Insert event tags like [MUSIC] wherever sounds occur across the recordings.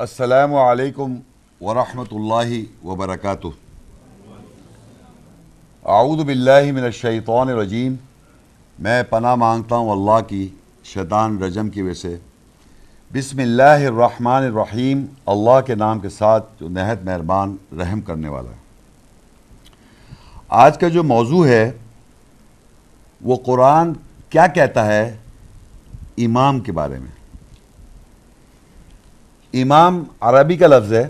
السلام علیکم ورحمۃ اللہ وبرکاتہ۔ اعوذ باللہ من الشیطان الرجیم۔ میں پناہ مانگتا ہوں اللہ کی شیطان رجم کی وجہ سے۔ بسم اللہ الرحمن الرحیم۔ اللہ کے نام کے ساتھ جو نہایت مہربان رحم کرنے والا۔ ہے آج کا جو موضوع ہے، وہ قرآن کیا کہتا ہے؟ امام کے بارے میں۔ امام عربی کا لفظ ہے،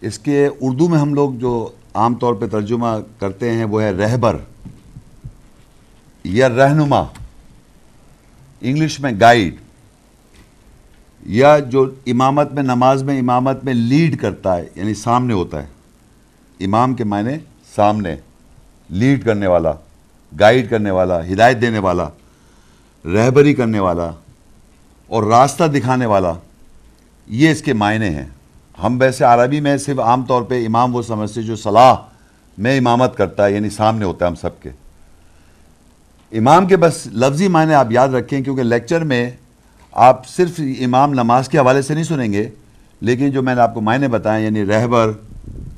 اس کے اردو میں ہم لوگ جو عام طور پہ ترجمہ کرتے ہیں، وہ ہے رہبر یا رہنما، انگلش میں گائیڈ، یا جو امامت میں، نماز میں امامت میں لیڈ کرتا ہے یعنی سامنے ہوتا ہے۔ امام کے معنی سامنے، لیڈ کرنے والا، گائیڈ کرنے والا، ہدایت دینے والا، رہبری کرنے والا اور راستہ دکھانے والا۔ یہ اس کے معنی ہیں۔ ہم ویسے عربی میں صرف عام طور پہ امام وہ سمجھتے جو صلاح میں امامت کرتا ہے یعنی سامنے ہوتا ہے ہم سب کے۔ امام کے بس لفظی معنی آپ یاد رکھیں، کیونکہ لیکچر میں آپ صرف امام نماز کے حوالے سے نہیں سنیں گے، لیکن جو میں نے آپ کو معنی بتائیں یعنی رہبر،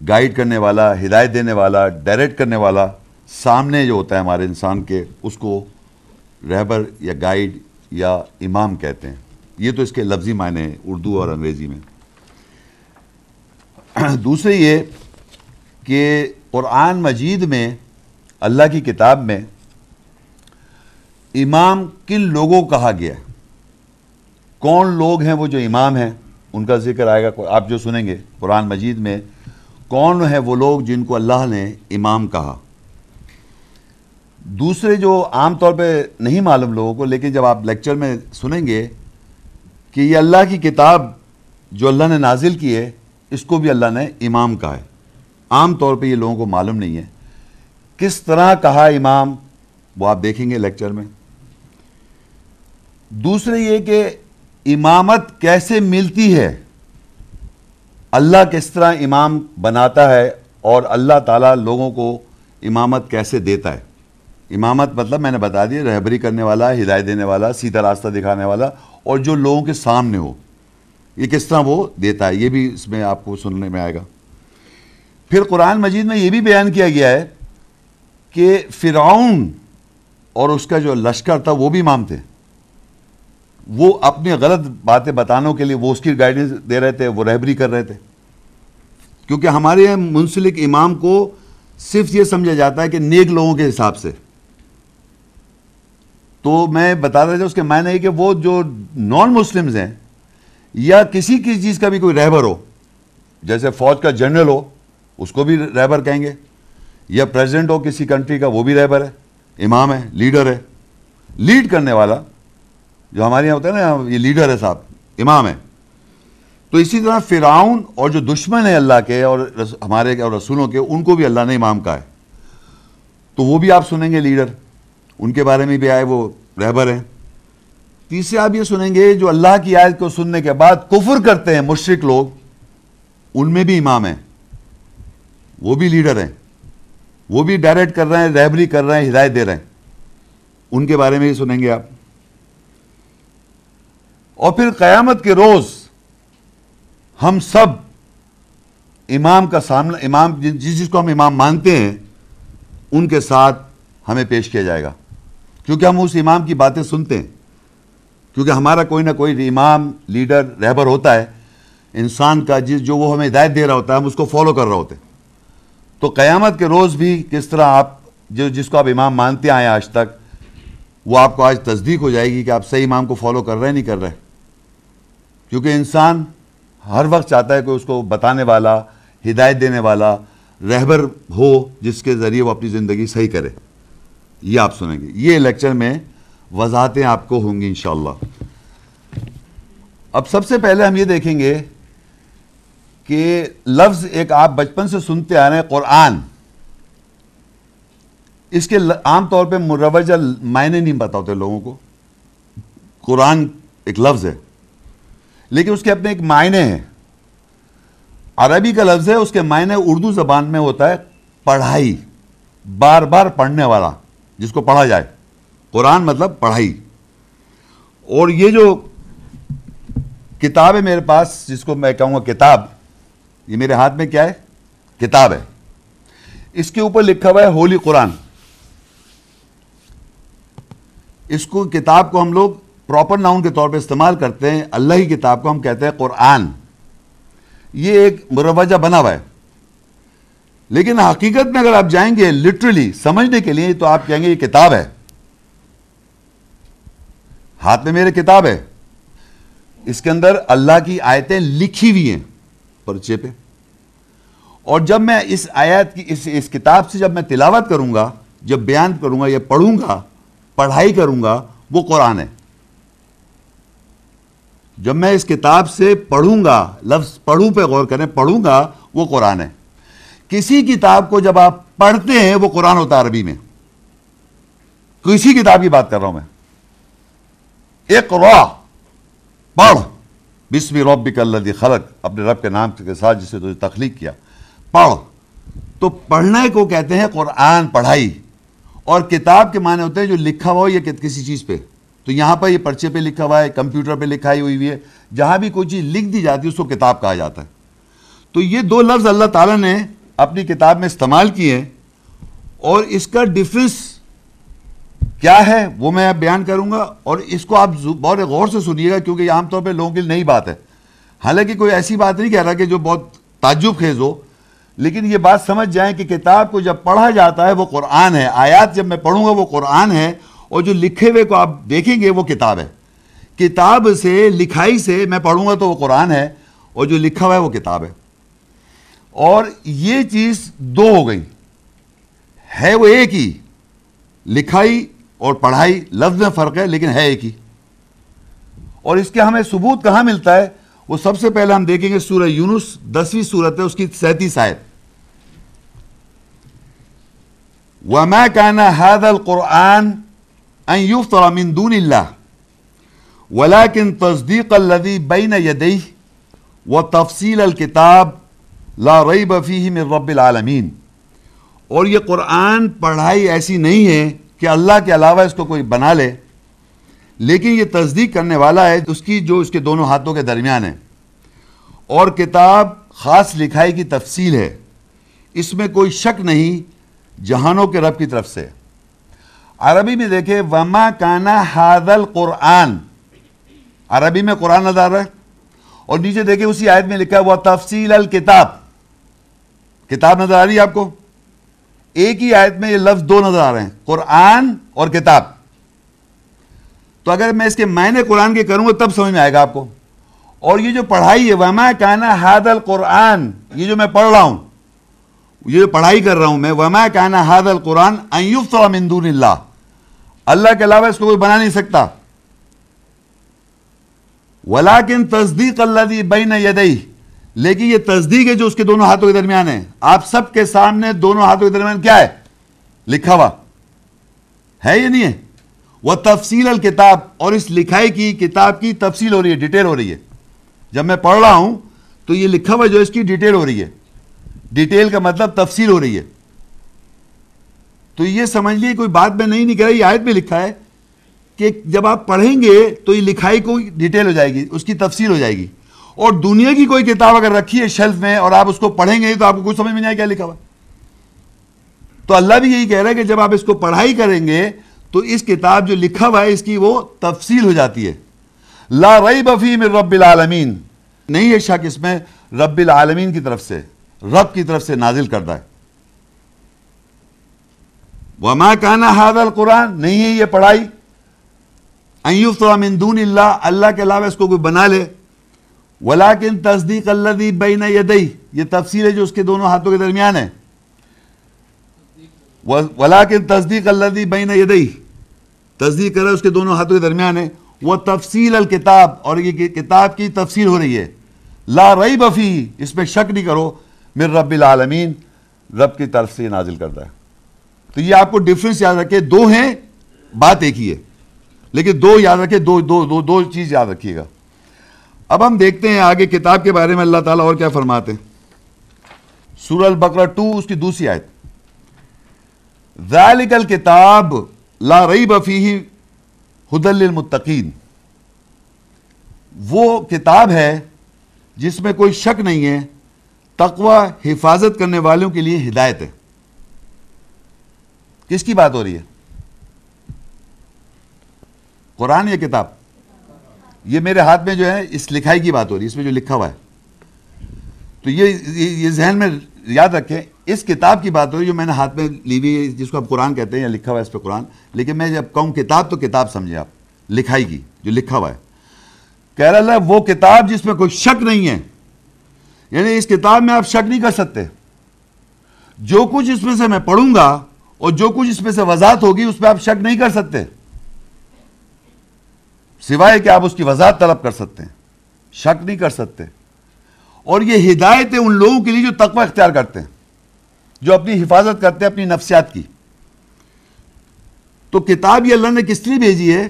گائیڈ کرنے والا، ہدایت دینے والا، ڈائریکٹ کرنے والا، سامنے جو ہوتا ہے ہمارے انسان کے، اس کو رہبر یا گائیڈ یا امام کہتے ہیں۔ یہ تو اس کے لفظی معنی ہیں، اردو اور انگریزی میں۔ [CLEARS THROAT] دوسرے یہ کہ قرآن مجید میں، اللہ کی کتاب میں امام کن لوگوں کو کہا گیا؟ ہے کون لوگ ہیں وہ جو امام ہیں؟ ان کا ذکر آئے گا، آپ جو سنیں گے قرآن مجید میں۔ کون ہیں وہ لوگ جن کو اللہ نے امام کہا؟ دوسرے جو عام طور پہ نہیں معلوم لوگوں کو، لیکن جب آپ لیکچر میں سنیں گے کہ یہ اللہ کی کتاب جو اللہ نے نازل کی ہے، اس کو بھی اللہ نے امام کہا ہے۔ عام طور پہ یہ لوگوں کو معلوم نہیں ہے۔ کس طرح کہا امام، وہ آپ دیکھیں گے لیکچر میں۔ دوسرے یہ کہ امامت کیسے ملتی ہے۔ اللہ کس طرح امام بناتا ہے اور اللہ تعالیٰ لوگوں کو امامت کیسے دیتا ہے۔ امامت مطلب میں نے بتا دیا، رہبری کرنے والا، ہدایت دینے والا، سیدھا راستہ دکھانے والا اور جو لوگوں کے سامنے ہو، یہ کس طرح وہ دیتا ہے، یہ بھی اس میں آپ کو سننے میں آئے گا۔ پھر قرآن مجید میں یہ بھی بیان کیا گیا ہے کہ فرعون اور اس کا جو لشکر تھا وہ بھی امام تھے وہ اپنی غلط باتیں بتانے کے لیے وہ اس کی گائیڈنس دے رہے تھے، وہ رہبری کر رہے تھے۔ کیونکہ ہمارے منسلک امام کو صرف یہ سمجھا جاتا ہے کہ نیک لوگوں کے حساب سے۔ تو میں بتا رہا تھا اس کے معنی ہے کہ وہ جو نان مسلمز ہیں یا کسی کسی چیز کا بھی کوئی رہبر ہو، جیسے فوج کا جنرل ہو، اس کو بھی رہبر کہیں گے، یا پریزیڈنٹ ہو کسی کنٹری کا، وہ بھی رہبر ہے، امام ہے لیڈر ہے۔ لیڈ کرنے والا، جو ہمارے یہاں ہوتا ہے نا، یہ لیڈر ہے صاحب، امام ہے۔ تو اسی طرح فرعون اور جو دشمن ہے اللہ کے اور ہمارے اور رسولوں کے، ان کو بھی اللہ نے امام کہا ہے۔ تو وہ بھی آپ سنیں گے لیڈر ان کے بارے میں بھی آئے، وہ رہبر ہیں۔ تیسرے آپ یہ سنیں گے، جو اللہ کی آیت کو سننے کے بعد کفر کرتے ہیں مشرق لوگ، ان میں بھی امام ہیں۔ وہ بھی لیڈر ہیں۔ وہ بھی ڈائریکٹ کر رہے ہیں، رہبری کر رہے ہیں، ہدایت دے رہے ہیں۔ ان کے بارے میں بھی سنیں گے آپ۔ اور پھر قیامت کے روز ہم سب امام کا سامنا، امام جس چیز کو ہم امام مانتے ہیں، ان کے ساتھ ہمیں پیش کیا جائے گا۔ کیونکہ ہم اس امام کی باتیں سنتے ہیں۔ کیونکہ ہمارا کوئی نہ کوئی امام، لیڈر، رہبر ہوتا ہے۔ انسان کا جس جو وہ ہمیں ہدایت دے رہا ہوتا ہے، ہم اس کو فالو کر رہے ہوتے ہیں۔ تو قیامت کے روز بھی کس طرح آپ جو جس کو آپ امام مانتے آئے آج تک، وہ آپ کو آج تصدیق ہو جائے گی کہ آپ صحیح امام کو فالو کر رہے نہیں کر رہے۔ کیونکہ انسان ہر وقت چاہتا ہے کہ اس کو بتانے والا، ہدایت دینے والا، رہبر ہو، جس کے ذریعے وہ اپنی زندگی صحیح کرے۔ یہ آپ سنیں گے۔ یہ لیکچر میں وضاحتیں آپ کو ہوں گی انشاءاللہ۔ اب سب سے پہلے ہم یہ دیکھیں گے کہ لفظ ایک آپ بچپن سے سنتے آ رہے ہیں، قرآن۔ اس کے عام طور پہ مروجہ معنی نہیں پتا ہوتے لوگوں کو۔ قرآن ایک لفظ ہے، لیکن اس کے اپنے ایک معنی ہیں۔ عربی کا لفظ ہے، اس کے معنی اردو زبان میں ہوتا ہے پڑھائی، بار بار پڑھنے والا۔ جس کو پڑھا جائے۔ قرآن مطلب پڑھائی۔ اور یہ جو کتاب ہے میرے پاس، جس کو میں کہوں گا کتاب، یہ میرے ہاتھ میں کیا ہے؟ کتاب ہے۔ اس کے اوپر لکھا ہوا ہے ہولی قرآن۔ اس کو، کتاب کو ہم لوگ پراپر ناؤن کے طور پہ استعمال کرتے ہیں۔ اللہ ہی کتاب کو ہم کہتے ہیں قرآن۔ یہ ایک مروجہ بنا ہوا ہے۔ لیکن حقیقت میں اگر آپ جائیں گے لٹرلی سمجھنے کے لیے تو آپ کہیں گے یہ کتاب ہے۔ ہاتھ میں میرے کتاب ہے۔ اس کے اندر اللہ کی آیتیں لکھی ہوئی ہیں پرچے پہ۔ اور جب میں اس آیت کی، اس اس کتاب سے جب میں تلاوت کروں گا، جب بیان کروں گا یا پڑھوں گا، پڑھائی کروں گا، وہ قرآن ہے۔ جب میں اس کتاب سے پڑھوں گا، لفظ پڑھوں پہ غور کریں، پڑھوں گا، وہ قرآن ہے۔ کسی کتاب کو جب آپ پڑھتے ہیں، وہ قرآن ہوتا ہے عربی میں۔ کسی کتاب کی بات کر رہا ہوں میں۔ ایک پڑھ۔ بسم ربک اللہ خلق، اپنے رب کے نام کے ساتھ جسے تجھے تخلیق کیا۔ پڑھ۔ تو پڑھنے کو کہتے ہیں قرآن پڑھائی۔ اور کتاب کے معنی ہوتے ہیں جو لکھا ہوا ہو یا کسی چیز پہ۔ تو یہاں پر یہ پرچے پہ لکھا ہوا ہے، کمپیوٹر پہ لکھائی ہوئی ہوئی ہے۔ جہاں بھی کوئی چیز لکھ دی جاتی ہے، اس کو کتاب کہا جاتا ہے۔ تو یہ دو لفظ اللہ تعالیٰ نے اپنی کتاب میں استعمال کیے اور اس کا ڈفرنس کیا ہے وہ میں بیان کروں گا اور اس کو آپ بہت غور سے سنیے گا کیونکہ یہ عام طور پہ لوگوں کی نئی بات ہے۔ حالانکہ کوئی ایسی بات نہیں کہہ رہا کہ جو بہت تعجب خیز ہو، لیکن یہ بات سمجھ جائیں کہ کتاب کو جب پڑھا جاتا ہے وہ قرآن ہے۔ آیات جب میں پڑھوں گا وہ قرآن ہے اور جو لکھے ہوئے کو آپ دیکھیں گے وہ کتاب ہے۔ کتاب سے، لکھائی سے میں پڑھوں گا تو وہ قرآن ہے اور جو لکھا ہوا ہے وہ کتاب ہے۔ اور یہ چیز دو ہو گئی۔ ہے وہ ایک ہی۔ لکھائی اور پڑھائی لفظ میں فرق ہے، لیکن ہے ایک ہی۔ اور اس کے ہمیں ثبوت کہاں ملتا ہے؟ وہ سب سے پہلے ہم دیکھیں گے سورہ یونس، دسویں سورت ہے، اس کی سینتیس آیت۔ وَمَا كَانَ هَذَا الْقُرْآنِ أَن يُفْتَرَ مِن دُونِ اللَّهِ، وَلَكِن تَصْدِيقَ الَّذِي بَيْنَ يَدَيْهِ وَتَفْصِيلَ الْكِتَابِ لا ریب فیہ من رب العالمین۔ اور یہ قرآن پڑھائی ایسی نہیں ہے کہ اللہ کے علاوہ اس کو کوئی بنا لے، لیکن یہ تصدیق کرنے والا ہے اس کی جو اس کے دونوں ہاتھوں کے درمیان ہے۔ اور کتاب خاص لکھائی کی تفصیل ہے۔ اس میں کوئی شک نہیں جہانوں کے رب کی طرف سے۔ عربی میں دیکھیں، وما کانا حادل قرآن عربی میں قرآن نظر ہے۔ اور نیچے دیکھیں، اسی آیت میں لکھا ہے وہ تفصیل الکتاب کتاب نظر آ رہی ہے آپ کو؟ ایک ہی آیت میں یہ لفظ دو نظر آ رہے ہیں، قرآن اور کتاب۔ تو اگر میں اس کے معنی قرآن کے کروں گا، تب سمجھ میں آئے گا آپ کو۔ اور یہ جو پڑھائی ہے، وما کانا حاد القرآن، یہ جو میں پڑھ رہا ہوں، یہ جو پڑھائی کر رہا ہوں میں، وما کانا حاد القرآن من دون اللہ اللہ کے علاوہ اس کو کوئی بنا نہیں سکتا۔ ولاکن تصدیق اللہ دی بین یدئی لیکن یہ تصدیق ہے جو اس کے دونوں ہاتھوں کے درمیان ہے۔ آپ سب کے سامنے دونوں ہاتھوں کے درمیان کیا ہے؟ لکھا ہوا۔ ہے یا نہیں ہے؟ وہ تفصیل الکتاب، اور اس لکھائی کی کتاب کی تفصیل ہو رہی ہے، ڈیٹیل ہو رہی ہے۔ جب میں پڑھ رہا ہوں، تو یہ لکھا ہوا جو اس کی ڈیٹیل ہو رہی ہے۔ ڈیٹیل کا مطلب تفصیل ہو رہی ہے۔ تو یہ سمجھ لیے کوئی بات میں نہیں نکل رہی آیت میں لکھا ہے کہ جب آپ پڑھیں گے، تو یہ لکھائی کو ڈیٹیل ہو جائے گی، اس کی تفصیل ہو جائے گی۔ اور دنیا کی کوئی کتاب اگر رکھی ہے شیلف میں اور آپ اس کو پڑھیں گے تو آپ کو کچھ سمجھ میں نہیں آئے کیا لکھا ہوا تو اللہ بھی یہی کہہ رہا ہے کہ جب آپ اس کو پڑھائی کریں گے تو اس کتاب جو لکھا ہوا ہے اس کی وہ تفصیل ہو جاتی ہے۔ لا ریب فی من رب العالمین۔ نہیں ہے شک اس میں رب العالمین کی طرف سے، رب کی طرف سے نازل کردہ ہے۔ وما کانا حاضر القرآن۔ نہیں ہے یہ پڑھائی۔ من دون اللہ اللہ کے علاوہ اس کو کوئی بنا لے۔ ولیکن تصدیق اللہ بین یدئی یہ تفصیل ہے جو اس کے دونوں ہاتھوں کے درمیان ہے۔ ولیکن تصدیق اللہ بین یدئی تصدیق کرے اس کے دونوں ہاتھوں کے درمیان ہے۔ وہ تفصیل الکتاب، اور یہ کتاب کی تفصیل ہو رہی ہے۔ لا رئی بفی اس میں شک نہیں کرو۔ میر رب العالمین، رب کی طرف سے نازل کرتا ہے۔ تو یہ آپ کو ڈفرنس یاد رکھے، دو ہیں، بات ایک ہی ہے۔ لیکن دو یاد رکھے، دو دو دو دو چیز یاد رکھیے گا۔ اب ہم دیکھتے ہیں آگے کتاب کے بارے میں اللہ تعالیٰ اور کیا فرماتے ہیں۔ سورہ البقرہ ٹو، اس کی دوسری آیت۔ ذالک الکتاب لا ریب فیہ ہدل للمتقین۔ وہ کتاب ہے جس میں کوئی شک نہیں ہے، تقوی، حفاظت کرنے والوں کے لیے ہدایت ہے۔ کس کی بات ہو رہی ہے؟ قرآن یا کتاب؟ یہ میرے ہاتھ میں جو ہے اس لکھائی کی بات ہو رہی ہے، اس میں جو لکھا ہوا ہے۔ تو یہ یہ ذہن میں یاد رکھیں، اس کتاب کی بات ہو رہی ہے، جو میں نے ہاتھ میں لی ہوئی ہے، جس کو آپ قرآن کہتے ہیں یا لکھا ہوا ہے اس پہ قرآن۔ لیکن میں جب کہوں کتاب تو کتاب سمجھے آپ، لکھائی کی، جو لکھا ہوا ہے۔ کہہ رہا ہے وہ کتاب جس میں کوئی شک نہیں ہے۔ یعنی اس کتاب میں آپ شک نہیں کر سکتے۔ جو کچھ اس میں سے میں پڑھوں گا اور جو کچھ اس میں سے وضاحت ہوگی، اس پہ آپ شک نہیں کر سکتے۔ سوائے کہ آپ اس کی وضاحت طلب کر سکتے ہیں، شک نہیں کر سکتے۔ اور یہ ہدایت ہے ان لوگوں کے لیے جو تقوی اختیار کرتے ہیں، جو اپنی حفاظت کرتے ہیں، اپنی نفسیات کی۔ تو کتاب یہ اللہ نے کس لیے بھیجی ہے؟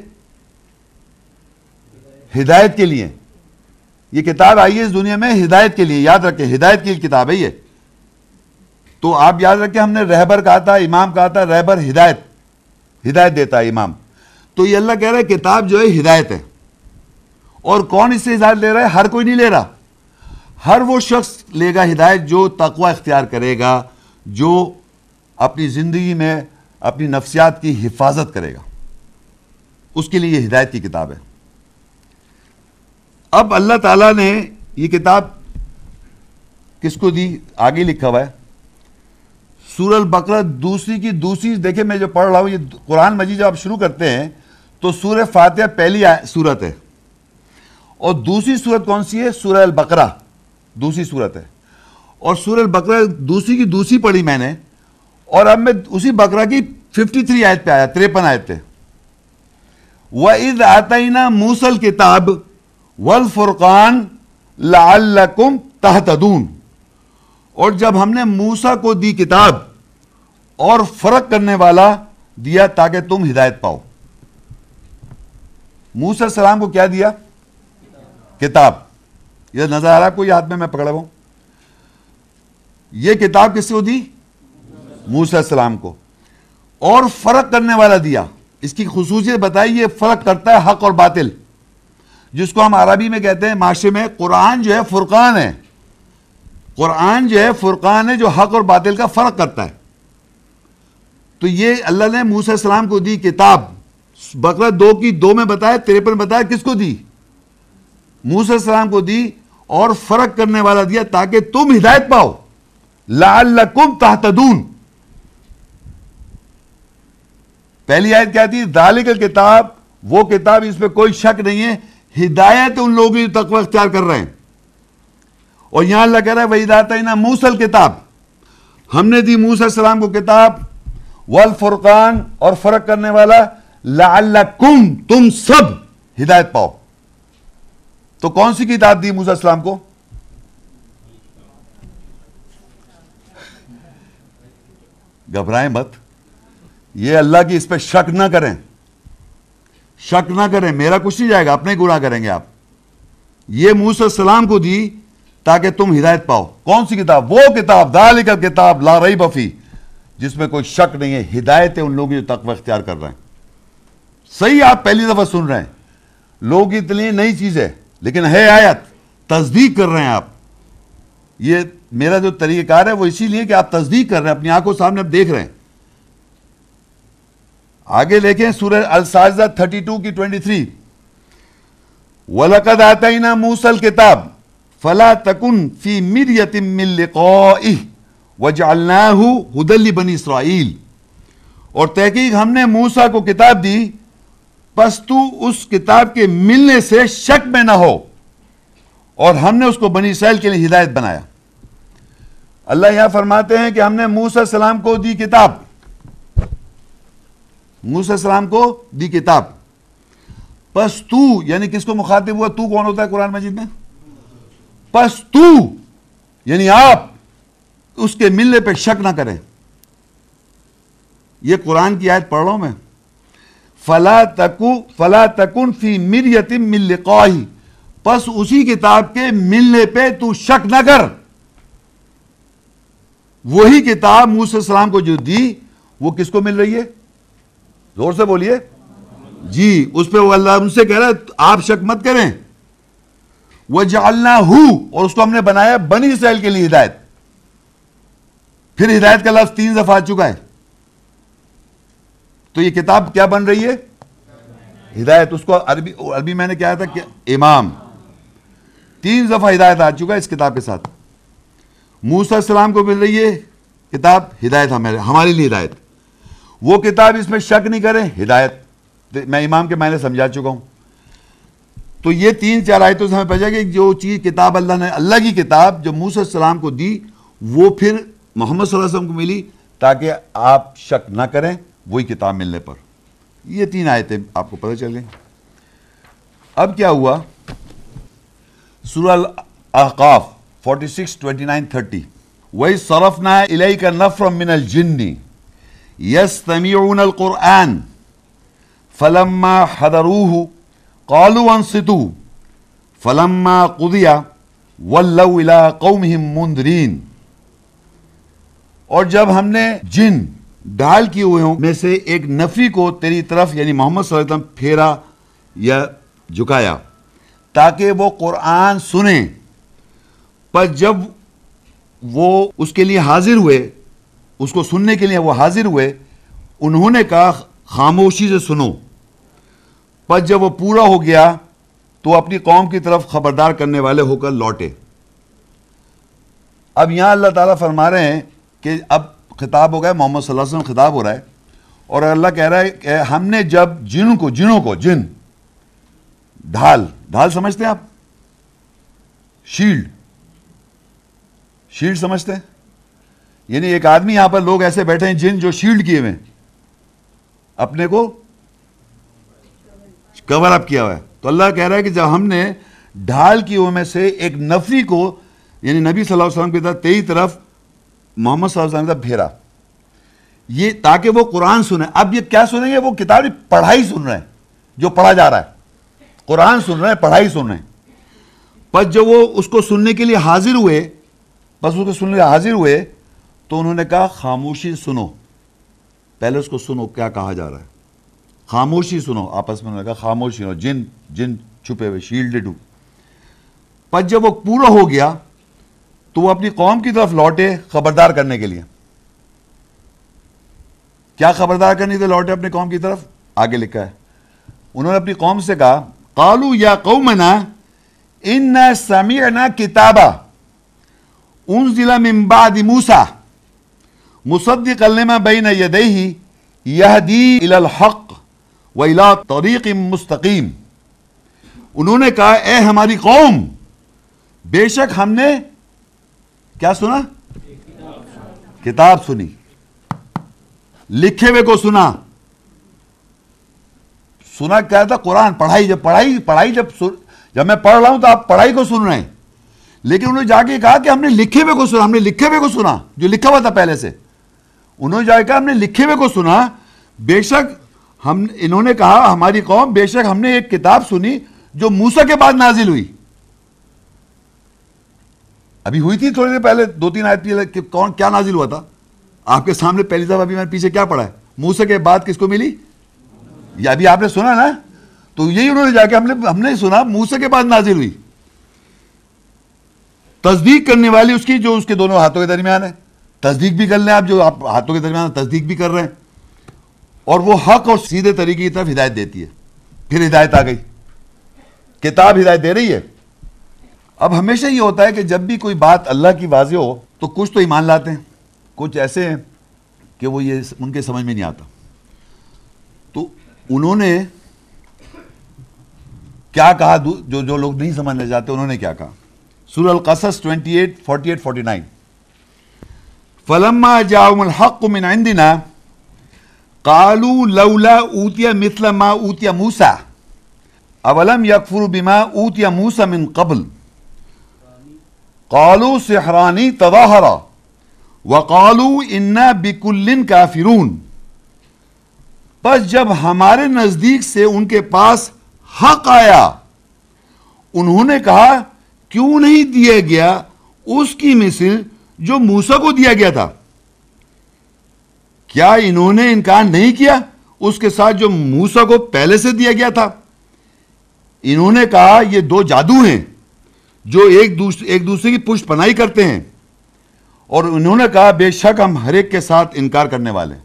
ہدایت کے لیے۔ یہ کتاب آئی ہے اس دنیا میں ہدایت کے لیے، یاد رکھیں، ہدایت کی کتاب ہے یہ۔ تو آپ یاد رکھیں، ہم نے رہبر کہا تھا، امام کہا تھا، رہبر ہدایت ہدایت دیتا ہے امام۔ تو یہ اللہ کہہ رہا ہے کتاب جو ہے ہدایت ہے۔ اور کون اس سے ہدایت لے رہا ہے؟ ہر کوئی نہیں لے رہا۔ ہر وہ شخص لے گا ہدایت جو تقوی اختیار کرے گا، جو اپنی زندگی میں اپنی نفسیات کی حفاظت کرے گا۔ اس کے لیے یہ ہدایت کی کتاب ہے۔ اب اللہ تعالیٰ نے یہ کتاب کس کو دی؟ آگے لکھا ہوا ہے۔ سور البقرہ دوسری کی دوسری، دیکھیں میں جو پڑھ رہا ہوں، یہ قرآن مجید جب آپ شروع کرتے ہیں تو سورہ فاتحہ پہلی صورت ہے۔ اور دوسری صورت کون سی ہے؟ سورہ البقرہ۔ دوسری صورت ہے۔ اور سورہ البقرہ دوسری کی دوسری پڑھی میں نے۔ اور اب میں اسی بقرہ کی ففٹی تھری آیت پہ آیا، تریپن آیت پہ۔ وَإِذْ آتَيْنَا مُوسَى الْكِتَابِ وَالْفُرْقَانِ لَعَلَّكُمْ تَحْتَدُونَ اور جب ہم نے موسیٰ کو دی کتاب اور فرق کرنے والا دیا تاکہ تم ہدایت پاؤ۔ موسیٰ السلام کو کیا دیا؟ کتاب۔ یہ نظر آ رہا کوئی ہاتھ میں میں پکڑا ہوں۔ یہ کتاب کس کو دی؟ موسیٰ السلام کو۔ اور فرق کرنے والا دیا۔ اس کی خصوصیت بتائی یہ فرق کرتا ہے حق اور باطل۔ جس کو ہم عربی میں کہتے ہیں، معاشرے میں قرآن جو ہے، فرقان ہے۔ قرآن جو ہے، فرقان ہے جو حق اور باطل کا فرق کرتا ہے۔ تو یہ اللہ نے موسیٰ السلام کو دی کتاب۔ بقرہ دو کی دو میں بتایا تریپن بتایا، کس کو دی؟ موسیٰ السلام کو دی اور فرق کرنے والا دیا تاکہ تم ہدایت پاؤ۔ لعلکم تحتدون پہلی آیت کیا تھی؟ ذالک کتاب وہ کتاب اس پہ کوئی شک نہیں ہے۔ ہدایت ان لوگوں کی تقوی اختیار کر رہے ہیں۔ اور یہاں اللہ کہہ رہا ہے وہی داتا نا موسل کتاب ہم نے دی موسیٰ السلام کو کتاب، والفرقان اور فرق کرنے والا لعلکم تم سب ہدایت پاؤ۔ تو کون سی کتاب دی موسیٰ السلام کو؟ گھبرائیں مت۔ یہ اللہ کی اس پہ شک نہ کریں۔ شک نہ کریں۔ میرا کچھ نہیں جائے گا، اپنے گناہ کریں گے آپ۔ یہ موسیٰ السلام کو دی تاکہ تم ہدایت پاؤ۔ کون سی کتاب؟ وہ کتاب دال کا کتاب لا رہی بفی جس میں کوئی شک نہیں ہے۔ ہدایت ہے ان لوگوں جو تقوی اختیار کر رہے ہیں۔ صحیح آپ پہلی دفعہ سن رہے ہیں۔ لوگ اتنی نئی چیز ہے، لیکن ہے آیت، تصدیق کر رہے ہیں آپ۔ یہ میرا جو طریقہ کار ہے، وہ اسی لیے کہ آپ تصدیق کر رہے ہیں، اپنی آنکھوں سامنے آپ دیکھ رہے ہیں۔ آگے دیکھیں سورہ الساجدہ 32 کی 23 وَلَقَدْ آتَيْنَا مُوسَى الْكِتَابِ فلا تکن فی مریت من لقائه وجعلناه هدى لبنی اسرائیل اور تحقیق ہم نے موسیٰ کو کتاب دی پس تو اس کتاب کے ملنے سے شک میں نہ ہو۔ اور ہم نے اس کو بنی اسرائیل کے لیے ہدایت بنایا۔ اللہ یہاں فرماتے ہیں کہ ہم نے موسیٰ السلام کو دی کتاب۔ موسیٰ السلام کو دی کتاب۔ پس تو یعنی کس کو مخاطب ہوا؟ تو کون ہوتا ہے قرآن مجید میں؟ پس تو یعنی آپ اس کے ملنے پہ شک نہ کریں۔ یہ قرآن کی آیت پڑھ رہا ہوں میں۔ فلا تکو فلا تکن فی مریتم من لقاہی پس اسی کتاب کے ملنے پہ تو شک نہ کر۔ وہی کتاب موسیٰ السلام کو جو دی، وہ کس کو مل رہی ہے؟ زور سے بولیے۔ جی اس پہ وہ اللہ ان سے کہہ رہا ہے، آپ شک مت کریں۔ وہ جالنا اور اس کو ہم نے بنایا بنی اسرائیل کے لیے ہدایت۔ پھر ہدایت کا لفظ تین دفعہ آ چکا ہے۔ تو یہ کتاب کیا بن رہی ہے؟ ہدایت. اس کو عربی عربی میں نے کیا تھا کہ امام. تین دفعہ ہدایت آ چکا ہے اس کتاب کے ساتھ. موسیٰ السلام کو مل رہی ہے کتاب ہدایت ہمارے ہمارے لیے ہدایت. وہ کتاب اس میں شک نہیں کریں، ہدایت. میں امام کے معنی سمجھا چکا ہوں. تو یہ تین چار آیتوں سے ہمیں پہنچا کہ جو چیز کتاب اللہ نے اللہ کی کتاب جو موسیٰ السلام کو دی، وہ پھر محمد صلی اللہ علیہ وسلم کو ملی تاکہ آپ شک نہ کریں وہی کتاب ملنے پر۔ یہ تین آیتیں آپ کو پتہ چل گئیں۔ اب کیا ہوا؟ سورہ الاحقاف 46 29 30 وَإِذْ صَرَفْنَا إِلَيْكَ نَفْرًا مِنَ الْجِنِّ يَسْتَمِعُونَ الْقُرْآنِ فَلَمَّا حَضَرُوهُ قَالُوا أَنصِتُوا فَلَمَّا قُضِيَ وَلَّوْا إِلَىٰ قَوْمِهِمْ مُنْذِرِينَ۔ اور جب ہم نے جن ڈال کیے ہوئے ہوں، میں سے ایک نفی کو تیری طرف یعنی محمد صلی اللہ علیہ وسلم، پھیرا یا جھکایا تاکہ وہ قرآن سنیں پر جب وہ اس کے لیے حاضر ہوئے، اس کو سننے کے لیے وہ حاضر ہوئے، انہوں نے کہا، خاموشی سے سنو۔ پر جب وہ پورا ہو گیا، تو اپنی قوم کی طرف خبردار کرنے والے ہو کر لوٹے۔ اب یہاں اللہ تعالیٰ فرما رہے ہیں کہ اب خطاب ہو گیا محمد صلی اللہ علیہ وسلم خطاب ہو رہا ہے اور اللہ کہہ رہا ہے کہ ہم نے جب جن کو، جنوں کو، جن، ڈھال ڈھال سمجھتے ہیں آپ؟ شیلڈ شیلڈ سمجھتے ہیں؟ یعنی ایک آدمی یہاں پر لوگ ایسے بیٹھے ہیں جن جو شیلڈ کیے ہوئے اپنے کو کور اپ کیا ہوا ہے۔ تو اللہ کہہ رہا ہے کہ جب ہم نے ڈھال کی میں سے ایک نفری کو یعنی نبی صلی اللہ علیہ وسلم کی طرف تیری طرف محمد صلی اللہ علیہ وسلم پھیرا یہ تاکہ وہ قرآن سنیں۔ اب یہ کیا سنیں گے؟ وہ کتابی پڑھائی سن رہے ہیں، جو پڑھا جا رہا ہے۔ قرآن سن رہے ہیں، پڑھائی سن رہے ہیں۔ پس جب وہ اس کو سننے کے لیے حاضر ہوئے، بس اس کو سننے کے لیے حاضر ہوئے، تو انہوں نے کہا، خاموشی سنو۔ پہلے اس کو سنو، کیا کہا جا رہا ہے۔ خاموشی سنو۔ آپس میں انہوں نے کہا، خاموشی سنو۔ جن جن چھپے ہوئے شیلڈ پس جب وہ پورا ہو گیا تو وہ اپنی قوم کی طرف لوٹے خبردار کرنے کے لیے۔ کیا خبردار کرنی تھے لوٹے اپنی قوم کی طرف؟ آگے لکھا ہے۔ انہوں نے اپنی قوم سے کہا، قالو یا قومنا ان سمعنا کتابا، انزل من بعد موسا مصدق لما بین یدیہ یہدی الى الحق و الى طریق مستقیم انہوں نے کہا، اے ہماری قوم، بے شک ہم نے کیا سنا؟ کتاب سنی۔ لکھے ہوئے کو سنا۔ سنا کیا تھا قرآن پڑھائی جب پڑھائی پڑھائی جب جب میں پڑھ رہا ہوں تو آپ پڑھائی کو سن رہے ہیں۔ لیکن انہوں نے جا کے کہا کہ ہم نے لکھے ہوئے کو سنا، ہم نے لکھے ہوئے کو سنا، جو لکھا ہوا تھا پہلے سے۔ انہوں نے جا کے کہا ہم نے لکھے ہوئے کو سنا۔ بے شک ہم انہوں نے کہا ہماری قوم، بے شک ہم نے ایک کتاب سنی جو موسا کے بعد نازل ہوئی۔ ابھی ہوئی تھی تھوڑی دیر پہلے، دو تین آیت کہ کون کیا نازل ہوا تھا؟ آپ کے سامنے پہلی دفعہ ابھی میں پیچھے کیا پڑھا ہے؟ موسے کے بعد کس کو ملی؟ یا ابھی آپ نے سنا نا؟ تو یہی انہوں نے جا کے ہم نے ہم نے سنا موسے کے بعد نازل ہوئی۔ تصدیق کرنے والی اس کی جو اس کے دونوں ہاتھوں کے درمیان ہے۔ تصدیق بھی کر لیں آپ جو آپ ہاتھوں کے درمیان تصدیق بھی کر رہے ہیں۔ اور وہ حق اور سیدھے طریقے کی طرف ہدایت دیتی ہے۔ پھر ہدایت آ گئی۔ کتاب ہدایت دے رہی ہے۔ اب ہمیشہ یہ ہوتا ہے کہ جب بھی کوئی بات اللہ کی واضح ہو تو کچھ تو ایمان لاتے ہیں، کچھ ایسے ہیں کہ وہ یہ ان کے سمجھ میں نہیں آتا۔ تو انہوں نے کیا کہا؟ جو جو لوگ نہیں سمجھنا چاہتے انہوں نے کیا کہا؟ سور القصص 28 48 49 فلما جاؤم الحق من عندنا، قالوا لولا اوتیا مثل ما اوتیا موسا اولم یکفر بما اوتیا موسا من قبل؟ قالو سحرانی تظاہرا وقالو انا بکلن کافرون۔ پس جب ہمارے نزدیک سے ان کے پاس حق آیا، انہوں نے کہا، کیوں نہیں دیا گیا اس کی مثل جو موسا کو دیا گیا تھا؟ کیا انہوں نے انکار نہیں کیا اس کے ساتھ جو موسا کو پہلے سے دیا گیا تھا؟ انہوں نے کہا، یہ دو جادو ہیں۔ جو ایک دوسرے ایک دوسرے کی پشت پناہی کرتے ہیں۔ اور انہوں نے کہا، بے شک ہم ہر ایک کے ساتھ انکار کرنے والے ہیں۔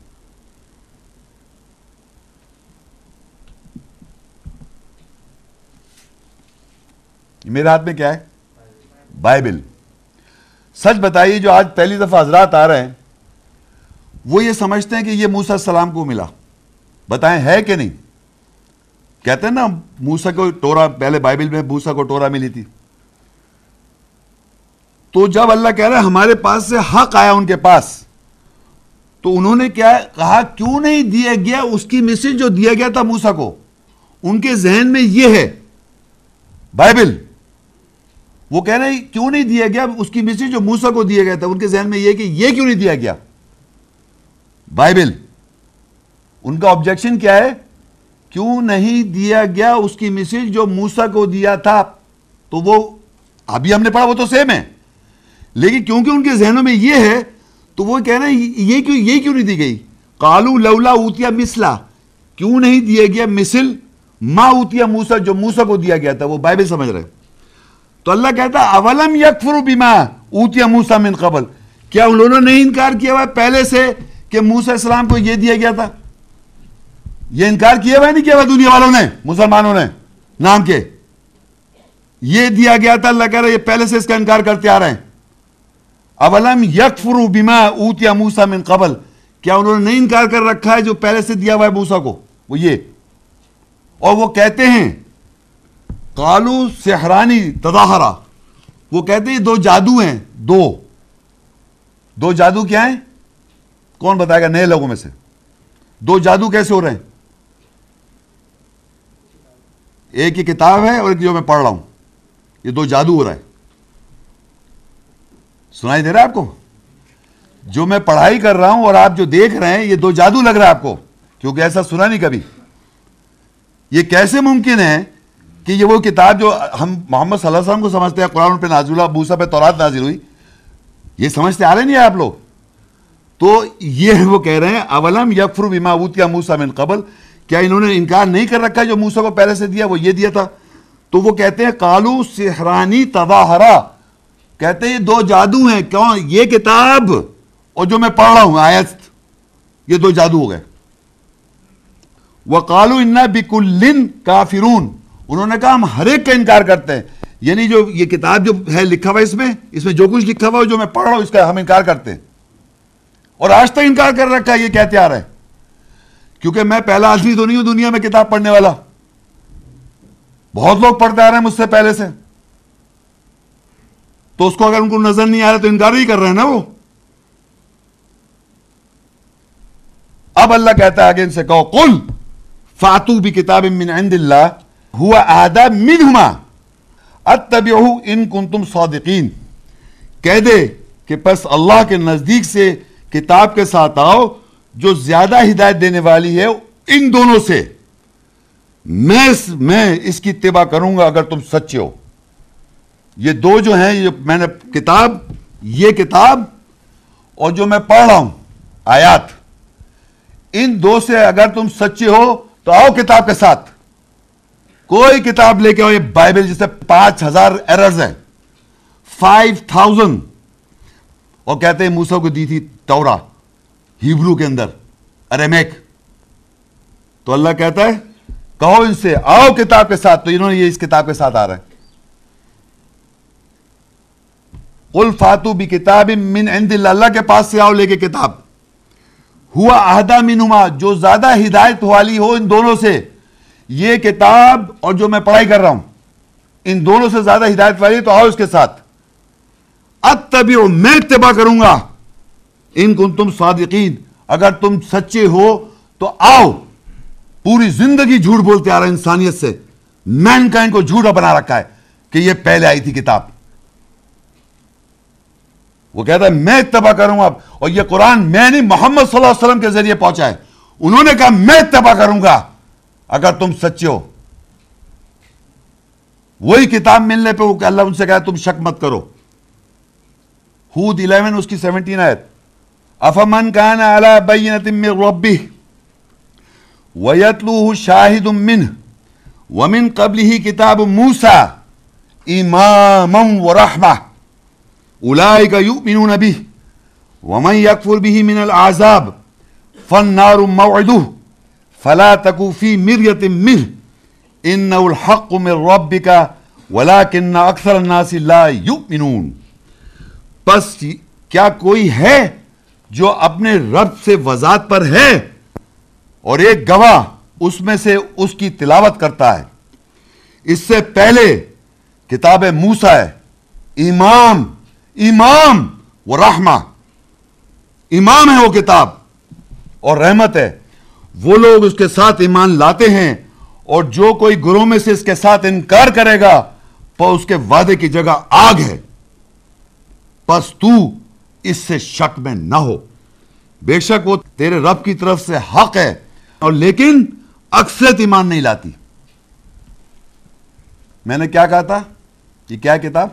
میرے ہاتھ میں کیا ہے؟ بائبل۔ سچ بتائیے، جو آج پہلی دفعہ حضرات آ رہے ہیں، وہ یہ سمجھتے ہیں کہ یہ موسا السلام کو ملا۔ بتائیں ہے کہ نہیں؟ کہتے ہیں نا موسا کو ٹورا، پہلے بائبل میں موسا کو ٹورا ملی تھی۔ تو جب اللہ کہہ رہا ہے ہمارے پاس سے حق آیا ان کے پاس، تو انہوں نے کیا کہا، کیوں نہیں دیا گیا اس کی میسج جو دیا گیا تھا موسا کو؟ ان کے ذہن میں یہ ہے۔ بائبل، وہ کہہ رہے کیوں نہیں دیا گیا اس کی میسج جو موسا کو دیا گیا تھا؟ ان کے ذہن میں یہ کہ یہ کیوں نہیں دیا گیا؟ بائبل، ان کا آبجیکشن کیا ہے؟ کیوں نہیں دیا گیا اس کی میسج جو موسا کو دیا تھا؟ تو وہ، ابھی ہم نے پڑھا وہ تو سیم ہے۔ لیکن کیونکہ ان کے ذہنوں میں یہ ہے، تو وہ کہہ رہے ہیں، یہ کیوں یہ کیوں نہیں دی گئی؟ کالو لولا اوتیا مسلا کیوں نہیں دیا گیا مسل ما اوتیا موسا جو موسا کو دیا گیا تھا، وہ بائبل سمجھ رہے تو اللہ کہتا اولم یکفر بما اوتیا موسا من قبل؟ کیا انہوں نے نہیں انکار کیا ہوا پہلے سے کہ موسا اسلام کو یہ دیا گیا تھا؟ یہ انکار کیا ہوا نہیں کیا ہوا دنیا والوں نے، مسلمانوں نے؟ نام کے؟ یہ دیا گیا تھا، اللہ کہہ رہا یہ پہلے سے اس کا انکار کرتے آ رہے ہیں۔ اولم یکفرو بما اوتیا موسا من قبل؟ کیا انہوں نے نہیں انکار کر رکھا ہے جو پہلے سے دیا ہوا ہے موسا کو؟ وہ یہ۔ اور وہ کہتے ہیں کالو سہرانی تداہرا وہ کہتے ہیں دو جادو ہیں، دو۔ دو جادو کیا ہیں؟ کون بتائے گا نئے لوگوں میں سے؟ دو جادو کیسے ہو رہے ہیں؟ ایک ہی کتاب ہے اور ایک جو میں پڑھ رہا ہوں۔ یہ دو جادو ہو رہا ہے۔ سنائی دے رہا ہے آپ کو؟ جو میں پڑھائی کر رہا ہوں اور آپ جو دیکھ رہے ہیں، یہ دو جادو لگ رہا ہے آپ کو، کیونکہ ایسا سنا نہیں کبھی۔ یہ کیسے ممکن ہے کہ یہ وہ کتاب جو ہم محمد صلی اللہ علیہ وسلم کو سمجھتے ہیں، قرآن پہ نازلہ بوسا پہ تورات نازل ہوئی، یہ سمجھتے آ رہے نہیں آپ لوگ؟ تو یہ وہ کہہ رہے ہیں، اولم یکفر بما اوتیا موسا من قبل؟ کیا انہوں نے انکار نہیں کر رکھا جو موسا کو پہلے سے دیا، وہ یہ دیا تھا؟ تو وہ کہتے ہیں کالو سہرانی تباہرا کہتے ہیں یہ دو جادو ہیں، کیوں؟ یہ کتاب اور جو میں پڑھ رہا ہوں، آیت، یہ دو جادو ہو گئے۔ وہ ان بکلن کافرون۔ انہوں نے کہا ہم ہر ایک کا انکار کرتے ہیں۔ یعنی جو یہ کتاب جو ہے لکھا ہوا اس میں اس میں جو کچھ لکھا ہوا جو میں پڑھ رہا ہوں، اس کا ہم انکار کرتے ہیں۔ اور آج تک انکار کر رکھا ہے، یہ کہتے آ رہا ہے کیونکہ میں پہلا آدمی تو نہیں ہوں دنیا میں کتاب پڑھنے والا۔ بہت لوگ پڑھتے آ رہے ہیں مجھ سے پہلے سے۔ تو اس کو اگر ان کو نظر نہیں آ رہا تو انکار ہی کر رہے ہیں نا وہ؟ اب اللہ کہتا ہے آگے ان سے کہو، قل فاتو بھی کتاب من عند اللہ، ہوا آدھا منہما اتبعہو ان کنتم صادقین۔ کہہ دے کہ پس اللہ کے نزدیک سے کتاب کے ساتھ آؤ، جو زیادہ ہدایت دینے والی ہے ان دونوں سے۔ میں میں اس کی اتباع کروں گا اگر تم سچے ہو۔ یہ دو جو ہیں، یہ میں نے کتاب، یہ کتاب اور جو میں پڑھ رہا ہوں، آیات۔ ان دو سے اگر تم سچے ہو تو آؤ کتاب کے ساتھ۔ کوئی کتاب لے کے آؤ، یہ بائبل جسے پانچ ہزار ایررز ہیں۔ Five thousand. اور کہتے ہیں موسا کو دی تھی تورا ہیبرو کے اندر اریمیک تو اللہ کہتا ہے، کہو ان سے، آؤ کتاب کے ساتھ۔ تو انہوں نے یہ اس کتاب کے ساتھ آ رہا ہے۔ قل فاتو بھی کتاب من عند اللہ اللہ کے پاس سے آؤ، لے کے کتاب۔ ہوا اہدا منہما جو زیادہ ہدایت والی ہو ان دونوں سے۔ یہ کتاب اور جو میں پڑھائی کر رہا ہوں۔ ان دونوں سے زیادہ ہدایت والی تو آؤ اس کے ساتھ۔ اتبعو میں اتباع کروں گا۔ ان کن تم صادقین۔ اگر تم سچے ہو، تو آؤ۔ پوری زندگی جھوٹ بولتے آ رہا ہے انسانیت سے۔ مین کا ان کو جھوٹا بنا رکھا ہے کہ یہ پہلے آئی تھی کتاب۔ وہ کہتا ہے، میں اتباع کروں گا اور یہ قرآن میں نہیں محمد صلی اللہ علیہ وسلم کے ذریعے پہنچا ہے۔ انہوں نے کہا، میں اتباع کروں گا۔ اگر تم سچے ہو۔ وہی کتاب ملنے پہ وہ کہ اللہ ان سے کہا تم شک مت کرو۔ ہود 11 اس کی 17 آیت۔ افمن کان علی بینت من ربی ویتلوہ شاہد منہ ومن قبلہ کتاب موسیٰ إماما ورحمة أولئك يؤمنون به، ومن يكفر به من العذاب، فالنار موعده. فلا تكو في مرية منه. إنه الحق من ربك، ولكن أكثر الناس لا يؤمنون. بس کیا کوئی ہے جو اپنے رب سے وضاحت پر ہے؟ اور ایک گواہ اس میں سے اس کی تلاوت کرتا ہے۔ اس سے پہلے کتاب موسا ہے، امام امام وہ رحمہ۔ امام ہے وہ کتاب اور رحمت ہے۔ وہ لوگ اس کے ساتھ ایمان لاتے ہیں اور جو کوئی گروہ میں سے اس کے ساتھ انکار کرے گا، تو اس کے وعدے کی جگہ آگ ہے۔ پس تو اس سے شک میں نہ ہو۔ بے شک وہ تیرے رب کی طرف سے حق ہے، اور لیکن اکثرت ایمان نہیں لاتی۔ میں نے کیا کہا تھا؟ یہ کیا کتاب؟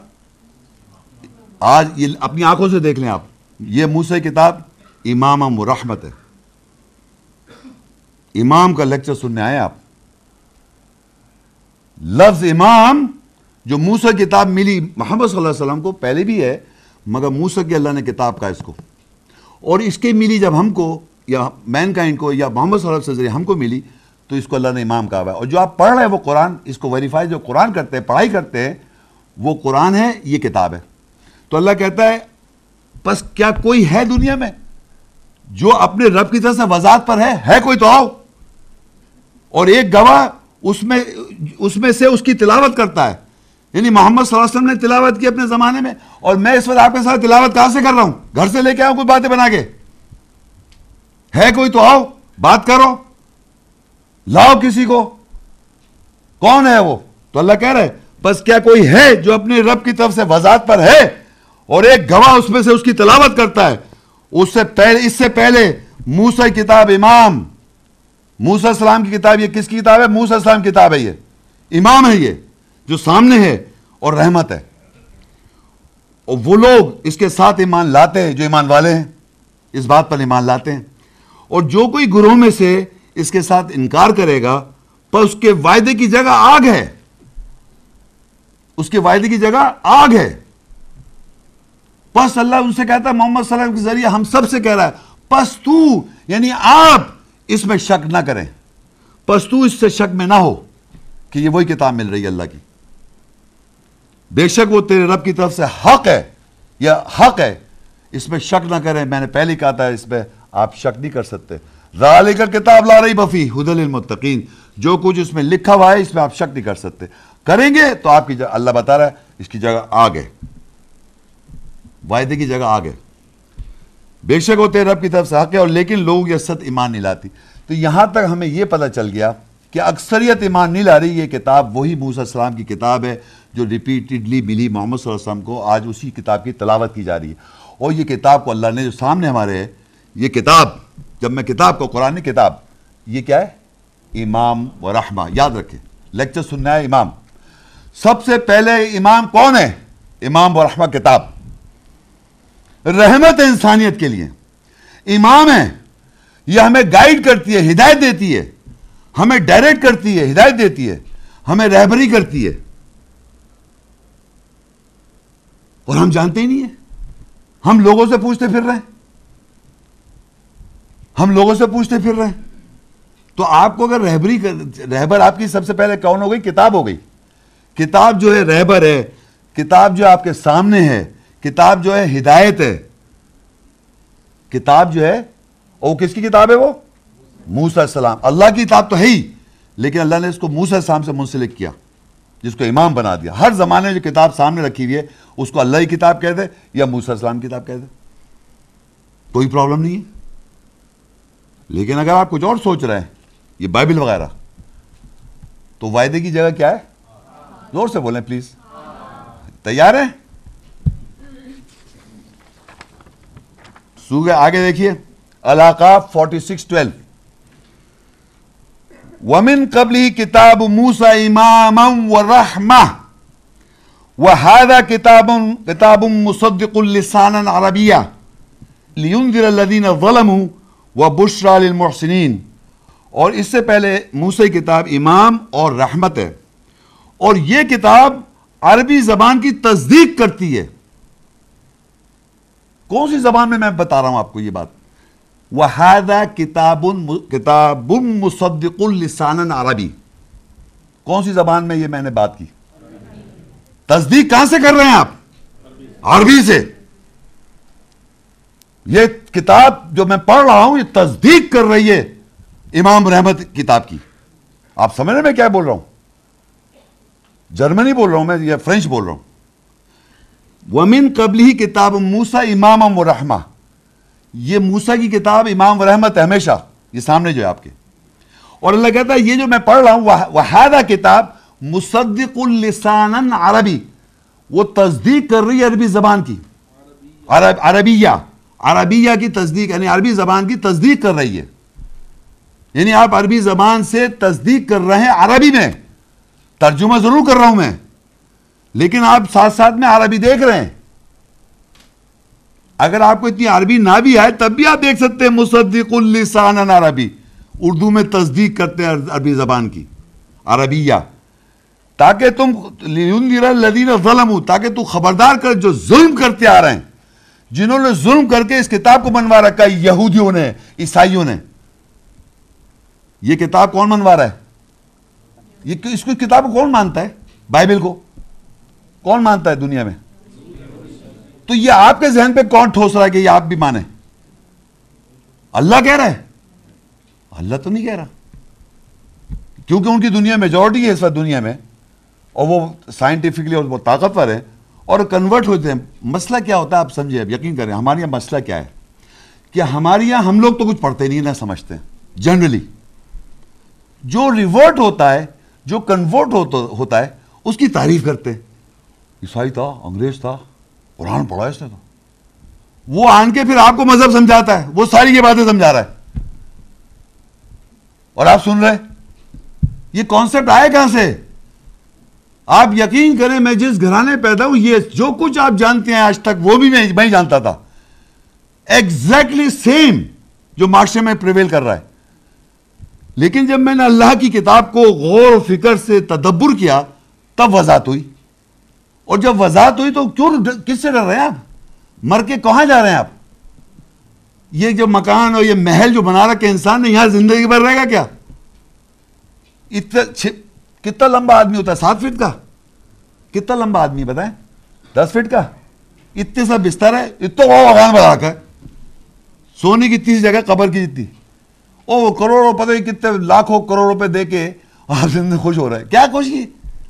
آج یہ اپنی آنکھوں سے دیکھ لیں آپ۔ یہ موسی کتاب امام مرحمت ہے۔ امام کا لیکچر سننے آئے آپ۔ لفظ امام جو موسا کتاب ملی محمد صلی اللہ علیہ وسلم کو پہلے بھی ہے، مگر موسا کی اللہ نے کتاب کا اس کو۔ اور اس کے ملی جب ہم کو، یا مین کائنڈ کو، یا محمد صلی اللہ علیہ وسلم ہم کو ملی، تو اس کو اللہ نے امام کہا ہے۔ اور جو آپ پڑھ رہے ہیں وہ قرآن، اس کو ویریفائی جو قرآن کرتے ہیں، پڑھائی کرتے ہیں، وہ قرآن ہے، یہ کتاب ہے۔ تو اللہ کہتا ہے، بس کیا کوئی ہے دنیا میں جو اپنے رب کی طرف سے وضاحت پر ہے؟ ہے کوئی تو آؤ. اور ایک گواہ اس میں اس میں سے اس کی تلاوت کرتا ہے۔ یعنی محمد صلی اللہ علیہ وسلم نے تلاوت کی اپنے زمانے میں، اور میں اس وقت آپ کے ساتھ تلاوت کہاں سے کر رہا ہوں؟ گھر سے لے کے آؤں کوئی باتیں بنا کے۔ ہے کوئی تو آؤ، بات کرو۔ لاؤ کسی کو۔ کون ہے وہ؟ تو اللہ کہہ رہے بس کیا کوئی ہے جو اپنے رب کی طرف سے وضاحت پر ہے؟ اور ایک گواہ اس میں سے اس کی تلاوت کرتا ہے۔ اس سے پہلے اس سے پہلے موسا کتاب امام۔ موسا السلام کی کتاب یہ کس کی کتاب ہے؟ موسا السلام کی کتاب ہے یہ۔ امام ہے یہ، جو سامنے ہے اور رحمت ہے۔ اور وہ لوگ اس کے ساتھ ایمان لاتے ہیں، جو ایمان والے ہیں۔ اس بات پر ایمان لاتے ہیں۔ اور جو کوئی گروہ میں سے اس کے ساتھ انکار کرے گا، پر اس کے وعدے کی جگہ آگ ہے۔ اس کے وعدے کی جگہ آگ ہے۔ پس اللہ ان سے کہتا ہے، محمد صلی اللہ علیہ وسلم کے ذریعے ہم سب سے کہہ رہا ہے، پس تو یعنی آپ اس میں شک نہ کریں۔ پس تو اس سے شک میں نہ ہو کہ یہ وہی کتاب مل رہی ہے اللہ کی۔ بے شک وہ تیرے رب کی طرف سے حق ہے، یا حق ہے، اس میں شک نہ کریں۔ میں نے پہلے کہا تھا، اس پہ آپ شک نہیں کر سکتے۔ ذالک کتاب لا رہی بفی حدل المتقین جو کچھ اس میں لکھا ہوا ہے، اس میں آپ شک نہیں کر سکتے۔ کریں گے تو آپ کی جگہ، اللہ بتا رہا ہے، اس کی جگہ آگے۔ وعدے کی جگہ آگے۔ بے شک وہ رب کی طرف سے حق ہے اور لیکن لوگوں کی ست ایمان نہیں لاتی۔ تو یہاں تک ہمیں یہ پتہ چل گیا کہ اکثریت ایمان نہیں لا رہی یہ کتاب وہی موسیٰ السلام کی کتاب ہے جو ریپیٹڈلی ملی محمد صلی اللہ علیہ وسلم کو آج اسی کتاب کی تلاوت کی جا رہی ہے۔ اور یہ کتاب کو اللہ نے جو سامنے ہمارے ہے، یہ کتاب، جب میں کتاب کو قرآن کتاب، یہ کیا ہے؟ امام و رحمہ، یاد رکھیں۔ لیکچر سننا ہے امام۔ سب سے پہلے امام کون ہے؟ امام و رحمہ کتاب۔ رحمت ہے انسانیت کے لیے۔ امام ہے، یہ ہمیں گائیڈ کرتی ہے، ہدایت دیتی ہے۔ ہمیں ڈائریکٹ کرتی ہے، ہدایت دیتی ہے۔ ہمیں رہبری کرتی ہے۔ اور ہم جانتے ہی نہیں ہیں۔ ہم لوگوں سے پوچھتے پھر رہے ہیں۔ ہم لوگوں سے پوچھتے پھر رہے ہیں۔ تو آپ کو اگر رہبری رہبر آپ کی سب سے پہلے کون ہو گئی؟ کتاب ہو گئی۔ کتاب جو ہے، رہبر ہے۔ کتاب جو آپ کے سامنے ہے کتاب جو ہے ہدایت ہے۔ کتاب جو ہے، وہ کس کی کتاب ہے وہ؟ موسیٰ السلام۔ اللہ کی کتاب تو ہے ہی، لیکن اللہ نے اس کو موسیٰ السلام سے منسلک کیا، جس کو امام بنا دیا۔ ہر زمانے جو کتاب سامنے رکھی ہوئی ہے، اس کو اللہ کی کتاب کہہ دے، یا موسیٰ السلام کی کتاب کہہ دے۔ کوئی پرابلم نہیں ہے۔ لیکن اگر آپ کچھ اور سوچ رہے ہیں، یہ بائبل وغیرہ، تو وعدے کی جگہ کیا ہے؟ زور سے بولیں، پلیز۔ تیار ہیں؟ سو گئے آگے دیکھیے۔ علاقہ فورٹی سکس ٹویلو ومن قبلی کتاب موسا امام و رحمہ وهذا كتاب كتاب مصدق اللسان عربية لينذر الذين ظلموا وبشرى للمحسنين۔ اور اس سے پہلے موسی کتاب امام اور رحمت ہے۔ اور یہ کتاب عربی زبان کی تصدیق کرتی ہے۔ کون سی زبان میں میں بتا رہا ہوں آپ کو یہ بات؟ وحادہ کتاب کتاب مصدق السان عربی کون سی زبان میں یہ میں نے بات کی؟ تصدیق کہاں سے کر رہے ہیں آپ؟ عربی سے۔ یہ کتاب جو میں پڑھ رہا ہوں، یہ تصدیق کر رہی ہے امام رحمت کتاب کی۔ آپ سمجھ رہے میں کیا بول رہا ہوں؟ جرمنی بول رہا ہوں میں یہ فرینچ بول رہا ہوں۔ ومن قبل ہی کتاب موسا امام و رحمہ۔ یہ موسا کی کتاب، امام و رحمت ہمیشہ، یہ سامنے جو ہے آپ کے۔ اور اللہ کہتا ہے، یہ جو میں پڑھ رہا ہوں وحادہ کتاب، مصدق اللسان عربی۔ وہ تصدیق کر رہی ہے عربی زبان کی۔ عرب، عربیہ۔ عربیہ کی تصدیق یعنی عربی زبان کی تصدیق کر رہی ہے۔ یعنی آپ عربی زبان سے تصدیق کر رہے ہیں عربی میں۔ ترجمہ ضرور کر رہا ہوں میں۔ لیکن آپ ساتھ ساتھ میں عربی دیکھ رہے ہیں۔ اگر آپ کو اتنی عربی نہ بھی آئے، تب بھی آپ دیکھ سکتے ہیں، مصدق اللسان عربی۔ اردو میں تصدیق کرتے ہیں عربی زبان کی۔ عربیہ۔ تاکہ تم لدین ظلم تاکہ تو خبردار کر جو ظلم کرتے آ رہے ہیں۔ جنہوں نے ظلم کر کے اس کتاب کو بنوا رکھا یہودیوں نے، عیسائیوں نے۔ یہ کتاب کون بنوا رہا ہے؟ یہ اس کو کتاب کو کون مانتا ہے؟ بائبل کو۔ کون مانتا ہے دنیا میں؟ تو یہ آپ کے ذہن پہ کون ٹھوس رہا ہے کہ یہ آپ بھی مانے؟ اللہ کہہ رہا ہے۔ اللہ تو نہیں کہہ رہا۔ کیونکہ ان کی دنیا میجورٹی ہے اس وقت دنیا میں، اور وہ سائنٹیفکلی اور وہ طاقتور ہیں، اور کنورٹ ہوتے ہیں۔ مسئلہ کیا ہوتا ہے؟ آپ سمجھے اب یقین کریں، ہمارے یہاں مسئلہ کیا ہے؟ کہ ہمارے یہاں ہم لوگ تو کچھ پڑھتے نہیں نہ سمجھتے جنرلی جو ریورٹ ہوتا ہے، جو کنورٹ ہوتا ہے، اس کی تعریف کرتے ہیں۔ عیسائی تھا، انگریز تھا، قرآن پڑھا اس نے تو۔ وہ آن کے پھر آپ کو مذہب سمجھاتا ہے، وہ ساری یہ باتیں سمجھا رہا ہے۔ اور آپ سن رہے یہ کانسیپٹ آئے کہاں سے؟ آپ یقین کریں، میں جس گھرانے پیدا ہوں، یہ جو کچھ آپ جانتے ہیں آج تک، وہ بھی میں جانتا تھا۔ ایگزیکٹلی سیم جو معاشرے میں پریویل کر رہا ہے۔ لیکن جب میں نے اللہ کی کتاب کو غور و فکر سے تدبر کیا، تب وضاحت ہوئی۔ اور جب وضاحت ہوئی تو کیوں کس سے ڈر رہے ہیں آپ؟ مر کے کہاں جا رہے ہیں آپ؟ یہ جو مکان اور یہ محل جو بنا رکھے انسان نے یہاں زندگی بھر رہے گا کیا؟ کتنا لمبا آدمی ہوتا ہے؟ سات فٹ کا؟ کتنا لمبا آدمی بتائیں؟ دس فٹ کا؟ اتنے سا بستر ہے اتنا مکان بنا رکھا ہے۔ سونے کی تیس جگہ، قبر کی جتنی۔ او وہ کروڑوں پتہ کتنے لاکھوں کروڑ روپے دے کے آپ زندگی خوش ہو رہا ہے کیا خوش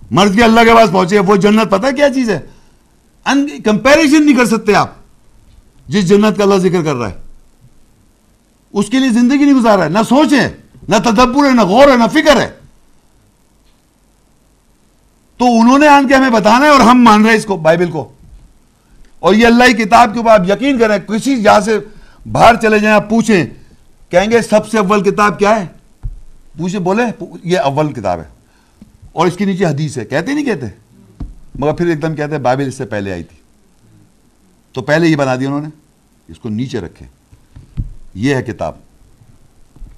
کی مرض اللہ کے پاس پہنچے وہ جنت پتہ کیا چیز ہے؟ کمپیریزن نہیں کر سکتے آپ۔ جس جنت کا اللہ ذکر کر رہا ہے۔ اس کے لیے زندگی نہیں گزار رہا ہے، نہ سوچ ہے نہ تدبر ہے، نہ غور ہے، نہ فکر ہے۔ تو انہوں نے آن کے ہمیں بتانا ہے اور ہم مان رہے ہیں اس کو، بائبل کو۔ اور یہ اللہ کی کتاب کے اوپر آپ یقین کریں، کسی یہاں سے باہر چلے جائیں، آپ پوچھیں، کہیں گے سب سے اول کتاب کیا ہے؟ پوچھے بولے یہ اول کتاب ہے۔ اور اس کے نیچے حدیث ہے۔ کہتے نہیں کہتے؟ مگر پھر ایک دم کہتے ہیں، بائبل اس سے پہلے آئی تھی۔ تو پہلے یہ بنا دی انہوں نے، اس کو نیچے رکھے۔ یہ ہے کتاب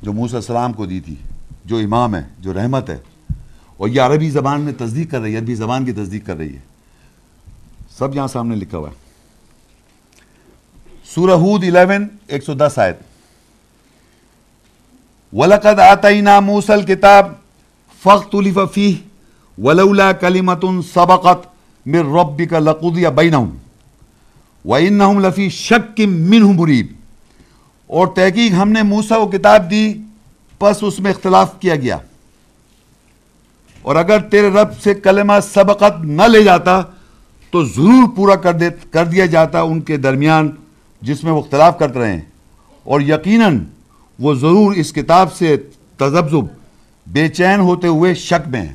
جو موسیٰ السلام کو دی تھی، جو امام ہے، جو رحمت ہے۔ اور یہ عربی زبان میں تصدیق کر رہی ہے، عربی زبان کی تصدیق کر رہی ہے۔ سب یہاں سامنے لکھا ہوا ہے۔ سورہ ہود 11 ایک سو دس آیت۔ وَلَقَدْ آتَيْنَا مُوسَى الْكِتَابِ فَاخْتُلِفَ فِيهِ وَلَوْلَا كَلِمَةٌ سَبَقَتْ مِنْ رَبِّكَ لَقُضِيَ بَيْنَهُمْ وَإِنَّهُمْ لَفِي شَكٍ مِّنْهُ مُرِيبٍ۔ اور تحقیق ہم نے موسیٰ کو کتاب دی، پس اس میں اختلاف کیا گیا۔ اور اگر تیرے رب سے کلمہ سبقت نہ لے جاتا، تو ضرور پورا کر دے، کر دیا جاتا ان کے درمیان، جس میں وہ اختلاف کرتے رہے۔ ہیں اور یقیناً وہ ضرور اس کتاب سے تذبذب، بے چین ہوتے ہوئے شک میں ہیں۔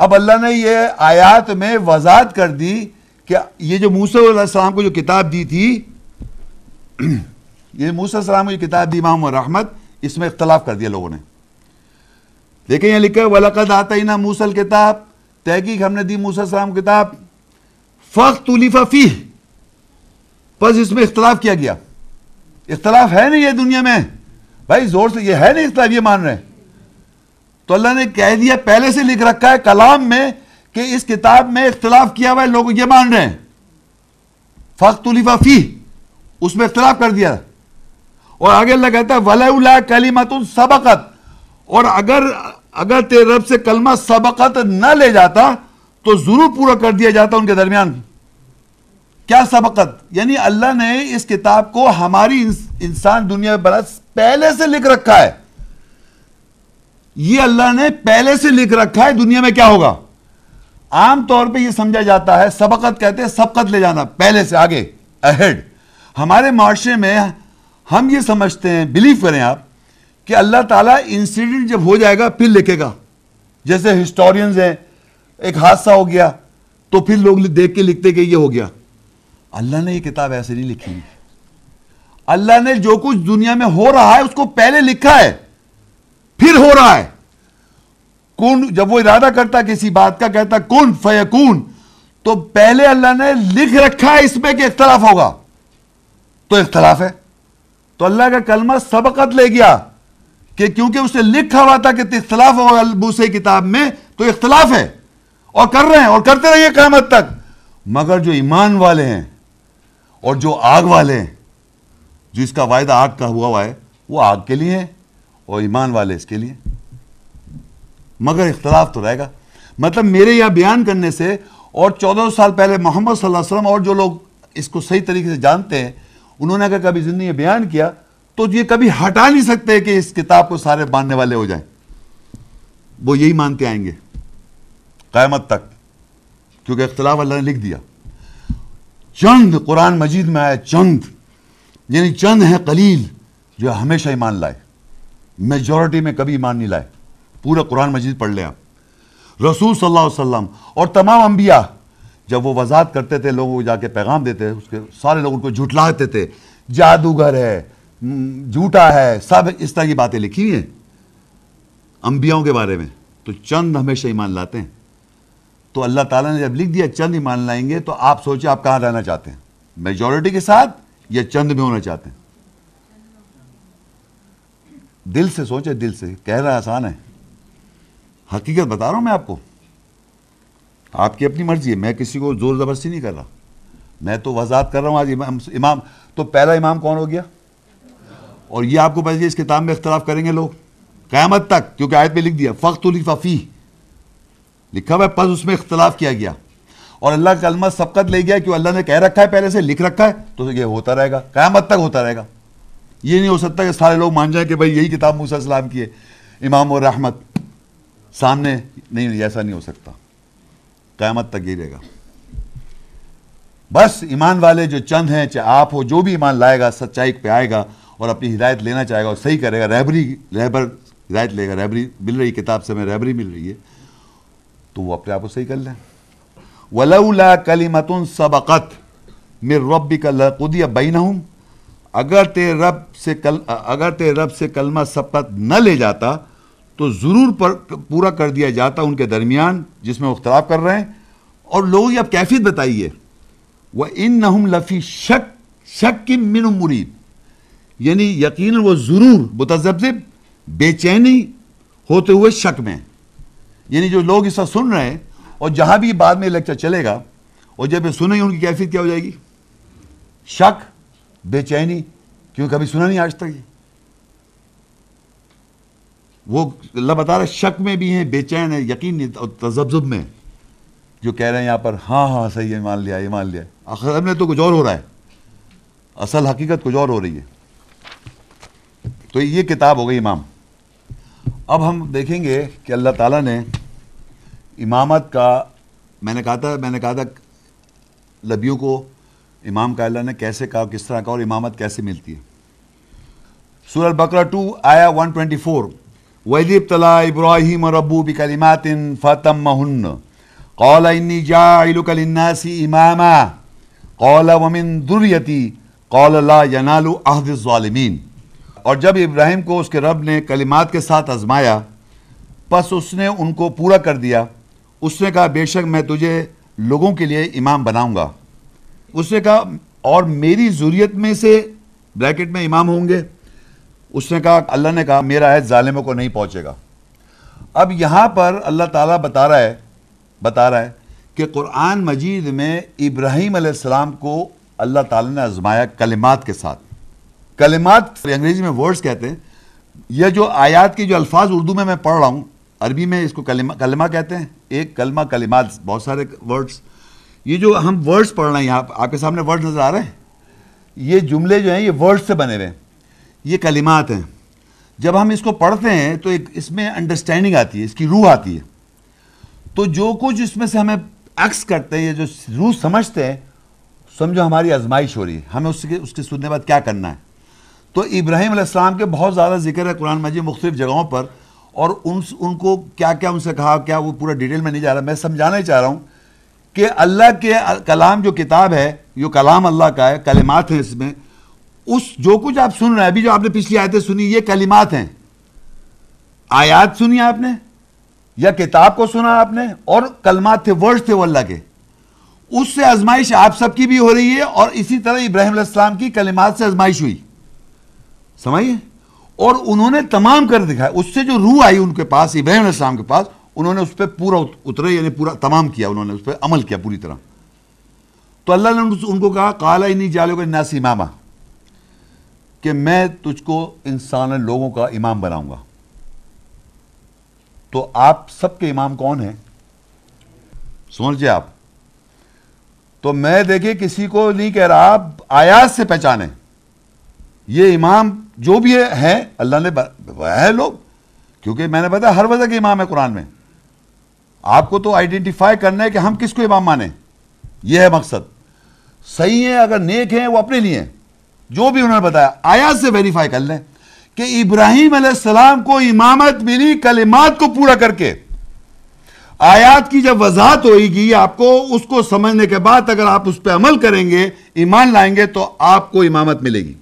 اب اللہ نے یہ آیات میں وضاحت کر دی کہ یہ جو موسیٰ علیہ السلام کو جو کتاب دی تھی، یہ موسیٰ علیہ السلام کو جو کتاب دی، امام و رحمت اس میں اختلاف کر دیا لوگوں نے۔ دیکھیں یہ لکھا ہے، وَلَقَدْ آتَيْنَا مُوسَى الْكِتاب، تحقیق ہم نے دی موسیٰ السلام کتاب۔ فَخْتُلِفَ فِيهِ پس اس میں اختلاف کیا گیا۔ اختلاف ہے نہیں یہ دنیا میں۔ بھائی زور سے یہ ہے نہیں اختلاف، یہ مان رہے ہیں۔ تو اللہ نے کہہ دیا، پہلے سے لکھ رکھا ہے کلام میں کہ اس کتاب میں اختلاف کیا ہوا ہے، لوگ یہ مان رہے ہیں۔ فخت فی اس میں اختلاف کر دیا۔ اور آگے اللہ کہتا ہے ولا کلیمت سبقت۔ اور اگر اگر تیرے رب سے کلمہ سبقت نہ لے جاتا، تو ضرور پورا کر دیا جاتا ان کے درمیان۔ کیا سبقت؟ یعنی اللہ نے اس کتاب کو ہماری انسان دنیا میں برس پہلے سے لکھ رکھا ہے۔ یہ اللہ نے پہلے سے لکھ رکھا ہے دنیا میں کیا ہوگا؟ عام طور پہ یہ سمجھا جاتا ہے، سبقت کہتے ہیں سبقت لے جانا، پہلے سے، آگے اہڈ ہمارے معاشرے میں ہم یہ سمجھتے ہیں بلیف کریں آپ، کہ اللہ تعالیٰ انسیڈنٹ جب ہو جائے گا، پھر لکھے گا۔ جیسے ہسٹورینز ہیں، ایک حادثہ ہو گیا، تو پھر لوگ دیکھ کے لکھتے کہ یہ ہو گیا۔ اللہ نے یہ کتاب ایسے نہیں لکھی اللہ نے جو کچھ دنیا میں ہو رہا ہے، اس کو پہلے لکھا ہے۔ پھر ہو رہا ہے۔ کون جب وہ ارادہ کرتا کسی بات کا، کہتا کون فیکون، تو پہلے اللہ نے لکھ رکھا ہے اس میں کہ اختلاف ہوگا۔ تو اختلاف ہے۔ تو اللہ کا کلمہ سبقت لے گیا کہ کیونکہ اسے لکھا ہوا تھا کہ اختلاف ہوگا البوسے کتاب میں، تو اختلاف ہے۔ اور کر رہے ہیں اور کرتے رہیے قیامت تک۔ مگر جو ایمان والے ہیں اور جو آگ والے ہیں، جو اس کا وائدہ آگ کا ہوا ہوا ہے، وہ آگ کے لیے ہیں۔ اور ایمان والے اس کے لیے۔ مگر اختلاف تو رہے گا۔ مطلب میرے یہاں بیان کرنے سے اور چودہ سال پہلے محمد صلی اللہ علیہ وسلم اور جو لوگ اس کو صحیح طریقے سے جانتے ہیں، انہوں نے اگر کبھی زندگی بیان کیا تو یہ کبھی ہٹا نہیں سکتے کہ اس کتاب کو سارے ماننے والے ہو جائیں۔ وہ یہی مانتے آئیں گے۔ قیامت تک، کیونکہ اختلاف اللہ نے لکھ دیا۔ چند قرآن مجید میں آیا، چند یعنی چند ہے قلیل جو ہمیشہ ایمان لائے۔ میجورٹی میں کبھی ایمان نہیں لائے۔ پورا قرآن مجید پڑھ لیں آپ۔ رسول صلی اللہ علیہ وسلم اور تمام انبیاء جب وہ وضاحت کرتے تھے، لوگوں کو جا کے پیغام دیتے، اس کے سارے لوگ ان کو جھٹلاتے تھے۔ جادوگر ہے جھوٹا ہے، سب اس طرح کی باتیں لکھی ہیں۔ انبیاؤں کے بارے میں تو چند ہمیشہ ایمان لاتے ہیں۔ تو اللہ تعالیٰ نے جب لکھ دیا چند ایمان لائیں گے تو آپ سوچیں آپ کہاں رہنا چاہتے ہیں؟ میجورٹی کے ساتھ یا چند میں ہونا چاہتے ہیں؟ دل سے سوچے، دل سے کہہ رہا آسان ہے۔ حقیقت بتا رہا ہوں میں آپ کو۔ آپ کی اپنی مرضی ہے، میں کسی کو زور زبردستی نہیں کر رہا۔ میں تو وضاحت کر رہا ہوں، آج امام تو پہلا امام کون ہو گیا؟ اور یہ آپ کو پہلے اس کتاب میں اختلاف کریں گے لوگ۔ قیامت تک، کیونکہ آیت میں لکھ دیا، فخت الفافی لکھا ہوا ہے، پس اس میں اختلاف کیا گیا۔ اور اللہ کا کلمہ سبقت لے گیا کہ اللہ نے کہہ رکھا ہے، پہلے سے لکھ رکھا ہے، تو یہ ہوتا رہے گا۔ قیامت تک ہوتا رہے گا۔ یہ نہیں ہو سکتا کہ سارے لوگ مان جائیں کہ بھائی یہی کتاب موسیٰ السلام کی ہے۔ امام اور رحمت سامنے نہیں ایسا نہیں ہو سکتا۔ قیامت تک یہ رہے گا۔ بس ایمان والے جو چند ہیں، چاہے آپ ہو، جو بھی ایمان لائے گا، سچائی پہ آئے گا اور اپنی ہدایت لینا چاہے گا اور صحیح کرے گا۔ رہبری، رہبر ہدایت لے گا۔ رہبری مل رہی کتاب سے میں رہبری مل رہی ہے۔ تو وہ اپنے آپ کو صحیح کر لیں۔ وَلَوْلَا كَلِمَةٌ سَبَقَتْ مِرْ رَبِّكَ لَقُدِيَ بَيْنَهُمْ اگر تیرے رب سے کل اگر تیرے رب سے کلمہ سبقت نہ لے جاتا، تو ضرور پر پورا کر دیا جاتا ان کے درمیان جس میں وہ اختلاف کر رہے ہیں۔ اور لوگوں کی اب کیفیت بتائیے۔ وہ ان نہ لفی شک شک کی من مرید یعنی یقیناً وہ ضرور متذبذب، بے چینی ہوتے ہوئے شک میں یعنی جو لوگ اس وقت سن رہے ہیں، اور جہاں بھی بعد میں لیکچر چلے گا، اور جب یہ سنیں گے، ان کی کیفیت کیا ہو جائے گی؟ شک۔ بے چینی کیوں کبھی سنا نہیں آج تک۔ یہ وہ اللہ بتا رہا شک میں بھی ہیں، بے چین ہے یقین نہیں، اور تذبذب میں۔ جو کہہ رہے ہیں یہاں پر ہاں ہاں صحیح ہے مان لیا یہ مان لیا۔ آخر میں تو کچھ اور ہو رہا ہے۔ اصل حقیقت کچھ اور ہو رہی ہے۔ تو یہ کتاب ہو گئی امام۔ اب ہم دیکھیں گے کہ اللہ تعالیٰ نے امامت کا، میں نے کہا تھا، میں نے کہا تھا لبیوں کو امام کا اللہ نے کیسے کہا، کس طرح کہا اور امامت کیسے ملتی ہے۔ سور البقرہ ٹو آیا ون ٹوینٹی فور ویدیب طلا ابراہیم ربو بکلمات فتمہن قال انی جاعلک للناس اماما قال ومن ذریتی قال لا ینال عہد الظالمین اور جب ابراہیم کو اس کے رب نے کلمات کے ساتھ ازمایا پس اس نے ان کو پورا کر دیا۔ اس نے کہا، بے شک میں تجھے لوگوں کے لیے امام بناؤں گا۔ اس نے کہا، اور میری ضروریت میں سے بریکٹ میں امام ہوں گے. اس نے کہا، اللہ نے کہا، میرا عہد ظالموں کو نہیں پہنچے گا. اب یہاں پر اللہ تعالیٰ بتا رہا ہے بتا رہا ہے کہ قرآن مجید میں ابراہیم علیہ السلام کو اللہ تعالیٰ نے آزمایا کلمات کے ساتھ۔ کلمات یعنی انگریزی میں ورڈز کہتے ہیں۔ یہ جو آیات کی جو الفاظ اردو میں میں پڑھ رہا ہوں، عربی میں اس کو کلمہ کلمہ کہتے ہیں۔ ایک کلمہ کلمات، بہت سارے ورڈز یہ جو ہم ورڈز پڑھ رہے ہیں یہاں آپ کے سامنے ورڈز نظر آ رہے ہیں؟ یہ جملے جو ہیں، یہ ورڈز سے بنے ہوئے ہیں۔ یہ کلمات ہیں۔ جب ہم اس کو پڑھتے ہیں، تو ایک اس میں انڈرسٹینڈنگ آتی ہے، اس کی روح آتی ہے۔ تو جو کچھ اس میں سے ہمیں عکس کرتے ہیں یہ جو روح سمجھتے ہیں، سمجھو ہماری آزمائش ہو رہی ہے۔ ہمیں اس کے اس کے سننے بعد کیا کرنا ہے؟ تو ابراہیم علیہ السلام کے بہت زیادہ ذکر ہے قرآن مجید مختلف جگہوں پر، اور ان ان کو کیا کیا ان سے کہا، کیا وہ پورا ڈیٹیل میں نہیں جا رہا، میں سمجھانا ہی چاہ رہا ہوں۔ کہ اللہ کے کلام جو کتاب ہے، جو کلام اللہ کا ہے، کلمات ہیں اس میں، اس جو کچھ آپ سن رہے ہیں، ابھی جو آپ نے پچھلی آیتیں سنی، یہ کلمات ہیں۔ آیات سنی آپ نے؟ یا کتاب کو سنا آپ نے؟ اور کلمات تھے ورڈ تھے وہ اللہ کے۔ اس سے ازمائش آپ سب کی بھی ہو رہی ہے اور اسی طرح ابراہیم علیہ السلام کی کلمات سے ازمائش ہوئی۔ سمجھئے اور انہوں نے تمام کر دکھایا۔ اس سے جو روح آئی ان کے پاس، ابراہیم علیہ السلام کے پاس انہوں نے اس پہ پورا اترے یعنی پورا تمام کیا، انہوں نے اس پہ عمل کیا پوری طرح۔ تو اللہ نے ان کو کہا کالا ہی نہیں جالو گا ناسی امامہ کہ میں تجھ کو انسان لوگوں کا امام بناؤں گا۔ تو آپ سب کے امام کون ہیں؟ سمجھے آپ؟ تو میں دیکھیں کسی کو نہیں کہہ رہا، آپ آیات سے پہچانے یہ امام جو بھی ہے اللہ نے ہے لوگ، کیونکہ میں نے بتایا ہر وجہ کے امام ہے قرآن میں۔ آپ کو تو آئیڈینٹیفائی کرنا ہے کہ ہم کس کو امام مانیں۔ یہ ہے مقصد۔ صحیح ہے اگر نیک ہیں، وہ اپنے لیے جو بھی انہوں نے بتایا، آیات سے ویریفائی کر لیں کہ ابراہیم علیہ السلام کو امامت ملی، کلمات کو پورا کر کے۔ آیات کی جب وضاحت ہوئے گی آپ کو، اس کو سمجھنے کے بعد اگر آپ اس پہ عمل کریں گے، ایمان لائیں گے، تو آپ کو امامت ملے گی۔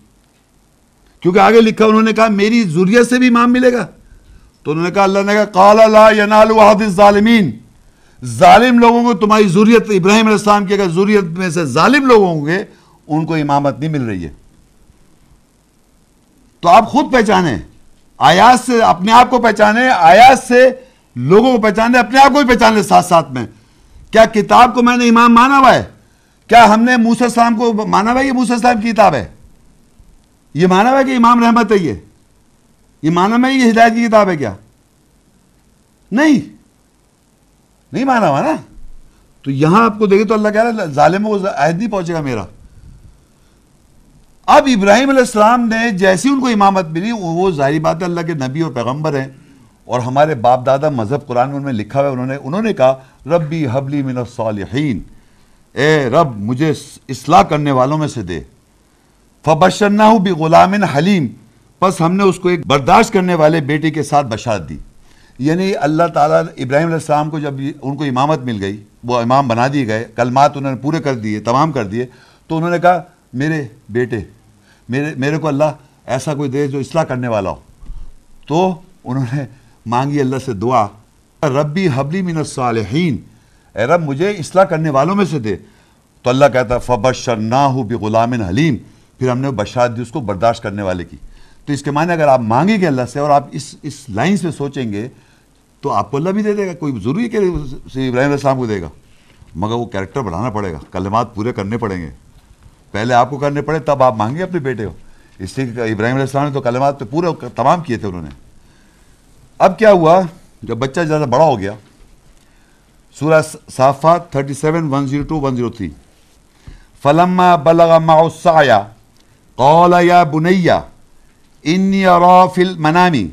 کیونکہ آگے لکھا انہوں نے کہا، میری ضروریت سے بھی امام ملے گا۔ تو انہوں نے کہا، اللہ نے کہا، قال لا ینال وحد الظالمین۔ ظالم لوگوں کو تمہاری ضروریت ابراہیم علیہ السلام کی اگر ضروریت میں سے ظالم لوگ ہوں گے، ان کو امامت نہیں مل رہی ہے۔ تو آپ خود پہچانیں آیات سے اپنے آپ کو پہچانیں آیات سے لوگوں کو پہچانے، اپنے آپ کو بھی پہچان لیں ساتھ ساتھ میں۔ کیا کتاب کو میں نے امام مانا ہوا ہے؟ کیا ہم نے موسیٰ السلام کو مانا ہوا ہے؟ یہ موسیٰ السلام کی کتاب ہے۔ یہ مانا ہوا ہے کہ امام رحمت ہے یہ۔ یہ مانا ہوا ہے یہ ہدایت کی کتاب ہے کیا؟ نہیں۔ نہیں مانا ہوا نا؟ تو یہاں آپ کو دیکھیں تو اللہ کہہ رہا ہے ظالم وہ عہد نہیں پہنچے گا میرا۔ اب ابراہیم علیہ السلام نے جیسی ان کو امامت ملی، وہ ظاہری بات ہے، اللہ کے نبی اور پیغمبر ہیں۔ اور ہمارے باپ دادا مذہب قرآن میں لکھا ہوا انہوں نے انہوں نے کہا، ربی حبلی من الصالحین۔ اے رب، مجھے اصلاح کرنے والوں میں سے دے۔ فبشرناہ بغلام حلیم۔ پس ہم نے اس کو ایک برداشت کرنے والے بیٹے کے ساتھ بشارت دی۔ یعنی اللہ تعالیٰ ابراہیم علیہ السلام کو جب ان کو امامت مل گئی، وہ امام بنا دیے گئے، کلمات انہوں نے پورے کر دیے، تمام کر دیے، تو انہوں نے کہا، میرے بیٹے، میرے میرے کو اللہ ایسا کوئی دے جو اصلاح کرنے والا ہو۔ تو انہوں نے مانگی اللہ سے دعا، ربی حبلی من الصالحین، اے رب مجھے اصلاح کرنے والوں میں سے دے۔ تو اللہ کہتا فبشرناہ بغلام حلیم۔ پھر ہم نے بشارت دی، اس کو برداشت کرنے والے کی۔ تو اس کے معنی اگر آپ مانگیں گے اللہ سے اور آپ اس اس لائن سے سوچیں گے، تو آپ کو اللہ بھی دے دے گا، کوئی ضروری ہے کہ ابراہیم علیہ السلام کو دے گا؟ مگر وہ کیریکٹر بڑھانا پڑے گا، کلمات پورے کرنے پڑیں گے۔ پہلے آپ کو کرنے پڑے، تب آپ مانگے اپنے بیٹے ہو اس لیے ابراہیم علیہ السلام نے تو کلمات پہ پورے تمام کیے تھے انہوں نے۔ اب کیا ہوا؟ جب بچہ زیادہ بڑا ہو گیا، سورہ صافات 37 102 103 فلما بلغ مع السعي، قال يا بني اني ارى في المنام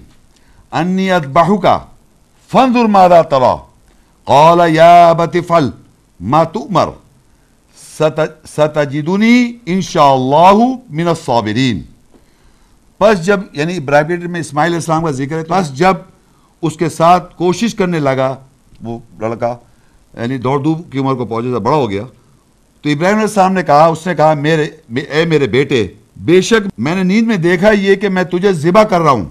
اني اذبحك فانظر ماذا ترى قال يا ابت ما تؤمر ستجدنی انشاءاللہ من الصابرین پس جب یعنی برائبریٹر میں اسماعیل علیہ السلام کا ذکر ہے پس جب اس کے ساتھ کوشش کرنے لگا وہ لڑکا یعنی دوڑ دوب کی عمر کو پہنچے سے بڑا ہو گیا تو ابراہیم علیہ السلام نے کہا اس نے کہا میرے اے میرے بیٹے بے شک میں نے نیند میں دیکھا یہ کہ میں تجھے ذبح کر رہا ہوں۔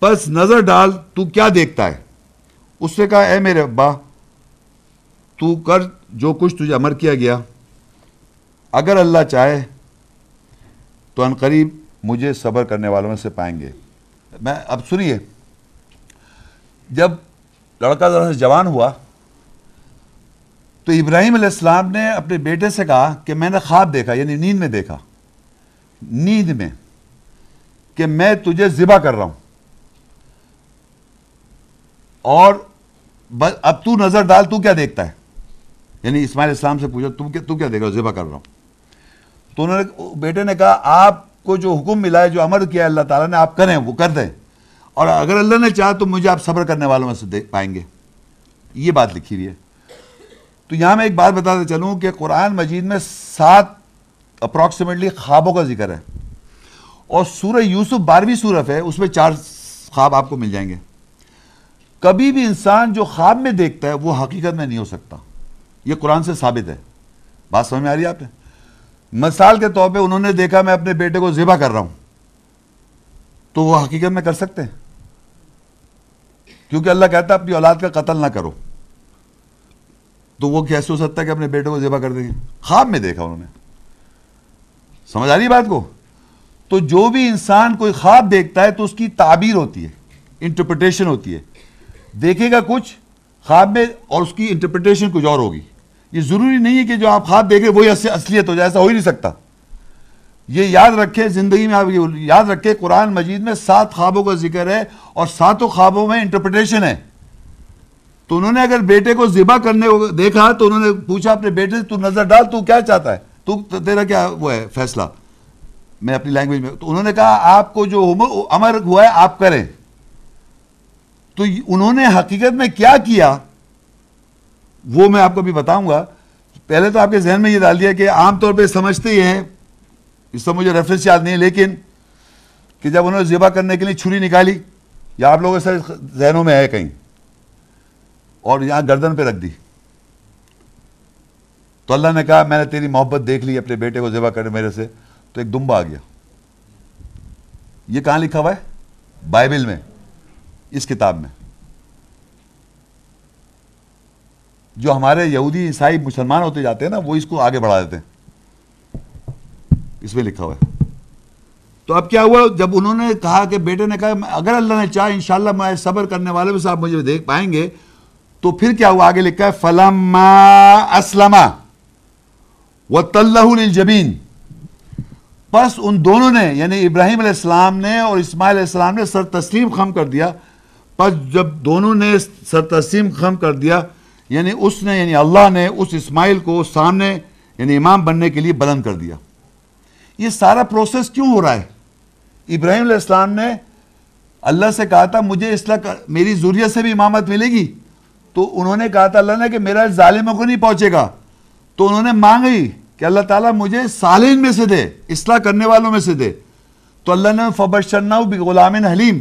پس نظر ڈال، تو کیا دیکھتا ہے؟ اس نے کہا، اے میرے ابا، تو کر جو کچھ تجھے امر کیا گیا۔ اگر اللہ چاہے تو ان قریب مجھے صبر کرنے والوں میں سے پائیں گے۔ میں، اب سنیے، جب لڑکا ذرا سے جوان ہوا، تو ابراہیم علیہ السلام نے اپنے بیٹے سے کہا کہ میں نے خواب دیکھا یعنی نیند میں دیکھا۔ نیند میں کہ میں تجھے ذبح کر رہا ہوں۔ اور اب تو نظر ڈال، تو کیا دیکھتا ہے؟ یعنی اسماعیل اسلام سے پوچھا تو کیا دیکھ رہا ذبح کر رہا ہوں۔ تو انہوں نے بیٹے نے کہا، آپ کو جو حکم ملا ہے، جو امر کیا ہے، اللہ تعالیٰ نے آپ کریں، وہ کر دیں۔ اور اگر اللہ نے چاہا، تو مجھے آپ صبر کرنے والوں میں سے دیکھ پائیں گے۔ یہ بات لکھی ہوئی ہے۔ تو یہاں میں ایک بات بتاتے چلوں کہ قرآن مجید میں سات اپروکسیمیٹلی خوابوں کا ذکر ہے۔ اور سورہ یوسف بارہویں صورت ہے، اس میں چار خواب آپ کو مل جائیں گے۔ کبھی بھی انسان جو خواب میں دیکھتا ہے، وہ حقیقت میں نہیں ہو سکتا۔ یہ قرآن سے ثابت ہے۔ بات سمجھ میں آ رہی ہے آپ نے؟ مثال کے طور پہ انہوں نے دیکھا، میں اپنے بیٹے کو ذبح کر رہا ہوں۔ تو وہ حقیقت میں کر سکتے ہیں۔ کیونکہ اللہ کہتا ہے، اپنی اولاد کا قتل نہ کرو۔ تو وہ کیسے ہو سکتا ہے کہ اپنے بیٹے کو ذبح کر دیں گے؟ خواب میں دیکھا انہوں نے۔ سمجھ آ رہی بات کو؟ تو جو بھی انسان کوئی خواب دیکھتا ہے تو اس کی تعبیر ہوتی ہے انٹرپریٹیشن ہوتی ہے۔ دیکھے گا کچھ خواب میں اور اس کی انٹرپریٹیشن کچھ اور ہوگی۔ یہ ضروری نہیں ہے کہ جو آپ خواب دیکھیں وہی اصلیت ہو جائے، ایسا ہو ہی نہیں سکتا۔ یہ یاد رکھے زندگی میں آپ یاد رکھے قرآن مجید میں سات خوابوں کا ذکر ہے اور ساتوں خوابوں میں انٹرپریٹیشن ہے۔ تو انہوں نے اگر بیٹے کو ذبح کرنے دیکھا تو انہوں نے پوچھا اپنے بیٹے سے، تو نظر ڈال، تو کیا چاہتا ہے؟ تو تیرا کیا وہ ہے؟ فیصلہ۔ میں اپنی لینگویج میں تو انہوں نے کہا، آپ کو جو امر ہوا ہے، آپ کریں۔ تو انہوں نے حقیقت میں کیا کیا؟ وہ میں آپ کو بھی بتاؤں گا۔ پہلے تو آپ کے ذہن میں یہ ڈال دیا کہ عام طور پہ سمجھتے ہی ہیں۔ اس سے مجھے ریفرنس یاد نہیں ہے لیکن کہ جب انہوں نے ذبح کرنے کے لیے چھری نکالی، یا آپ لوگوں سے ذہنوں میں ہے کہیں۔ اور یہاں گردن پہ رکھ دی۔ تو اللہ نے کہا، میں نے تیری محبت دیکھ لی، اپنے بیٹے کو ذبح کرنے میرے سے، تو ایک دمبا آ گیا۔ یہ کہاں لکھا ہوا ہے؟ بائبل میں، اس کتاب میں۔ جو ہمارے یہودی عیسائی مسلمان ہوتے جاتے ہیں نا، وہ اس کو آگے بڑھا دیتے ہیں۔ اس میں لکھا ہوا ہے۔ تو اب کیا ہوا؟ جب انہوں نے کہا کہ بیٹے نے کہا اگر اللہ نے چاہا، انشاءاللہ میں صبر کرنے والے میں صاحب مجھے دیکھ پائیں گے۔ تو پھر کیا ہوا؟ آگے لکھا ہے، فلما اسلما و للجبین پس ان دونوں نے یعنی ابراہیم علیہ السلام نے اور اسماعیل علیہ السلام نے سر تسلیم خم کر دیا۔ پس جب دونوں نے سر تسلیم خم کر دیا یعنی اس نے یعنی اللہ نے اس اسماعیل کو سامنے یعنی امام بننے کے لیے بلند کر دیا۔ یہ سارا پروسیس کیوں ہو رہا ہے؟ ابراہیم علیہ السلام نے اللہ سے کہا تھا، مجھے اصلاح میری ضروریت سے بھی امامت ملے گی۔ تو انہوں نے کہا تھا اللہ نے کہ میرا ظالموں کو نہیں پہنچے گا۔ تو انہوں نے مانگی کہ اللہ تعالیٰ مجھے سالین میں سے دے، اصلاح کرنے والوں میں سے دے۔ تو اللہ نے فبش بھی غلام حلیم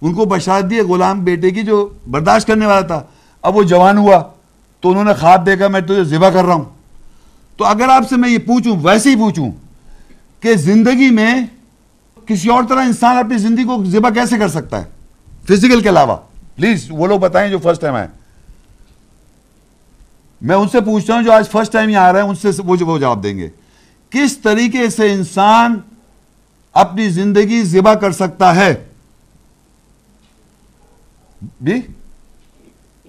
ان کو بشارت دی، غلام بیٹے کی جو برداشت کرنے والا تھا۔ اب وہ جوان ہوا، تو انہوں نے خواب دیکھا، میں تجھے ذبح کر رہا ہوں۔ تو اگر آپ سے میں یہ پوچھوں، ویسے ہی پوچھوں کہ زندگی میں کسی اور طرح انسان اپنی زندگی کو ذبح کیسے کر سکتا ہے؟ فزیکل کے علاوہ۔ پلیز وہ لوگ بتائیں جو فرسٹ ٹائم آئے۔ میں ان سے پوچھتا ہوں جو آج فرسٹ ٹائم یہاں آ رہے ہیں، ان سے وہ وہ جواب دیں گے۔ کس طریقے سے انسان اپنی زندگی ذبح کر سکتا ہے؟ بھی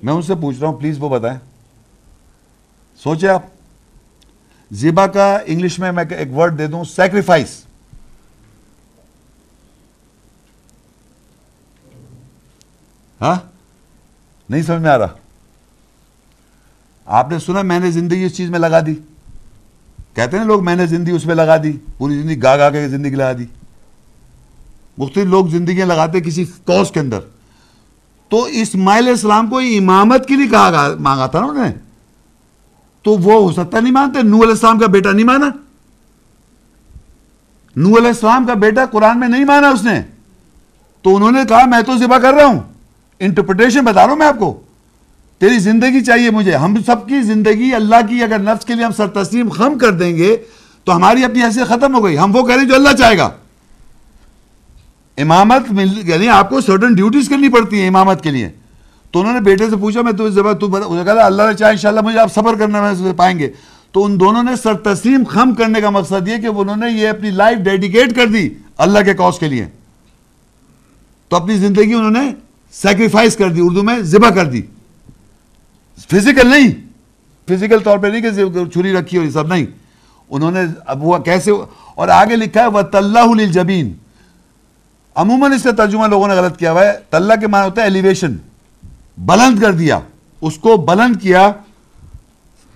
میں ان سے پوچھ رہا ہوں پلیز وہ بتائیں۔ سوچے آپ۔ زیبا کا انگلش میں میں ایک ورڈ دے دوں سیکریفائس ہاں؟ نہیں سمجھ میں آ رہا۔ آپ نے سنا میں نے زندگی اس چیز میں لگا دی۔ کہتے ہیں لوگ میں نے زندگی اس میں لگا دی، پوری زندگی گا گا کے زندگی لگا دی۔ مختلف لوگ زندگیاں لگاتے کسی کوس کے اندر۔ تو اسماعیل السلام کو امامت کے لیے کہا مانگا تھا نا انہوں نے۔ تو وہ ہو سکتا نہیں مانتے نو علیہ السلام کا بیٹا نہیں مانا۔ نو علیہ السلام کا بیٹا قرآن میں نہیں مانا اس نے۔ تو انہوں نے کہا، میں تو ذبح کر رہا ہوں۔ انٹرپریٹیشن بتا رہا ہوں میں آپ کو۔ تیری زندگی چاہیے مجھے۔ ہم سب کی زندگی اللہ کی، اگر نفس کے لیے ہم سر تسلیم خم کر دیں گے، تو ہماری اپنی حیثیت ختم ہو گئی۔ ہم وہ کریں جو اللہ چاہے گا۔ امامت یعنی آپ کو سرٹن ڈیوٹیز کرنی پڑتی ہیں امامت کے لیے۔ تو انہوں نے بیٹے سے پوچھا، میں تو کہا، اللہ نے چاہے انشاءاللہ مجھے آپ صبر کرنا میں پائیں گے۔ تو ان دونوں نے سر تسلیم خم کرنے کا مقصد یہ کہ انہوں نے یہ اپنی لائف ڈیڈیکیٹ کر دی اللہ کے کاز کے لیے۔ تو اپنی زندگی انہوں نے سیکریفائز کر دی، اردو میں ذبح کر دی۔ فزیکل نہیں. فزیکل طور پہ نہیں کہ چھری رکھی اور یہ سب نہیں. انہوں نے اب وہ کیسے اور آگے لکھا ہے وہ طلّہ عموماً اس کا ترجمہ لوگوں نے غلط کیا ہوا ہے۔ طلّہ کے معنی ہوتا ہے ایلیویشن بلند کر دیا. اس کو بلند کیا۔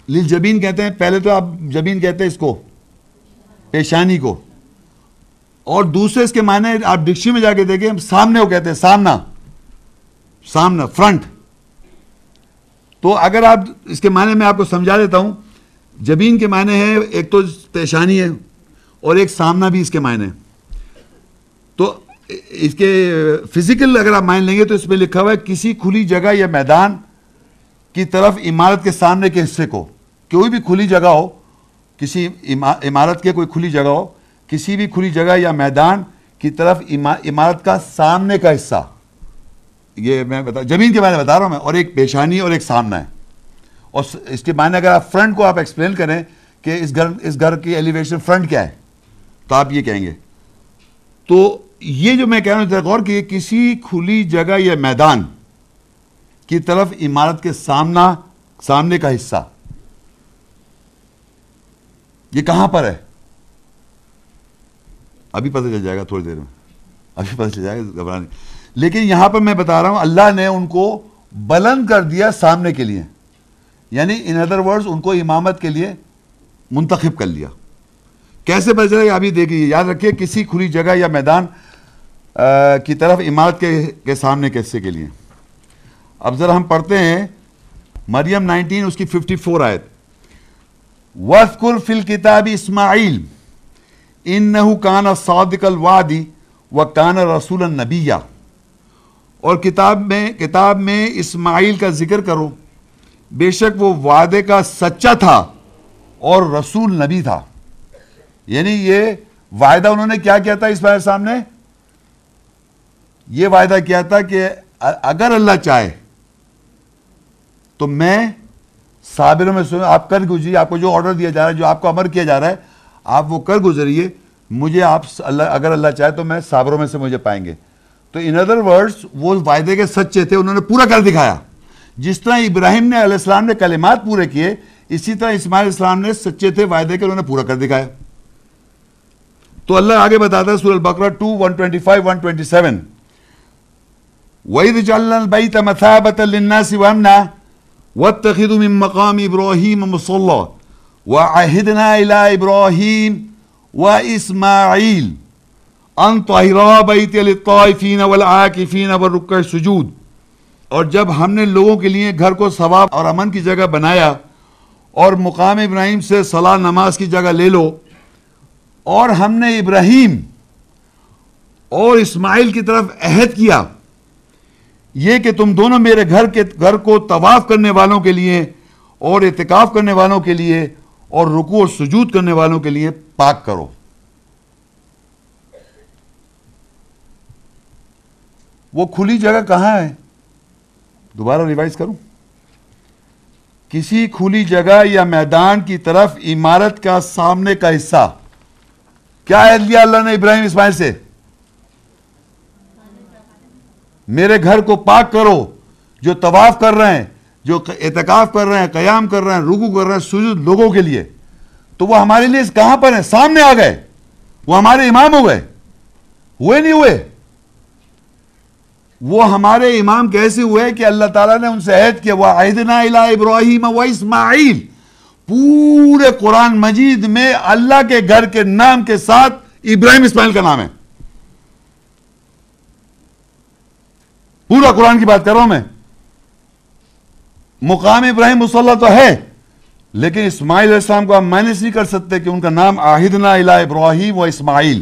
لیل جبین کہتے ہیں، پہلے تو آپ جبین کہتے ہیں اس کو، پیشانی کو. اور دوسرے اس کے معنی آپ ڈکشی میں جا کے دیکھیں، سامنے وہ کہتے ہیں، سامنا. سامنا، فرنٹ. تو اگر آپ اس کے معنی میں آپ کو سمجھا دیتا ہوں، جبین کے معنی ہے ایک تو پیشانی ہے اور ایک سامنا بھی اس کے معنی ہے تو اس کے فزیکل اگر آپ معنی لیں گے تو اس میں لکھا ہوا ہے، کسی کھلی جگہ یا میدان کی طرف عمارت کے سامنے کے حصے کو، کوئی بھی کھلی جگہ ہو، کسی عمارت کے کوئی کھلی جگہ ہو، کسی بھی کھلی جگہ یا میدان کی طرف عمارت کا سامنے کا حصہ۔ یہ میں بتا زمین کے معنی بتا رہا ہوں میں، اور ایک پیشانی اور ایک سامنا ہے۔ اور اس کے معنی اگر آپ فرنٹ کو آپ ایکسپلین کریں کہ اس گھر اس گھر کی ایلیویشن فرنٹ کیا ہے، تو آپ یہ کہیں گے۔ تو یہ جو میں کہہ رہا ہوں غور کہ کسی کھلی جگہ یا میدان کی طرف عمارت کے سامنا، سامنے کا حصہ، یہ کہاں پر ہے؟ ابھی پتہ چل جائے گا تھوڑی دیر میں۔ ابھی پتہ چل جائے گا، گھبرانے۔ لیکن یہاں پر میں بتا رہا ہوں، اللہ نے ان کو بلند کر دیا سامنے کے لیے۔ یعنی ان ادر ورڈز ان کو امامت کے لیے منتخب کر لیا۔ کیسے پتہ چلے ابھی دیکھیے، یاد رکھیے، کسی کھلی جگہ یا میدان کی طرف عمارت کے سامنے کے حصے کے لیے۔ اب ذرا ہم پڑھتے ہیں، مریم نائنٹین، اس کی ففٹی فور آیت۔ وَذْكُرْ فِي الْكِتَابِ اسماعیل إِنَّهُ كَانَ صَادِقَ الْوَعْدِ وَكَانَ رَسُولًا نَبِيًّا۔ اور کتاب میں کتاب میں اسماعیل کا ذکر کرو۔ بے شک وہ وعدے کا سچا تھا اور رسول نبی تھا۔ یعنی یہ وعدہ انہوں نے کیا کیا تھا اس بارے سامنے؟ یہ وعدہ کیا تھا کہ اگر اللہ چاہے تو میں صابروں میں سن آپ کر گزریے، آپ کو جو آرڈر دیا جا رہا ہے، جو آپ کو امر کیا جا رہا ہے، آپ وہ کر گزریے، مجھے آپ اللہ اگر اللہ چاہے تو میں صابروں میں سے مجھے پائیں گے۔ تو ان ادر ورڈز وہ وعدے کے سچے تھے، انہوں نے پورا کر دکھایا۔ جس طرح ابراہیم نے علیہ السلام نے کلمات پورے کیے، اسی طرح اسماعیل السلام نے سچے تھے وعدے کے، انہوں نے پورا کر دکھایا۔ تو اللہ آگے بتاتا ہے سورہ البقرہ 2 125 127 وَإِذْ جَعَلْنَا الْبَيْتَ مَثَابَةً لِلنَّاسِ وَأَمْنًا وَاتَّخِذُوا مِن مَّقَامِ إِبْرَاهِيمَ مُصَلًّى وَعَهِدْنَا إِلَىٰ إِبْرَاهِيمَ وَإِسْمَاعِيلَ۔ أَن طَهِرَا بَيْتِيَ لِلطَّائِفِينَ وَالْعَاكِفِينَ وَالرُّكَّعِ السُّجُودِ اور جب ہم نے لوگوں کے لیے گھر کو ثواب اور امن کی جگہ بنایا اور مقام ابراہیم سے صلاح نماز کی جگہ لے لو اور ہم نے ابراہیم اور اسماعیل کی طرف عہد کیا، یہ کہ تم دونوں میرے گھر کے گھر کو طواف کرنے والوں کے لیے اور اعتکاف کرنے والوں کے لیے اور رکو اور سجود کرنے والوں کے لیے پاک کرو۔ وہ کھلی جگہ کہاں ہے؟ دوبارہ ریوائز کروں۔ کسی کھلی جگہ یا میدان کی طرف عمارت کا سامنے کا حصہ۔ کیا عہد لیا اللہ نے ابراہیم اسماعیل سے؟ میرے گھر کو پاک کرو۔ جو طواف کر رہے ہیں، جو اعتکاف کر رہے ہیں، قیام کر رہے ہیں رکو کر رہے ہیں، سجود لوگوں کے لیے۔ تو وہ ہمارے لیے کہاں پر ہیں؟ سامنے آ گئے۔ وہ ہمارے امام ہو گئے۔ ہوئے نہیں ہوئے؟ وہ ہمارے امام کیسے ہوئے کہ اللہ تعالیٰ نے ان سے عہد کیا؟ وہ عہدنا ابراہیم و اسماعیل پورے قرآن مجید میں اللہ کے گھر کے نام کے ساتھ ابراہیم اسماعیل کا نام ہے۔ پورا قرآن کی بات کر رہا ہوں میں۔ مقام ابراہیم مسلح تو ہے، لیکن اسماعیل علیہ السلام کو آپ مائنس نہیں کر سکتے کہ ان کا نام آہدنا الہ ابراہیم و اسماعیل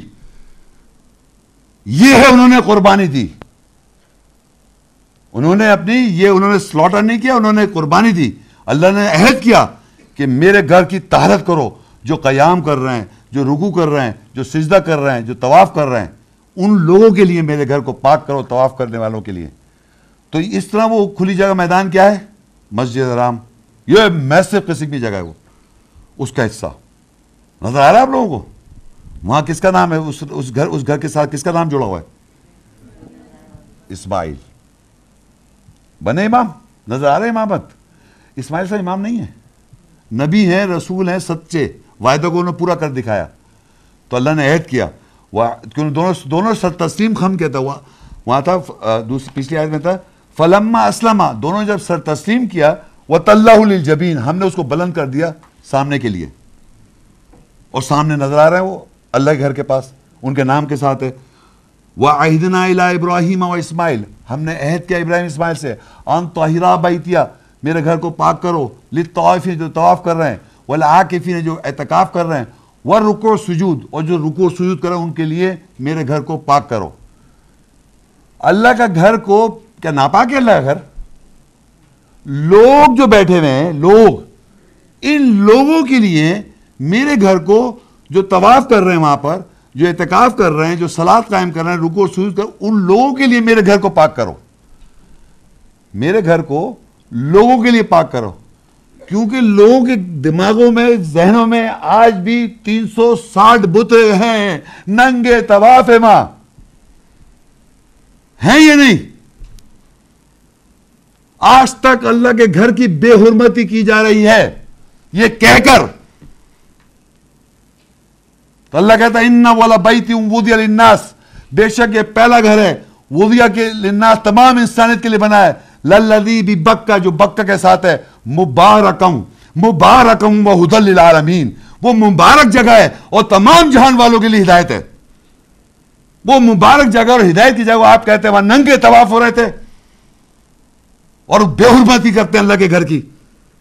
یہ ہے انہوں نے قربانی دی۔ انہوں نے اپنی، یہ انہوں نے سلوٹر نہیں کیا، انہوں نے قربانی دی۔ اللہ نے عہد کیا کہ میرے گھر کی طہارت کرو، جو قیام کر رہے ہیں، جو رکو کر رہے ہیں، جو سجدہ کر رہے ہیں، جو طواف کر رہے ہیں، ان لوگوں کے لیے میرے گھر کو پاک کرو، طواف کرنے والوں کے لیے۔ تو اس طرح وہ کھلی جگہ میدان کیا ہے؟ مسجد حرام۔ یہ میسو قسم کی جگہ ہے وہ۔ اس کا حصہ۔ نظر آ رہا ہے آپ لوگوں کو؟ وہاں کس کا نام ہے؟ اس اس گھر اس گھر کے ساتھ کس کا نام جڑا ہوا ہے؟ اسماعیل۔ بنے امام، نظر آ رہے امامت اسماعیل صاحب امام نہیں ہے نبی ہیں، رسول ہیں، سچے۔ وعدہ کو انہوں نے پورا کر دکھایا۔ تو اللہ نے عہد کیا۔ دونوں دونوں تسلیم خم کیا تھا۔ وہاں تھا پچھلی آیت میں تھا، فلما اسلمہ دونوں جب سر تسلیم کیا وہ طلّہ جبین ہم نے اس کو بلند کر دیا سامنے کے لیے۔ اور سامنے نظر آ رہا ہے وہ، اللہ کے گھر کے پاس۔ ان کے نام کے ساتھ ہے۔ وہ عہدنا ابراہیم و اسماعیل ہم نے عہد کیا ابراہیم اسماعیل سے۔ ان طاہرہ بیتیا میرے گھر کو پاک کرو۔ لطوافی جو طواف کر رہے ہیں۔ والعاکفی نے جو اعتکاف کر رہے ہیں۔ وہ رکو سجود اور جو رکو سجود کر رہے ہیں ان کے لیے میرے گھر کو پاک کرو۔ اللہ کا گھر کو، کیا ناپاک ہے اللہ کا گھر؟ لوگ جو بیٹھے ہوئے ہیں، لوگ۔ ان لوگوں کے لیے میرے گھر کو جو طواف کر رہے ہیں وہاں پر جو اعتکاف کر رہے ہیں، جو سلاد قائم کر رہے ہیں رکو سوز کر ان لوگوں کے لیے میرے گھر کو پاک کرو۔ میرے گھر کو لوگوں کے لیے پاک کرو۔ کیونکہ لوگوں کے دماغوں میں، ذہنوں میں آج بھی تین سو ساٹھ بت ہیں۔ ننگے طواف ماں۔ ہیں یہ نہیں؟ آج تک اللہ کے گھر کی بے حرمتی کی جا رہی ہے۔ یہ کہہ کر تو اللہ کہتا ہے انہ والا بیتی وودیا للناس بے شک یہ پہلا گھر ہے وودیا کے للناس تمام انسانیت کے لیے بنا ہے۔ للذی بی بکہ جو بکہ کے ساتھ ہے مبارکم مبارکم و حدل للعالمین۔ وہ مبارک جگہ ہے اور تمام جہان والوں کے لیے ہدایت ہے۔ وہ مبارک جگہ اور ہدایت کی جگہ آپ کہتے ہیں وہاں ننگے طواف ہو رہے تھے۔ اور بے حرمتی کرتے ہیں اللہ کے گھر کی۔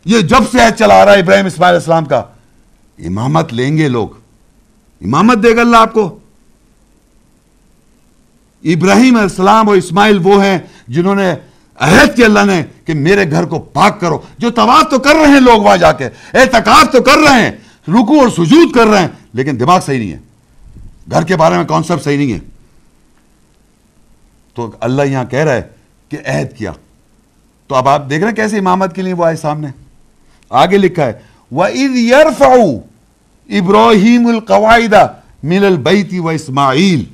یہ جب سے چلا آ رہا ہے ابراہیم اسماعیل السلام کا، امامت لیں گے لوگ۔ امامت دے گا اللہ آپ کو۔ ابراہیم علیہ السلام اور اسماعیل وہ ہیں جنہوں نے عہد کی اللہ نے کہ میرے گھر کو پاک کرو۔ جو طواف تو کر رہے ہیں لوگ وہاں جا کے، اعتکاف تو کر رہے ہیں رکو اور سجود کر رہے ہیں، لیکن دماغ صحیح نہیں ہے۔ گھر کے بارے میں کانسیپٹ صحیح نہیں ہے۔ تو اللہ یہاں کہہ رہا ہے کہ عہد کیا۔ تو اب آپ دیکھ رہے ہیں کیسے امامت کے لیے وہ آئے سامنے۔ آگے لکھا ہے، وَإِذْ يَرْفَعُ إِبْرَاهِيمُ الْقَوَائِدَ مِنَ الْبَيْتِ وَإِسْمَعِيلِ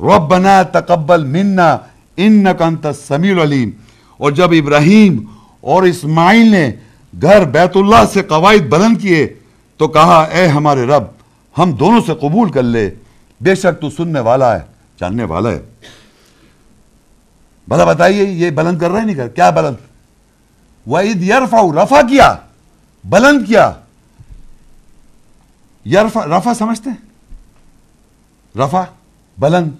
رَبَّنَا تَقَبَّلْ مِنَّا اِنَّكَ انْتَ السَّمِيعُ الْعَلِيمُ. اور جب ابراہیم اور اسماعیل نے گھر بیت اللہ سے قواعد بلند کیے، تو کہا، اے ہمارے رب، ہم دونوں سے قبول کر لے۔ بے شک تو سننے والا ہے، جاننے والا ہے۔ بھلا بتائیے، یہ بلند کر رہے نہیں کر کیا بلند؟ وَإِذْ يَرْفَعُ، رفع کیا، بلند کیا۔ یرفع، رفع سمجھتے؟ ہیں رفع، بلند۔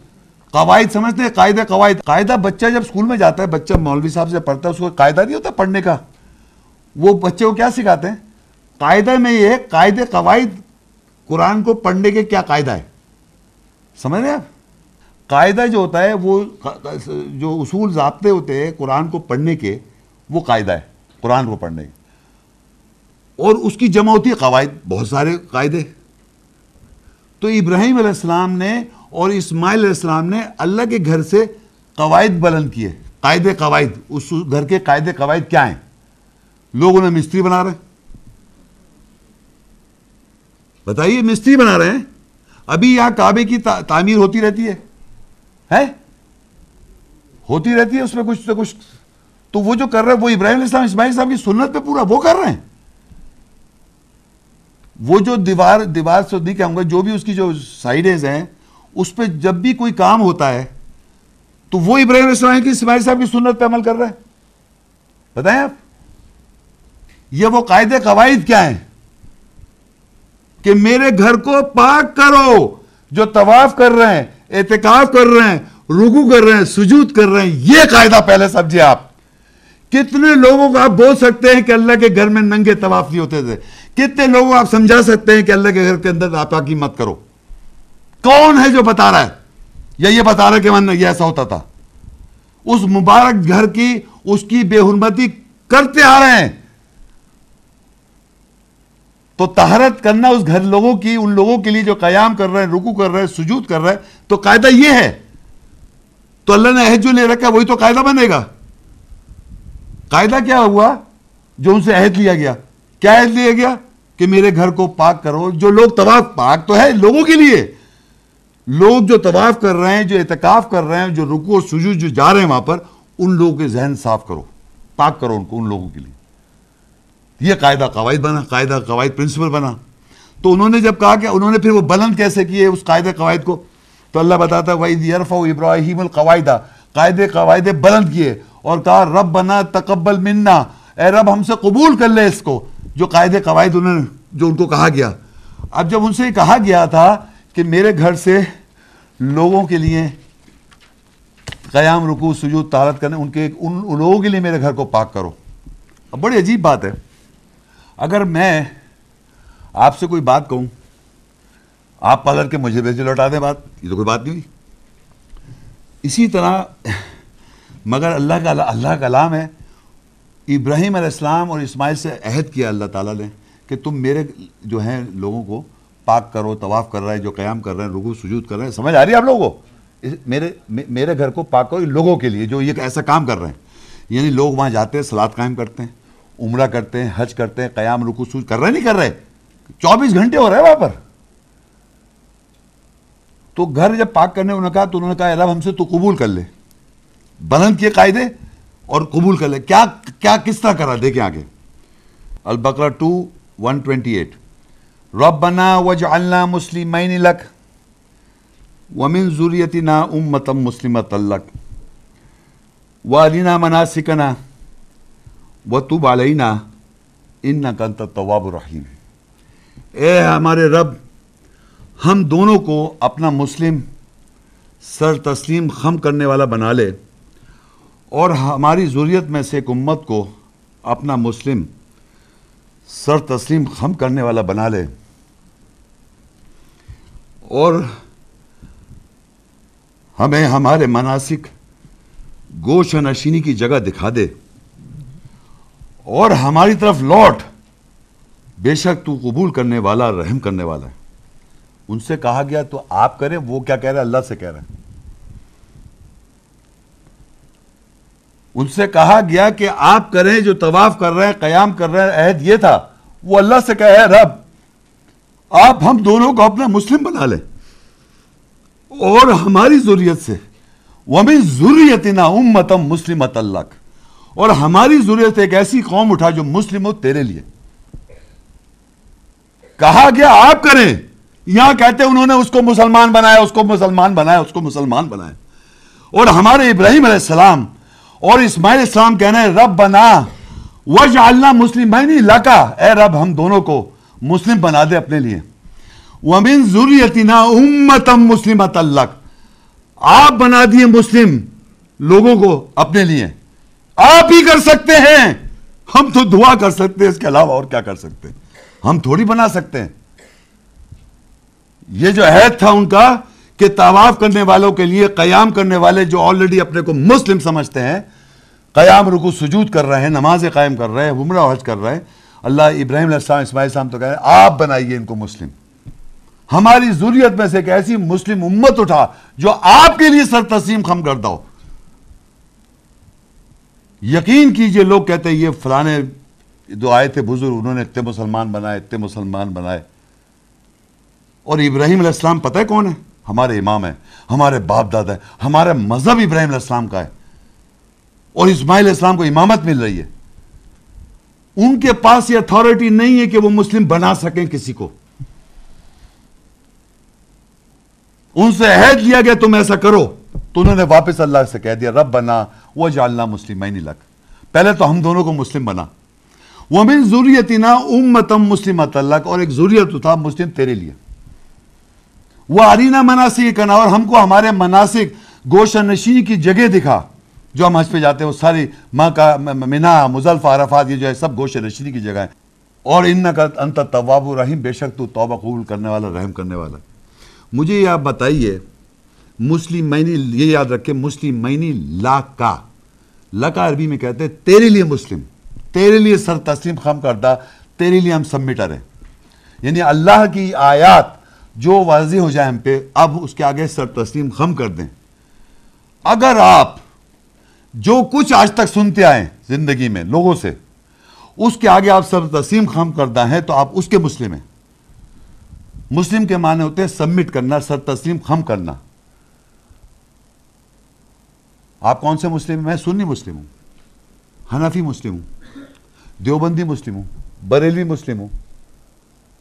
قواعد سمجھتے ہیں قاعدہ، قواعد۔ قاعدہ بچہ جب اسکول میں جاتا ہے، بچہ مولوی صاحب سے پڑھتا ہے، اس کو قاعدہ نہیں ہوتا پڑھنے کا۔ وہ بچے کو کیا سکھاتے ہیں؟ قاعدہ میں یہ قاعدے قواعد قرآن کو پڑھنے کے کیا قاعدہ ہے؟ سمجھ رہے آپ؟ قاعدہ جو ہوتا ہے، وہ جو اصول ضابطے ہوتے ہیں قرآن کو پڑھنے کے، وہ قاعدہ ہے، قرآن کو پڑھنے کے۔ اور اس کی جمع ہوتی ہے قواعد، بہت سارے قاعدے۔ تو ابراہیم علیہ السلام نے اور اسماعیل علیہ السلام نے اللہ کے گھر سے قواعد بلند کیے۔ قاعدے قواعد، اس گھر کے قاعدے قواعد کیا ہیں؟ لوگ انہیں مستری بنا رہے۔ ہیں بتائیے، مستری بنا رہے ہیں؟ ابھی یہاں کعبے کی تعمیر ہوتی رہتی ہے۔ ہے ہوتی رہتی ہے اس میں کچھ کچھ۔ تو وہ جو کر رہے ہیں وہ ابراہیم علیہ السلام، اسماعیل صاحب کی سنت پہ پورا وہ کر رہے ہیں۔ وہ جو دیوار دیوار سے نہیں کہوں گا، جو بھی اس کی جو سائڈز ہیں، اس پہ جب بھی کوئی کام ہوتا ہے، تو وہ ابراہیم علیہ السلام کی اسماعیل صاحب کی سنت پہ عمل کر رہے ہیں بتائیں آپ؟ یہ وہ قاعدے قواعد کیا ہیں؟ کہ میرے گھر کو پاک کرو، جو طواف کر رہے ہیں، اعتکاف کر رہے ہیں رکو کر رہے ہیں، سجود کر رہے ہیں۔ یہ قاعدہ پہلے سمجھے آپ۔ کتنے لوگوں کو آپ بول سکتے ہیں کہ اللہ کے گھر میں ننگے طواف نہیں ہوتے تھے؟ کتنے لوگوں کو آپ سمجھا سکتے ہیں کہ اللہ کے گھر کے اندر آپ کی مت کرو؟ کون ہے جو بتا رہا ہے؟ یا یہ بتا رہا ہے کہ من یہ ایسا ہوتا تھا؟ اس مبارک گھر کی، اس کی بے حرمتی کرتے آ رہے ہیں۔ تو تہرت کرنا اس گھر لوگوں کی، ان لوگوں کے لیے جو قیام کر رہے ہیں رکو کر رہے ہیں، سجود کر رہے ہیں، تو قاعدہ یہ ہے۔ تو اللہ نے عہد جو لے رکھا، وہی تو قاعدہ بنے گا۔ قاعدہ کیا ہوا جو ان سے عہد لیا گیا؟ کیا عہد لیا گیا کہ میرے گھر کو پاک کرو؟ جو لوگ طواف پاک تو ہے لوگوں کے لیے۔ لوگ جو طواف کر رہے ہیں، جو اعتکاف کر رہے ہیں، جو رکو اور سجود جو جا رہے ہیں وہاں پر، ان لوگوں کے ذہن صاف کرو۔ پاک کرو ان کو، ان لوگوں کے لیے۔ یہ قاعدہ قواعد بنا، قاعدہ قواعد پرنسپل بنا۔ تو انہوں نے جب کہا کہ انہوں نے پھر وہ بلند کیسے کیے اس قاعدہ قواعد کو؟ تو اللہ بتاتا وحید یرف ابراہیم القواعدہ قاعدے قواعد بلند کیے اور کہا رب بنا تقبل منا. اے رب، ہم سے قبول کر لے اس کو، جو قاعدے قواعد انہوں نے، جو ان کو کہا گیا۔ اب جب ان سے یہ کہا گیا تھا کہ میرے گھر سے لوگوں کے لیے قیام رکو سجود طارت کرنے، ان کے، ان لوگوں کے لیے میرے گھر کو پاک کرو۔ اب بڑی عجیب بات ہے۔ اگر میں آپ سے کوئی بات کہوں، آپ پکڑ کے مجھے بھیجے لوٹا دیں بات، یہ تو کوئی بات نہیں ہوئی۔ اسی طرح مگر اللہ کا اللہ کا کلام ہے، ابراہیم علیہ السلام اور اسماعیل سے عہد کیا اللہ تعالیٰ نے کہ تم میرے جو ہیں لوگوں کو پاک کرو، طواف کر رہے ہیں، جو قیام کر رہے ہیں رکو سجود کر رہے ہیں۔ سمجھ آ رہی ہے آپ لوگوں کو؟ میرے میرے گھر کو پاک کرو لوگوں کے لیے جو یہ ایسا کام کر رہے ہیں۔ یعنی لوگ وہاں جاتے ہیں سلاد قائم کرتے ہیں، عمرہ کرتے ہیں، حج کرتے ہیں، قیام رکو سجود کر رہے نہیں کر رہے۔ چوبیس گھنٹے ہو رہے ہیں وہاں پر۔ تو گھر جب پاک کرنے انہوں نے کہا تو انہوں نے کہا اللہ ہم سے تو قبول کر لے۔ بلند کیے قاعدے اور قبول کر لے۔ کیا کیا کس طرح کرا؟ دیکھیں آگے۔ البقرہ ٹو ون ٹوینٹی ایٹ۔ ربنا وجعلنا مسلمین لک ومن ذریتنا امتا مسلمتا لک۔ وارنا مناسکنا وطب علینا انکا انت التواب الرحیم۔ اے ہمارے رب ہم دونوں کو اپنا مسلم سر تسلیم خم کرنے والا بنا لے اور ہماری ضروریت میں سے ایک امت کو اپنا مسلم سر تسلیم خم کرنے والا بنا لے۔ اور ہمیں ہمارے مناسک گوش نشینی کی جگہ دکھا دے۔ اور ہماری طرف لوٹ۔ بے شک تو قبول کرنے والا، رحم کرنے والا ہے۔ ان سے کہا گیا تو آپ کریں، وہ کیا کہہ رہے ہیں اللہ سے کہہ رہے ہیں ان سے کہا گیا کہ آپ کریں جو طواف کر رہے ہیں، قیام کر رہے ہیں، عہد یہ تھا۔ وہ اللہ سے کہے رب، آپ ہم دونوں کو اپنا مسلم بنا لیں۔ اور ہماری ضروریت سے۔ وہ بھی ضروریت نا امتم اللہ اور ہماری ضروریت ایک ایسی قوم اٹھا جو مسلم ہو تیرے لیے۔ کہا گیا، آپ کریں۔ یہاں کہتے انہوں نے اس کو مسلمان بنایا، اس کو مسلمان بنایا، اس کو مسلمان بنایا۔ اور ہمارے ابراہیم علیہ السلام اور اسماعیل علیہ السلام کہنا ہے رب بنا وجعلنا مسلمین لکا۔ اے رب، ہم دونوں کو مسلم بنا دے اپنے لیے۔ وَمِن ذُرِّيَتِنَا أُمَّتًا مُسْلِمَةً لَكَ آپ بنا دیے مسلم لوگوں کو اپنے لیے۔ آپ ہی کر سکتے ہیں۔ ہم تو دعا کر سکتے ہیں، اس کے علاوہ اور کیا کر سکتے ہیں؟ ہم تھوڑی بنا سکتے ہیں۔ یہ جو عہد تھا ان کا کہ طواف کرنے والوں کے لیے قیام کرنے والے جو آلریڈی اپنے کو مسلم سمجھتے ہیں، قیام رکو سجود کر رہے ہیں، نمازیں قائم کر رہے ہیں، عمرہ، حج کر رہے ہیں، اللہ ابراہیم علیہ السلام، اسماعیل السلام تو کہہ رہے ہیں، آپ بنائیے ان کو مسلم۔ ہماری ضروریت میں سے ایک ایسی مسلم امت اٹھا جو آپ کے لیے سر تسلیم خم کر دو یقین کیجیے، لوگ کہتے ہیں یہ فلانے جو آئے تھے بزرگ، انہوں نے اتنے مسلمان بنائے، اتنے مسلمان بنائے۔ اور ابراہیم علیہ السلام پتہ ہے کون ہے؟ ہمارے امام ہیں، ہمارے باپ دادا ہے ہمارا مذہب ابراہیم علیہ السلام کا ہے۔ اور اسماعیل علیہ السلام کو امامت مل رہی ہے۔ ان کے پاس یہ اتھارٹی نہیں ہے کہ وہ مسلم بنا سکیں کسی کو۔ ان سے عہد لیا گیا، تم ایسا کرو۔ تو انہوں نے واپس اللہ سے کہہ دیا رب بنا وہ جالنا مسلم لک۔ پہلے تو ہم دونوں کو مسلم بنا۔ وہ من ضروریتنا امتم مسلمت اللہ اور ایک ضروریت تھا مسلم تیرے لیے۔ وہ ارینا مناسک کرنا اور ہم کو ہمارے مناسک گوشہ نشینی کی جگہ دکھا، جو ہم حج پہ جاتے ہیں، وہ ساری ماں کا منا مزلف عرفات، یہ جو ہے، سب گوشہ نشینی کی جگہ ہے اور ان کا انت طواب الرحیم، بے شک تو توبہ قبول کرنے والا، رحم کرنے والا۔ مجھے یہ آپ بتائیے، مسلم مینی، یہ یاد رکھے مسلم مینی لا کا لکا عربی میں کہتے ہیں، تیرے لیے مسلم، تیرے لیے سر تسلیم خم کردہ، تیرے لیے ہم سبمٹر ہیں۔ یعنی اللہ کی آیات جو واضح ہو جائے ہم پہ، اب اس کے آگے سر تسلیم خم کر دیں۔ اگر آپ جو کچھ آج تک سنتے آئے زندگی میں لوگوں سے، اس کے آگے آپ سر تسلیم خم کردہ ہیں تو آپ اس کے مسلم ہیں۔ مسلم کے معنی ہوتے ہیں سبمٹ کرنا، سر تسلیم خم کرنا۔ آپ کون سے مسلم میں سنی مسلم ہوں، حنفی مسلم ہوں، دیوبندی مسلم ہوں، بریلی مسلم ہوں،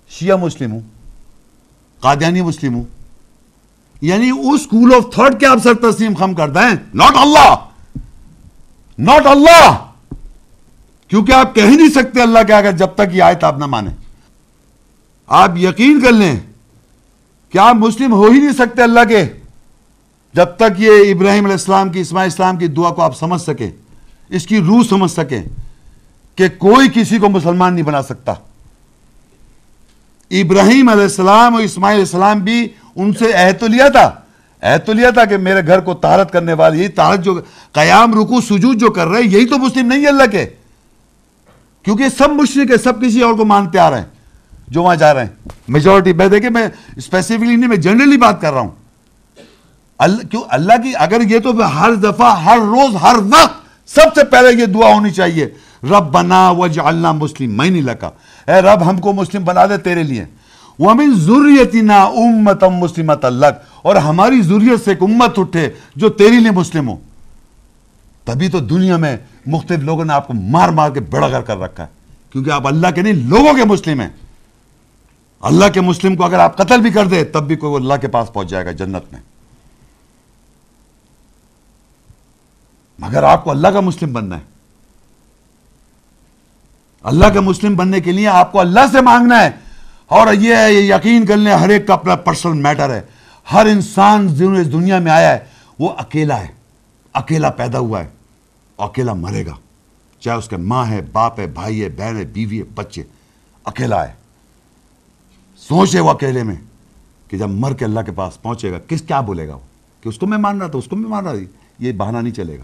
شیعہ مسلم ہوں۔ قادیانی مسلم ہوں یعنی اس اسکول آف تھرڈ کے آپ سر تسلیم خم کر دیں ناٹ اللہ ناٹ اللہ کیونکہ آپ کہہ نہیں سکتے اللہ کے آگے جب تک یہ آیت آپ نہ مانیں۔ آپ یقین کر لیں کہ آپ مسلم ہو ہی نہیں سکتے اللہ کے، جب تک یہ ابراہیم علیہ السلام کی اسماعی اسلام کی دعا کو آپ سمجھ سکیں، اس کی روح سمجھ سکیں کہ کوئی کسی کو مسلمان نہیں بنا سکتا۔ ابراہیم علیہ السلام اور اسماعیل علیہ السلام بھی ان سے عہد تو لیا تھا۔ عہد تو لیا تھا کہ میرے گھر کو تارت کرنے والی، یہی تارت جو قیام رکو سجود جو کر رہے یہی تو مسلم نہیں ہے اللہ کے۔ کیونکہ سب مشرق ہے سب کسی اور کو مانتے آ رہے ہیں، جو وہاں جا رہے ہیں۔ میجورٹی میں دیکھیں، میں اسپیسیفکلی نہیں، میں جنرلی بات کر رہا ہوں۔ اللہ، کیوں؟ اللہ کی، اگر یہ تو ہر دفعہ، ہر روز، ہر وقت سب سے پہلے یہ دعا ہونی چاہیے۔ رب بنا وجعلنا مسلم، میں نہیں لگا۔ اے رب، ہم کو مسلم بنا دے تیرے لیے۔ وَمِن ذُرِّيَتِنَا أُمَّةً مُسْلِمَةً لَكَ۔ اور ہماری ذریعت سے ایک امت اٹھے جو تیری لیے مسلم ہو۔ تبھی تو دنیا میں مختلف لوگوں نے آپ کو مار مار کے بڑا گھر کر رکھا ہے۔ کیونکہ آپ اللہ کے نہیں، لوگوں کے مسلم ہیں۔ اللہ کے مسلم کو اگر آپ قتل بھی کر دے، تب بھی کوئی اللہ کے پاس پہنچ جائے گا جنت میں۔ مگر آپ کو اللہ کا مسلم بننا ہے۔ اللہ کے مسلم بننے کے لیے آپ کو اللہ سے مانگنا ہے۔ اور یہ ہے، یہ یقین کر لیں، ہر ایک کا اپنا پرسنل میٹر ہے۔ ہر انسان جنہوں اس دنیا میں آیا ہے، وہ اکیلا ہے۔ اکیلا پیدا ہوا ہے۔ اور اکیلا مرے گا۔ چاہے اس کے ماں ہے، باپ ہے، بھائی ہے، بہن ہے، بیوی ہے، بچے۔ اکیلا ہے۔ سوچے وہ اکیلے میں کہ جب مر کے اللہ کے پاس پہنچے گا، کس کیا بولے گا وہ؟ کہ اس کو میں مان رہا تھا، اس کو میں مان رہا تھا۔ یہ بہانہ نہیں چلے گا۔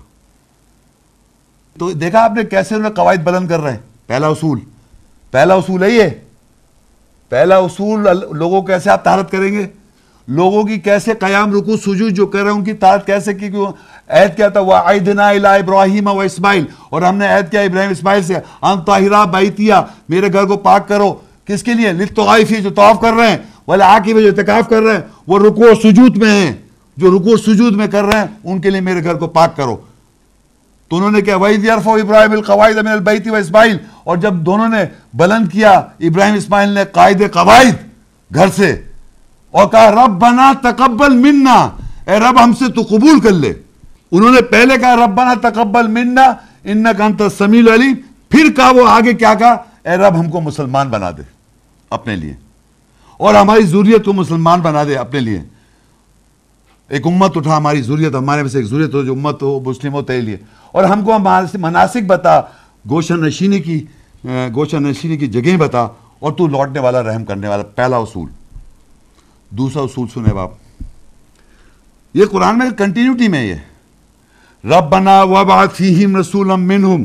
تو دیکھا آپ نے کیسے قواعد بلند کر رہے ہیں۔ پہلا اصول۔ پہلا اصول ہے۔ یہ پہلا اصول لوگوں کیسے آپ تارت کریں گے؟ لوگوں کی کیسے قیام رکو سجود جو کر رہے ہیں، ان کی طاقت کیسے کی کیوں عہد کیا تھا؟ وہ عیدنا الا ابراہیم و اسماعیل اور ہم نے عہد کیا ابراہیم اسماعیل سے۔ ان طاہرہ بیتیا میرے گھر کو پاک کرو۔ کس کے لیے؟ لطغائفی جو طواف کر رہے ہیں۔ والے عاقب جو اتقاف کر رہے ہیں۔ وہ رکو و سجود میں ہیں۔ جو رکو و سجود میں کر رہے ہیں، ان کے لیے میرے گھر کو پاک کرو۔ تو انہوں نے کیا وحید یارف ابراہیم القواعد امین البیتی و اسماعیل اور جب دونوں نے بلند کیا، ابراہیم اسماعیل نے قائد قواعد گھر سے اور کہا رب بنا تقبل منا۔ اے رب، ہم سے تو قبول کر لے۔ انہوں نے پہلے کہا رب بنا تقبل منا ان کا سمیل علی پھر کہا وہ آگے کیا کہا؟ اے رب، ہم کو مسلمان بنا دے اپنے لیے۔ اور ہماری ضروریت کو مسلمان بنا دے اپنے لیے۔ ایک امت اٹھا، ہماری ضروریت ہمارے میں سے ایک ضروریت ہو، جو امت ہو، مسلم ہو، تیرے لیے۔ اور ہم کو مناسب بتا، گوشہ نشینی کی گوشہ نشینی کی جگہیں بتا، اور تو لوٹنے والا، رحم کرنے والا، پہلا اصول۔ دوسرا اصول سنے باپ۔ یہ قرآن میں کنٹینیوٹی میں یہ۔ ربنا وبعث فیہم رسولا منہم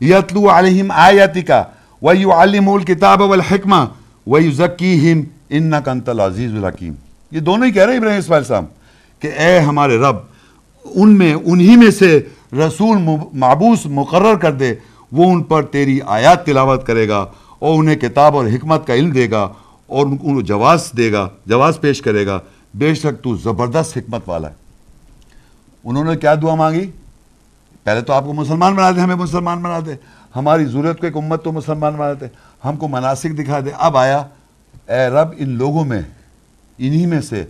یتلو علیہم آیاتکا ویعلمو الکتاب والحکمہ ویزکیہم انکا انت العزیز الحکیم۔ یہ دونوں ہی کہہ رہے ہیں ابراہیم اسماعیل صاحب کہ اے ہمارے رب، ان میں، انہی میں سے رسول معبوس مقرر کر دے، وہ ان پر تیری آیات تلاوت کرے گا اور انہیں کتاب اور حکمت کا علم دے گا اور ان کو جواز دے گا، جواز پیش کرے گا۔ بے شک تو زبردست حکمت والا ہے۔ انہوں نے کیا دعا مانگی؟ پہلے تو آپ کو مسلمان بنا دے، ہمیں مسلمان بنا دے۔ ہماری ضرورت کو ایک امت تو مسلمان بنا دے۔ ہم کو مناسک دکھا دے۔ اب آیا، اے رب، ان لوگوں میں، انہی میں سے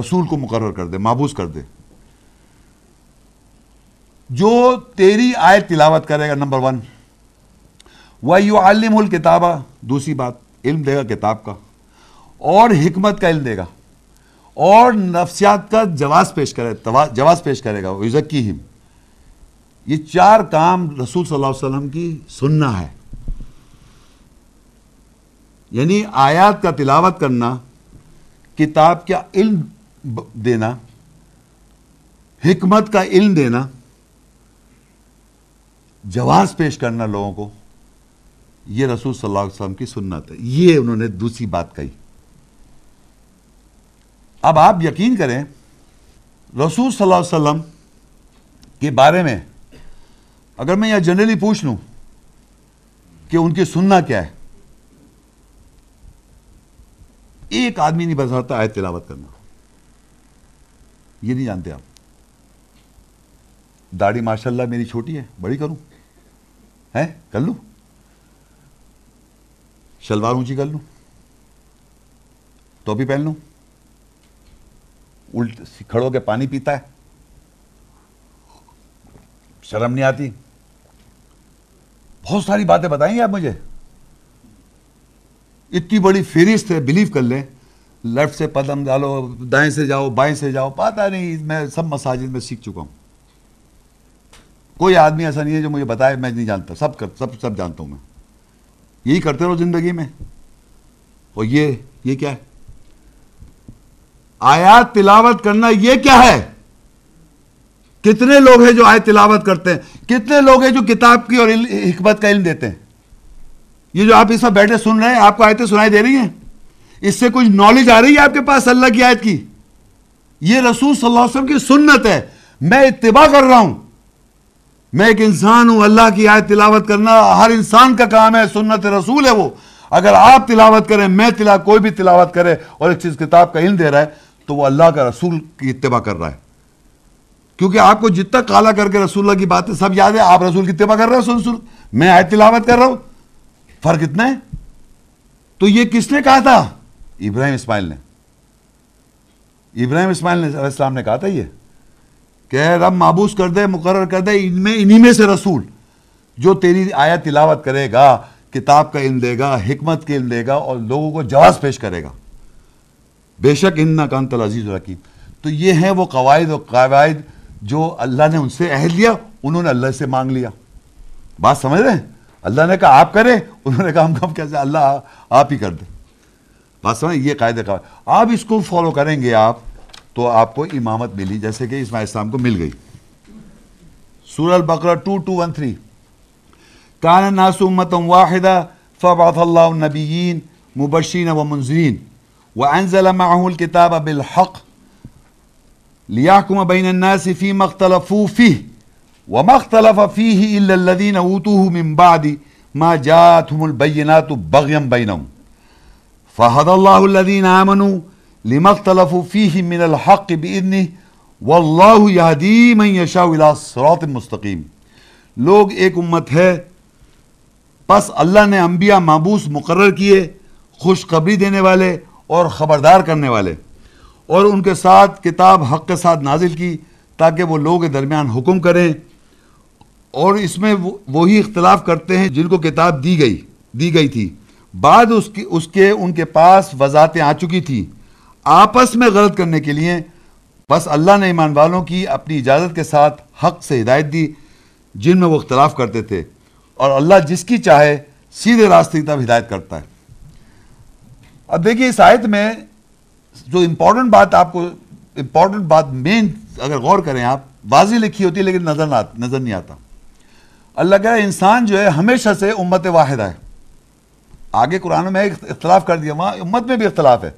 رسول کو مقرر کر دے، معبوس کر دے۔ جو تیری آیت تلاوت کرے گا، نمبر ون۔ وہ یو عالم الکتابہ دوسری بات، علم دے گا کتاب کا۔ اور حکمت کا علم دے گا۔ اور نفسیات کا جواز پیش کرے جواز پیش کرے گا۔ ذکی ہم یہ چار کام رسول صلی اللہ علیہ وسلم کی سننا ہے۔ یعنی آیات کا تلاوت کرنا، کتاب کا علم دینا، حکمت کا علم دینا۔ جواز پیش کرنا لوگوں کو، یہ رسول صلی اللہ علیہ وسلم کی سنت ہے۔ یہ انہوں نے دوسری بات کہی۔ اب آپ یقین کریں، رسول صلی اللہ علیہ وسلم کے بارے میں اگر میں یہ جنرلی پوچھ لوں کہ ان کی سننا کیا ہے، ایک آدمی نہیں بتاتا آئے تلاوت کرنا۔ یہ نہیں جانتے آپ۔ داڑھی ماشاءاللہ میری چھوٹی ہے، بڑی کروں۔ ہے کر لوں؟ شلوار اونچی کر لوں؟ ٹوپی پہن لوں؟ الٹ کھڑو کے پانی پیتا ہے؟ شرم نہیں آتی؟ بہت ساری باتیں بتائیں گے آپ مجھے۔ اتنی بڑی فہرست ہے بلیو کر لیں۔ لیفٹ سے پدم ڈالو، دائیں سے جاؤ، بائیں سے جاؤ پاتا نہیں، میں سب مساجد میں سیکھ چکا ہوں۔ کوئی آدمی ایسا نہیں ہے جو مجھے بتائے، میں نہیں جانتا، سب کر، سب سب جانتا ہوں میں۔ یہی کرتے رہو زندگی میں۔ اور یہ یہ کیا ہے؟ آیات تلاوت کرنا یہ کیا ہے؟ کتنے لوگ ہیں جو آیت تلاوت کرتے ہیں؟ کتنے لوگ ہیں جو کتاب کی اور حکمت کا علم دیتے ہیں؟ یہ جو آپ اس وقت بیٹھے سن رہے ہیں، آپ کو آیتیں سنائی دے رہی ہیں؟ اس سے کچھ نالج آ رہی ہے آپ کے پاس اللہ کی آیت کی؟ یہ رسول صلی اللہ علیہ وسلم کی سنت ہے۔ میں اتباع کر رہا ہوں۔ میں ایک انسان ہوں، اللہ کی آیت تلاوت کرنا ہر انسان کا کام ہے، سنت رسول ہے وہ۔ اگر آپ تلاوت کریں، میں تلاوت کوئی بھی تلاوت کرے اور ایک چیز کتاب کا علم دے رہا ہے، تو وہ اللہ کا رسول کی اتباع کر رہا ہے۔ کیونکہ آپ کو جتنا کالا کر کے رسول اللہ کی باتیں سب یاد ہے آپ رسول کی اتباع کر رہے ہیں، سن سن۔ میں آیت تلاوت کر رہا ہوں۔ فرق اتنا ہے۔ تو یہ کس نے کہا تھا؟ ابراہیم اسماعیل نے۔ ابراہیم اسماعیل نے علیہ السلام نے کہا تھا یہ۔ کہ رب معبوس کر دے، مقرر کر دے، ان میں انہی میں سے رسول جو تیری آیت تلاوت کرے گا، کتاب کا علم دے گا، حکمت کے علم دے گا اور لوگوں کو جواز پیش کرے گا۔ بے شک ان کا انت العزیز الرحیم تو یہ ہیں وہ قواعد و قواعد جو اللہ نے ان سے عہد لیا، انہوں نے اللہ سے مانگ لیا۔ بات سمجھ رہے ہیں؟ اللہ نے کہا آپ کریں، انہوں نے کہا ہم کم کیسے اللہ آپ ہی کر دیں۔ بات سمجھ یہ قاعدے کا آپ اس کو فالو کریں گے آپ۔ تو آپ کو امامت ملی جیسے کہ اسماعیل اسلام کو مل گئی سور البقرہ ٹو ٹو ون تھری کان الناس امتم واحدہ فبعث اللہ النبیین مبشین و منذرین وانزل معه الكتاب بالحق ليحكم بين الناس فيما اختلفوا فيه وما اختلف فيه الا الذين اوتوه من بعد ما جاءتهم البينات لما اختلفوا فيه من الحق بإذنه والله يهدي من يشاء الى صراط مستقیم لوگ ایک امت ہے، پس اللہ نے انبیاء معبوس مقرر کیے، خوشخبری دینے والے اور خبردار کرنے والے۔ اور ان کے ساتھ کتاب حق کے ساتھ نازل کی تاکہ وہ لوگ درمیان حکم کریں۔ اور اس میں وہی اختلاف کرتے ہیں جن کو کتاب دی گئی دی گئی تھی۔ بعد اس کی اس کے ان کے پاس وضاحتیں آ چکی تھی آپس میں غلط کرنے کے لیے بس اللہ نے ایمان والوں کی اپنی اجازت کے ساتھ حق سے ہدایت دی، جن میں وہ اختلاف کرتے تھے۔ اور اللہ جس کی چاہے سیدھے راستے کی طرف ہدایت کرتا ہے۔ اب دیکھیے اس آیت میں جو امپورٹنٹ بات آپ کو امپورٹنٹ بات مین اگر غور کریں آپ، واضح لکھی ہوتی ہے لیکن نظر نہ نظر نہیں آتا۔ اللہ کہہ انسان جو ہے ہمیشہ سے امت واحدہ ہے۔ آگے قرآن میں اختلاف کر دیا، وہاں امت میں بھی اختلاف ہے۔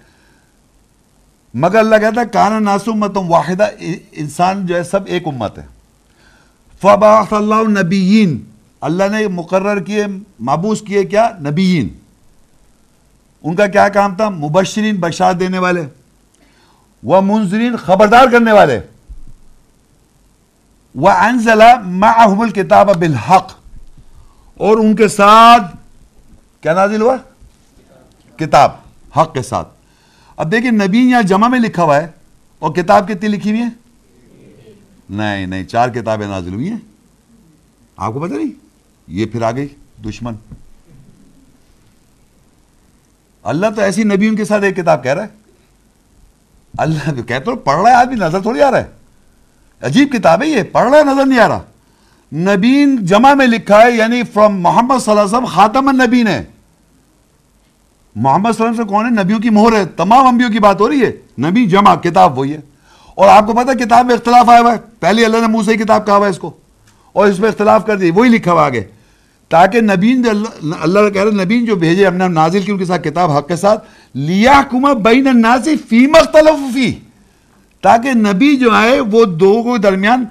مگر اللہ کہتا ہے کانا ناس امتم واحدہ انسان جو ہے سب ایک امت ہے۔ فباخ اللہ نبیین۔ اللہ نے مقرر کیے، مابوس کیے کیا؟ نبیین۔ ان کا کیا کام تھا؟ مبشرین بشار دینے والے۔ وہ منظرین خبردار کرنے والے۔ وہ انزلہ معہم الکتاب بالحق۔ اور ان کے ساتھ کیا نازل ہوا؟ کتاب، حق کے ساتھ۔ اب دیکھیں نبی یہاں جمع میں لکھا ہوا ہے اور کتاب کتنی لکھی ہوئی ہے نہیں نہیں، چار کتابیں نازل ہوئی ہیں۔ آپ کو پتہ نہیں؟ یہ پھر آ گئی دشمن۔ اللہ تو ایسی نبی ان کے ساتھ ایک کتاب کہہ رہا ہے۔ اللہ کہتے پڑھ رہا ہے، آدمی نظر تھوڑی آ رہا ہے۔ عجیب کتاب ہے یہ، پڑھ رہا ہے، نظر نہیں آ رہا۔ نبین جمع میں لکھا ہے یعنی فرام محمد صلی اللہ علیہ وسلم خاتم النبین ہے۔ محمد صلی اللہ علیہ وسلم سے کون ہے؟ نبیوں کی مہر ہے۔ تمام انبیوں کی بات ہو رہی ہے۔ نبی جمع، کتاب وہی ہے۔ اور آپ کو پتا کتاب میں اختلاف آیا ہوا ہے۔ پہلے اللہ نے منہ سے کتاب کہا ہوا ہے اس کو۔ اور اس میں اختلاف کر دی، وہی لکھا ہوا آگے۔ تاکہ نبین جو اللہ کہہ رہے نبین جو بھیجے ہم نے نازل کی، ان کے ساتھ کتاب، حق کے ساتھ۔ لیا کما بین الناس فی مختلف فی تاکہ نبی جو آئے، وہ دو کو درمیان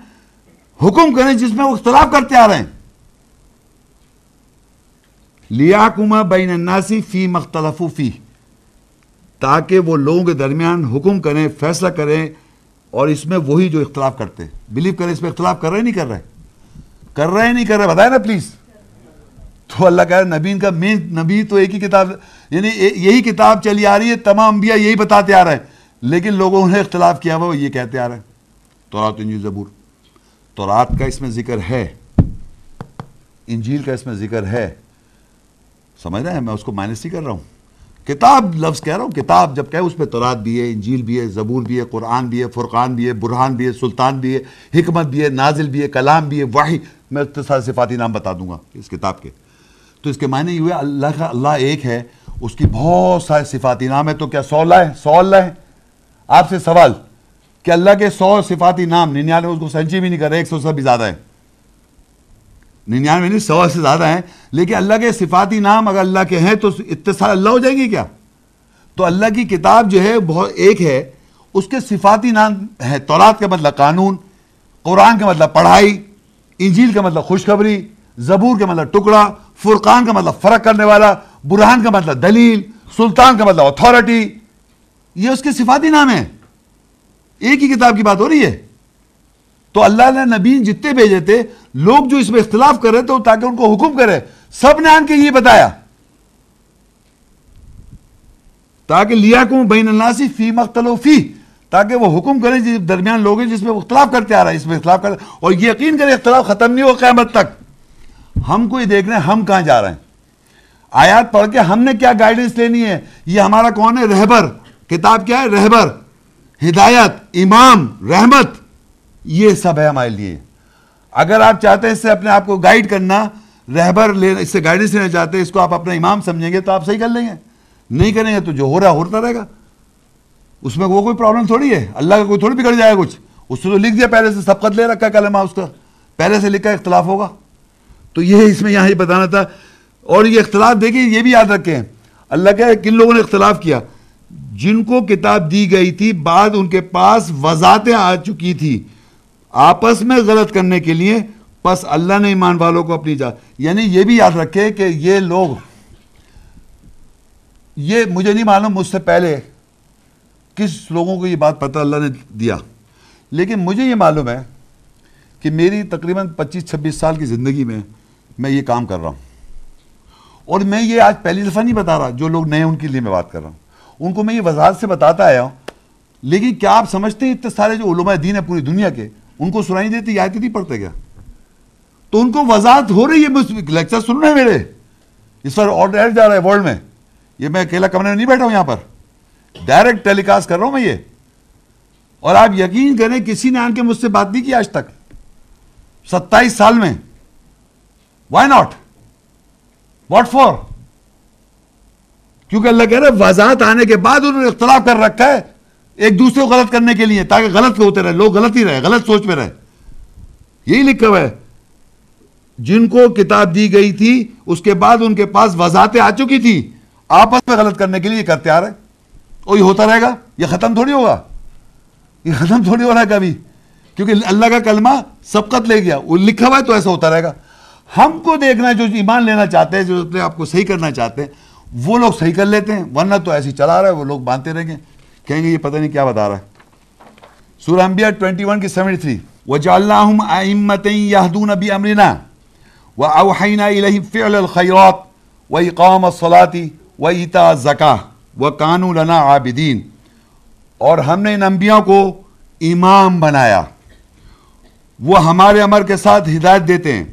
حکم کریں جس میں وہ اختلاف کرتے آ رہے ہیں۔ لیا کما بین الناس فی مختلف فی تاکہ وہ لوگوں کے درمیان حکم کریں، فیصلہ کریں اور اس میں وہی جو اختلاف کرتے بلیو کریں، اس میں اختلاف کر رہے نہیں کر رہے کر رہے نہیں کر رہے بتائیں نا پلیز تو اللہ کہہ رہا ہے نبی کا مین نبی تو ایک ہی کتاب یعنی یہی کتاب چلی آ رہی ہے، تمام انبیاء یہی بتاتے آ رہے ہیں۔ لیکن لوگوں نے اختلاف کیا ہوا، وہ یہ کہتے آ رہے ہیں۔ تورات انجیل زبور۔ تورات کا اس میں ذکر ہے۔ انجیل کا اس میں ذکر ہے۔ سمجھ رہے ہیں میں اس کو مائنس نہیں کر رہا ہوں کتاب لفظ کہہ رہا ہوں کتاب جبکہ اس پہ تورات بھی ہے انجیل بھی ہے زبور بھی ہے قرآن بھی ہے فرقان بھی ہے برہان بھی ہے سلطان بھی ہے حکمت بھی ہے نازل بھی ہے کلام بھی ہے واحد میں اتصال صفاتی نام بتا دوں گا اس کتاب کے تو اس کے معنی یہ ہوئے اللہ کا اللہ ایک ہے اس کی بہت سارے صفاتی نام ہے تو کیا سو اللہ ہے سو اللہ ہے آپ سے سوال کہ اللہ کے سو صفاتی نام ننیانوے اس کو سنچی بھی نہیں کر رہے ایک سو سے بھی زیادہ ہے ننیانوے نہیں سو سے زیادہ ہیں، لیکن اللہ کے صفاتی نام اگر اللہ کے ہیں تو اتصال اللہ ہو جائیں گے کیا؟ تو اللہ کی کتاب جو ہے، بہت ایک ہے، اس کے صفاتی نام ہے تورات کا مطلب قانون، قرآن کا مطلب پڑھائی، انجیل کا مطلب خوشخبری، زبور کا مطلب ٹکڑا، فرقان کا مطلب فرق کرنے والا، برہان کا مطلب دلیل، سلطان کا مطلب اتھارٹی یہ اس کے صفاتی نام ہیں۔ ایک ہی کتاب کی بات ہو رہی ہے۔ تو اللہ نے نبی جتنے بھیجے تھے لوگ جو اس میں اختلاف کر رہے تھے تاکہ ان کو حکم کرے سب نے آن کے یہ بتایا۔ تاکہ لیا کو بین الناسی فی مختلو فی تاکہ وہ حکم کرے جس درمیان لوگ ہیں جس میں اختلاف کرتے آ رہا ہے، اس میں اختلاف کر اور یقین کرے اختلاف ختم نہیں ہو قیامت تک۔ ہم کو یہ دیکھ رہے ہیں ہم کہاں جا رہے ہیں۔ آیات پڑھ کے ہم نے کیا گائیڈنس لینی ہے؟ یہ ہمارا کون ہے؟ رہبر۔ کتاب کیا ہے؟ رہبر۔ ہدایت، امام، رحمت۔ یہ سب ہے ہمارے لیے۔ اگر آپ چاہتے ہیں اس سے اپنے آپ کو گائیڈ کرنا، رہبر لینا، اس سے گائیڈنس لینا چاہتے ہیں، اس کو آپ اپنا امام سمجھیں گے تو آپ صحیح کر لیں گے۔ نہیں کریں گے تو جو ہو رہا ہوتا رہے گا۔ اس میں وہ کوئی پرابلم تھوڑی ہے۔ اللہ کا کوئی تھوڑی بگڑ جائے کچھ۔ اس سے تو لکھ دیا، پہلے سے سبقت لے رکھا کلمہ اس کا۔ پہلے سے لکھا اختلاف ہوگا۔ تو یہ اس میں یہاں ہی بتانا تھا۔ اور یہ اختلاف، دیکھیں، یہ بھی یاد رکھیں۔ اللہ کہ کن لوگوں نے اختلاف کیا؟ جن کو کتاب دی گئی تھی، بعد ان کے پاس وضاحتیں آ چکی تھی آپس میں غلط کرنے کے لیے پس اللہ نے ایمان والوں کو اپنی جا یعنی یہ بھی یاد رکھے کہ یہ لوگ یہ مجھے نہیں معلوم، مجھ سے پہلے کس لوگوں کو یہ بات پتہ اللہ نے دیا۔ لیکن مجھے یہ معلوم ہے کہ میری تقریباً پچیس، چھبیس سال کی زندگی میں میں یہ کام کر رہا ہوں۔ اور میں یہ آج پہلی دفعہ نہیں بتا رہا، جو لوگ نئے ان کے لیے میں بات کر رہا ہوں۔ ان کو میں یہ وضاحت سے بتاتا آیا ہوں۔ لیکن کیا آپ سمجھتے ہیں اتنے سارے جو علماء دین ہے پوری دنیا کے ان کو سنائی دیتی آیتیں نہیں پڑھتے کیا؟ تو ان کو وضاحت ہو رہی ہے لیکچر سن رہے ہیں میرے۔ اس پر اور جا رہا ہے ورلڈ میں۔ یہ میں اکیلا کمرے میں نہیں بیٹھا ہوں یہاں پر۔ ڈائریکٹ ٹیلی کاسٹ کر رہا ہوں میں یہ۔ اور آپ یقین کریں، کسی نے آن کے مجھ سے بات نہیں کی آج تک۔ ستائیس سال میں۔ وائی ناٹ واٹ فور کیونکہ اللہ کہہ رہے وضاحت آنے کے بعد انہوں نے اختلاف کر رکھا ہے۔ ایک دوسرے کو غلط کرنے کے لیے، تاکہ غلط ہوتے رہے، لوگ غلط ہی رہے، غلط سوچ میں رہے۔ یہی لکھا ہوا ہے۔ جن کو کتاب دی گئی تھی، اس کے بعد ان کے پاس وضاحتیں آ چکی تھی آپس میں غلط کرنے کے لیے کرتے آ رہے۔ اور یہ ہوتا رہے گا؟ یہ ختم تھوڑی ہوگا۔ یہ ختم تھوڑی ہو رہا ہے کبھی۔ کیونکہ اللہ کا کلمہ سبقت لے گیا۔ وہ لکھا ہوا ہے تو ایسا ہوتا رہے گا۔ ہم کو دیکھنا ہے، جو ایمان لینا چاہتے ہیں، جو اپنے آپ کو صحیح کرنا چاہتے ہیں، وہ لوگ صحیح کر لیتے ہیں، ورنہ تو ایسے چلا رہا ہے، وہ لوگ باندھتے رہیں گے۔ کہیں گے یہ پتہ نہیں کیا بتا رہا ہے۔ سورہ انبیاء 21 کی 73 وَجَعَلْنَاهُمْ أَئِمَّةً يَهْدُونَ بِأَمْرِنَا وَأَوْحَيْنَا إِلَيْهِمْ فِعْلَ الْخَيْرَاتِ وَإِقَامَ الصَّلَاةِ وَإِيتَاءَ الزَّكَاةِ وَكَانُوا لَنَا عَابِدِينَ۔ اور ہم نے ان انبیاء کو امام بنایا۔ وہ ہمارے امر کے ساتھ ہدایت دیتے ہیں۔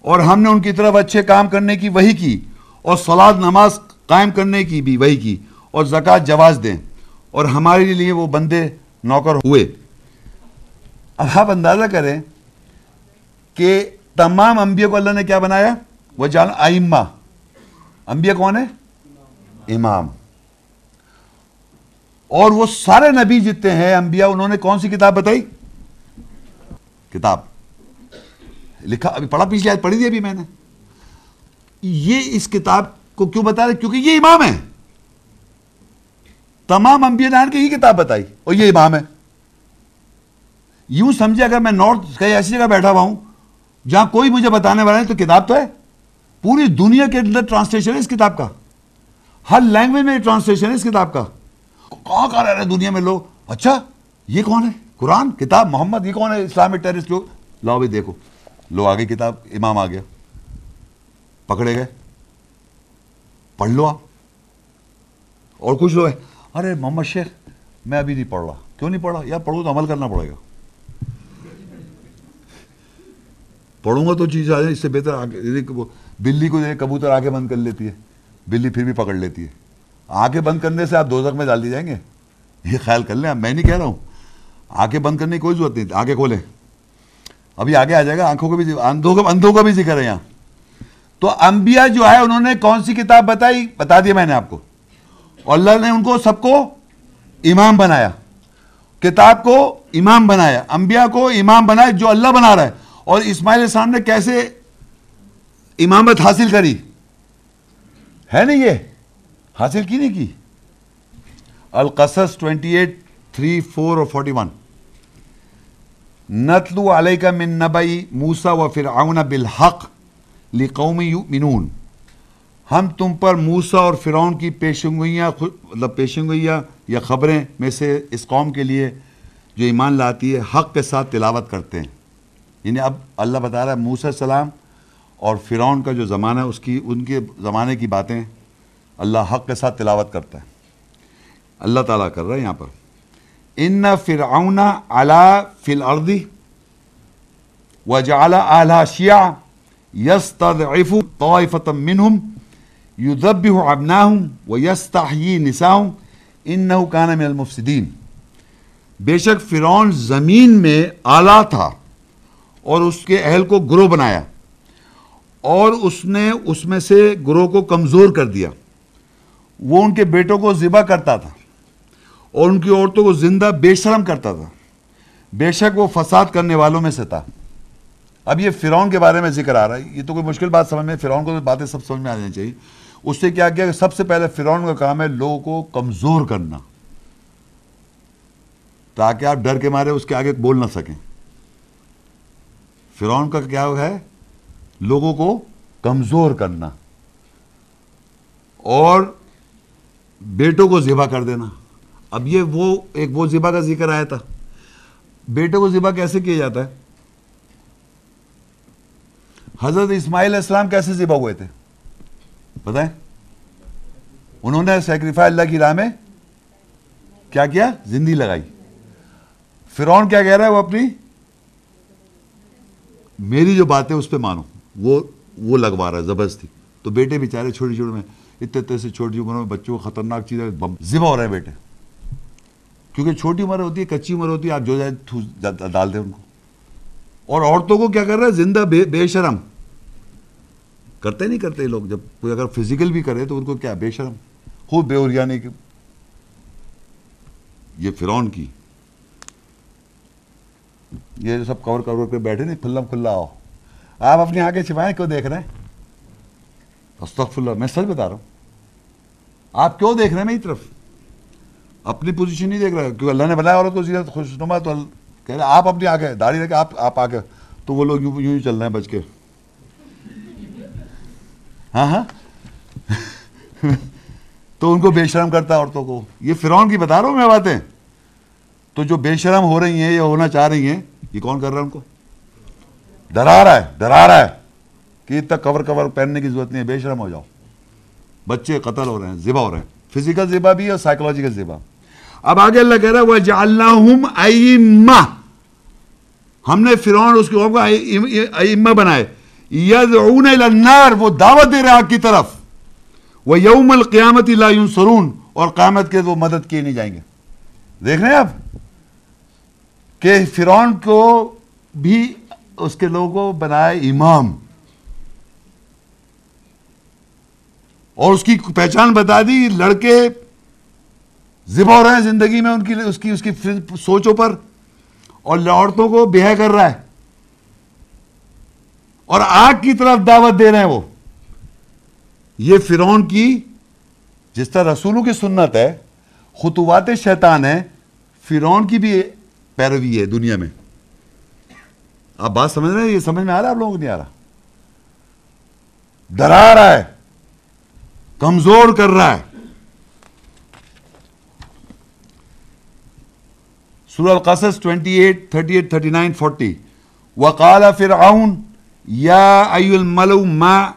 اور ہم نے ان کی طرف اچھے کام کرنے کی وہی کی۔ اور سلاد نماز قائم کرنے کی بھی وہی کی۔ اور زکوٰۃ جواز دیں۔ اور ہمارے لیے وہ بندے نوکر ہوئے۔ اب آپ اندازہ کریں کہ تمام انبیاء کو اللہ نے کیا بنایا؟ وہ جان آئمہ انبیاء کون ہے امام۔ اور وہ سارے نبی جتنے ہیں، انبیاء، انہوں نے کون سی کتاب بتائی؟ کتاب۔ لکھا، ابھی پڑھا، پچھلی آج پڑھی دی ابھی میں نے۔ یہ اس کتاب کو کیوں بتا رہے؟ کیونکہ یہ امام ہے تمام انبیاء دان کی ہی کتاب بتائی اور یہ امام ہے۔ یوں سمجھے اگر میں نارتھ کہیں ایسی جگہ بیٹھا ہوا ہوں جہاں کوئی مجھے بتانے والا ہے تو کتاب تو ہے۔ پوری دنیا کے اندر ٹرانسلیشن ہے اس کتاب کا۔ ہر لینگویج میں ٹرانسلیشن ہے اس کتاب کا۔ کہاں کہاں رہ رہے دنیا میں لوگ؟ اچھا یہ کون ہے؟ قرآن، کتاب؟ محمد، یہ کون ہے؟ اسلامک ٹیرسٹ لوگ؟ لاؤ بھی دیکھو۔ لو آگے کتاب، امام آ گیا۔ پکڑے گئے۔ پڑھ لو آپ۔ اور کچھ لوگ ہیں؟ ارے محمد شیخ، میں ابھی نہیں پڑھ رہا۔ کیوں نہیں پڑھا یار پڑھوں تو عمل کرنا پڑے گا۔ پڑھوں گا تو چیز آ جائے، اس سے بہتر آگے بلی کو دیکھ کبوتر آگے بند کر لیتی ہے۔ بلی پھر بھی پکڑ لیتی ہے۔ آنکھیں بند کرنے سے آپ دو میں ڈال دی جائیں گے۔ یہ خیال کر لیں میں نہیں کہہ رہا ہوں۔ آنکھیں بند کرنے کی کوئی ضرورت نہیں آنکھیں کھولیں۔ ابھی آگے آ جائے گا، آنکھوں کا بھی اندھوں کا اندھوں کا بھی ذکر ہے یہاں۔ تو انبیاء جو ہے، انہوں نے کون سی کتاب بتائی؟ بتا دیا میں نے آپ کو۔ اور اللہ نے ان کو سب کو امام بنایا، کتاب کو امام بنایا، انبیاء کو امام بنایا جو اللہ بنا رہا ہے۔ اور اسماعیل السلام نے کیسے امامت حاصل کری؟ ہے نہیں یہ؟ حاصل کی نہیں کی؟ القصص ٹوینٹی ایٹ تھری فور اور فورٹی ون نتلو علیہ من نبئی موسا و فرعون بالحق لقومی یؤمنون۔ ہم تم پر موسا اور فرعون کی پیشنگوئیاں مطلب پیشنگوئیاں یا خبریں میں سے اس قوم کے لیے جو ایمان لاتی ہے، حق کے ساتھ تلاوت کرتے ہیں۔ یعنی اب اللہ بتا رہا ہے، موسیٰ السلام اور فرعون کا جو زمانہ ہے، اس کی ان کے زمانے کی باتیں اللہ حق کے ساتھ تلاوت کرتا ہے۔ اللہ تعالیٰ کر رہا ہے یہاں پر۔ ان فرعون علا فی الارض وجعل اعلی شیعہ یستضعف طائفة منہم یذبح ابناہم ویستحیی نساہم انہو کان من المفسدین بے شک فرعون زمین میں اعلیٰ تھا اور اس کے اہل کو گروہ بنایا اور اس نے اس میں سے گروہ کو کمزور کر دیا۔ وہ ان کے بیٹوں کو ذبح کرتا تھا اور ان کی عورتوں کو زندہ بے شرم کرتا تھا۔ بے شک وہ فساد کرنے والوں میں سے تھا۔ اب یہ فرعون کے بارے میں ذکر آ رہا ہے، یہ تو کوئی مشکل بات سمجھ میں، فرعون کو باتیں سب سمجھ میں آ جانی چاہیے۔ اس سے کیا کیا کہ سب سے پہلے فرعون کا کام ہے لوگوں کو کمزور کرنا۔ تاکہ آپ ڈر کے مارے، اس کے آگے بول نہ سکیں۔ فرعون کا کیا ہے؟ لوگوں کو کمزور کرنا۔ اور بیٹوں کو ذبح کر دینا۔ اب یہ وہ، ایک وہ ذبح کا ذکر آیا تھا۔ بیٹوں کو ذبح کیسے کیا جاتا ہے؟ حضرت اسماعیل السلام کیسے ذبح ہوئے تھے؟ بتائیں انہوں نے سیکریفائی اللہ کی راہ میں کیا کیا؟ زندگی لگائی۔ فرعون کیا کہہ رہا ہے وہ اپنی؟ میری جو بات ہے اس پہ مانو، وہ وہ لگوا رہا ہے، زبردستی۔ تو بیٹے بیچارے چھوٹی چھوٹی میں اتنے اتنے سے چھوٹی عمر میں بچوں کو خطرناک چیز ہے ذبح ہو رہے ہیں بیٹے۔ کیونکہ چھوٹی عمر ہوتی ہے، کچی عمر ہوتی ہے، آپ جو جائے ڈال دیں ان کو۔ اور عورتوں کو کیا کر رہا ہے؟ زندہ بے بے شرم۔ کرتے نہیں کرتے لوگ، جب کوئی اگر فزیکل بھی کرے تو ان کو کیا، بے شرم۔ خوب بے اوریانی کی۔ یہ فرون کی۔ یہ سب کور کور کے بیٹھے نہیں، کھلا کھلا آؤ۔ آپ اپنی آنکھیں چھپائیں کیوں دیکھ رہے ہیں؟ استغفر اللہ میں سچ بتا رہا ہوں۔ آپ کیوں دیکھ رہے ہیں میری طرف؟ اپنی پوزیشن نہیں دیکھ رہے کیونکہ اللہ نے بنایا عورت کو زیادہ خوش نما تو کہہ رہے آپ اپنی آگے، داڑھی رکھے آپ آپ آگے۔ تو وہ لوگ یوں یوں ہی چل رہے ہیں بچ کے۔ ہاں ہاں۔ تو ان کو بے شرم کرتا ہے عورتوں کو۔ یہ فرعون کی بتا رہا ہوں میں باتیں۔ تو جو بے شرم ہو رہی ہیں یا ہونا چاہ رہی ہیں، یہ کون کر رہا ہے ان کو؟ ڈرا رہا ہے، ڈرا رہا ہے کہ اتنا کور کور پہننے کی ضرورت نہیں ہے، بے شرم ہو جاؤ۔ بچے قتل ہو رہے ہیں، ذبح ہو رہے ہیں۔ فزیکل ذبح بھی اور سائیکولوجیکل ذبح۔ اب آگے اللہ کہہ رہا ہے وہ ہم نے فرعون اس قوم کو ائمہ بنائے۔ یدعون النار، وہ دعوت دے رہے آگ کی طرف. وہ یوم القیامت لا ینصرون اور قیامت کے وہ مدد کیے نہیں جائیں گے. دیکھ رہے ہیں آپ؟ کہ فرعون کو بھی اس کے لوگوں بنائے امام. اور اس کی پہچان بتا دی، لڑکے ذبح ہو رہے ہیں زندگی میں ان کی، اس کی اس کی سوچوں پر. اور عورتوں کو بیہ کر رہا ہے. اور آگ کی طرف دعوت دے رہے ہیں وہ۔ یہ فرعون کی جس طرح رسولوں کی سنت ہے، خطوات شیطان ہے فرعون کی بھی پیروی ہے دنیا میں۔ آپ بات سمجھ رہے ہیں؟ یہ سمجھ میں آ رہا ہے؟ آپ لوگوں کو نہیں آ رہا؟ ڈرا رہا ہے، کمزور کر رہا ہے۔ سورہ القصص 28 38 39 40 وقال فرعون یا ایو الملو ما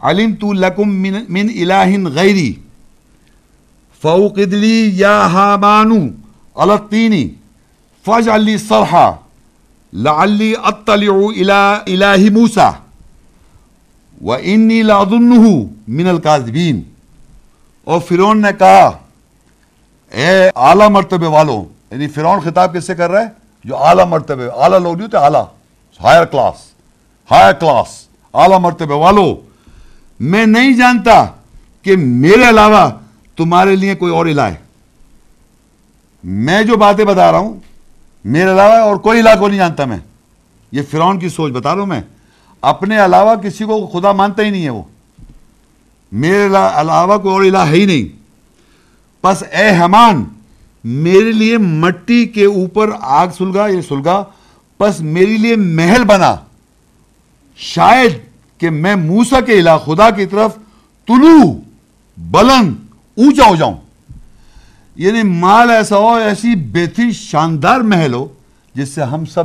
علم تو لکم من, من الہ غیری فوقد لی یا حامانو علطینی فجعل لی صرحا لعلی أطلع إلى الہ موسیٰ وَإِنِّي لَأَظُنُّهُ مِنَ الْكَاذِبِينَ. اور فرعون نے کہا اے اعلیٰ مرتبے والوں یعنی فرعون خطاب کس سے کر رہا ہے؟ جو اعلیٰ مرتبے اعلیٰ لوگ نہیں ہوتے اعلیٰ ہائر کلاس۔ ہائر کلاس، اعلیٰ مرتبے والوں میں نہیں جانتا کہ میرے علاوہ تمہارے لیے کوئی اور الہ ہے۔ میں جو باتیں بتا رہا ہوں، میرے علاوہ اور کوئی الہ کو نہیں جانتا میں۔ یہ فرعون کی سوچ بتا رہا ہوں میں۔ اپنے علاوہ کسی کو خدا مانتا ہی نہیں ہے وہ۔ میرے علاوہ کوئی اور الہ ہے ہی نہیں۔ پس اے حمان، میرے لیے مٹی کے اوپر آگ سلگا، یہ سلگا پس میرے لیے محل بنا۔ شاید کہ میں موسا کے الہ خدا کی طرف طلوع بلند اونچا ہو جاؤں۔ یعنی مال ایسا ہو، ایسی بہتری شاندار محل ہو جس سے ہم سب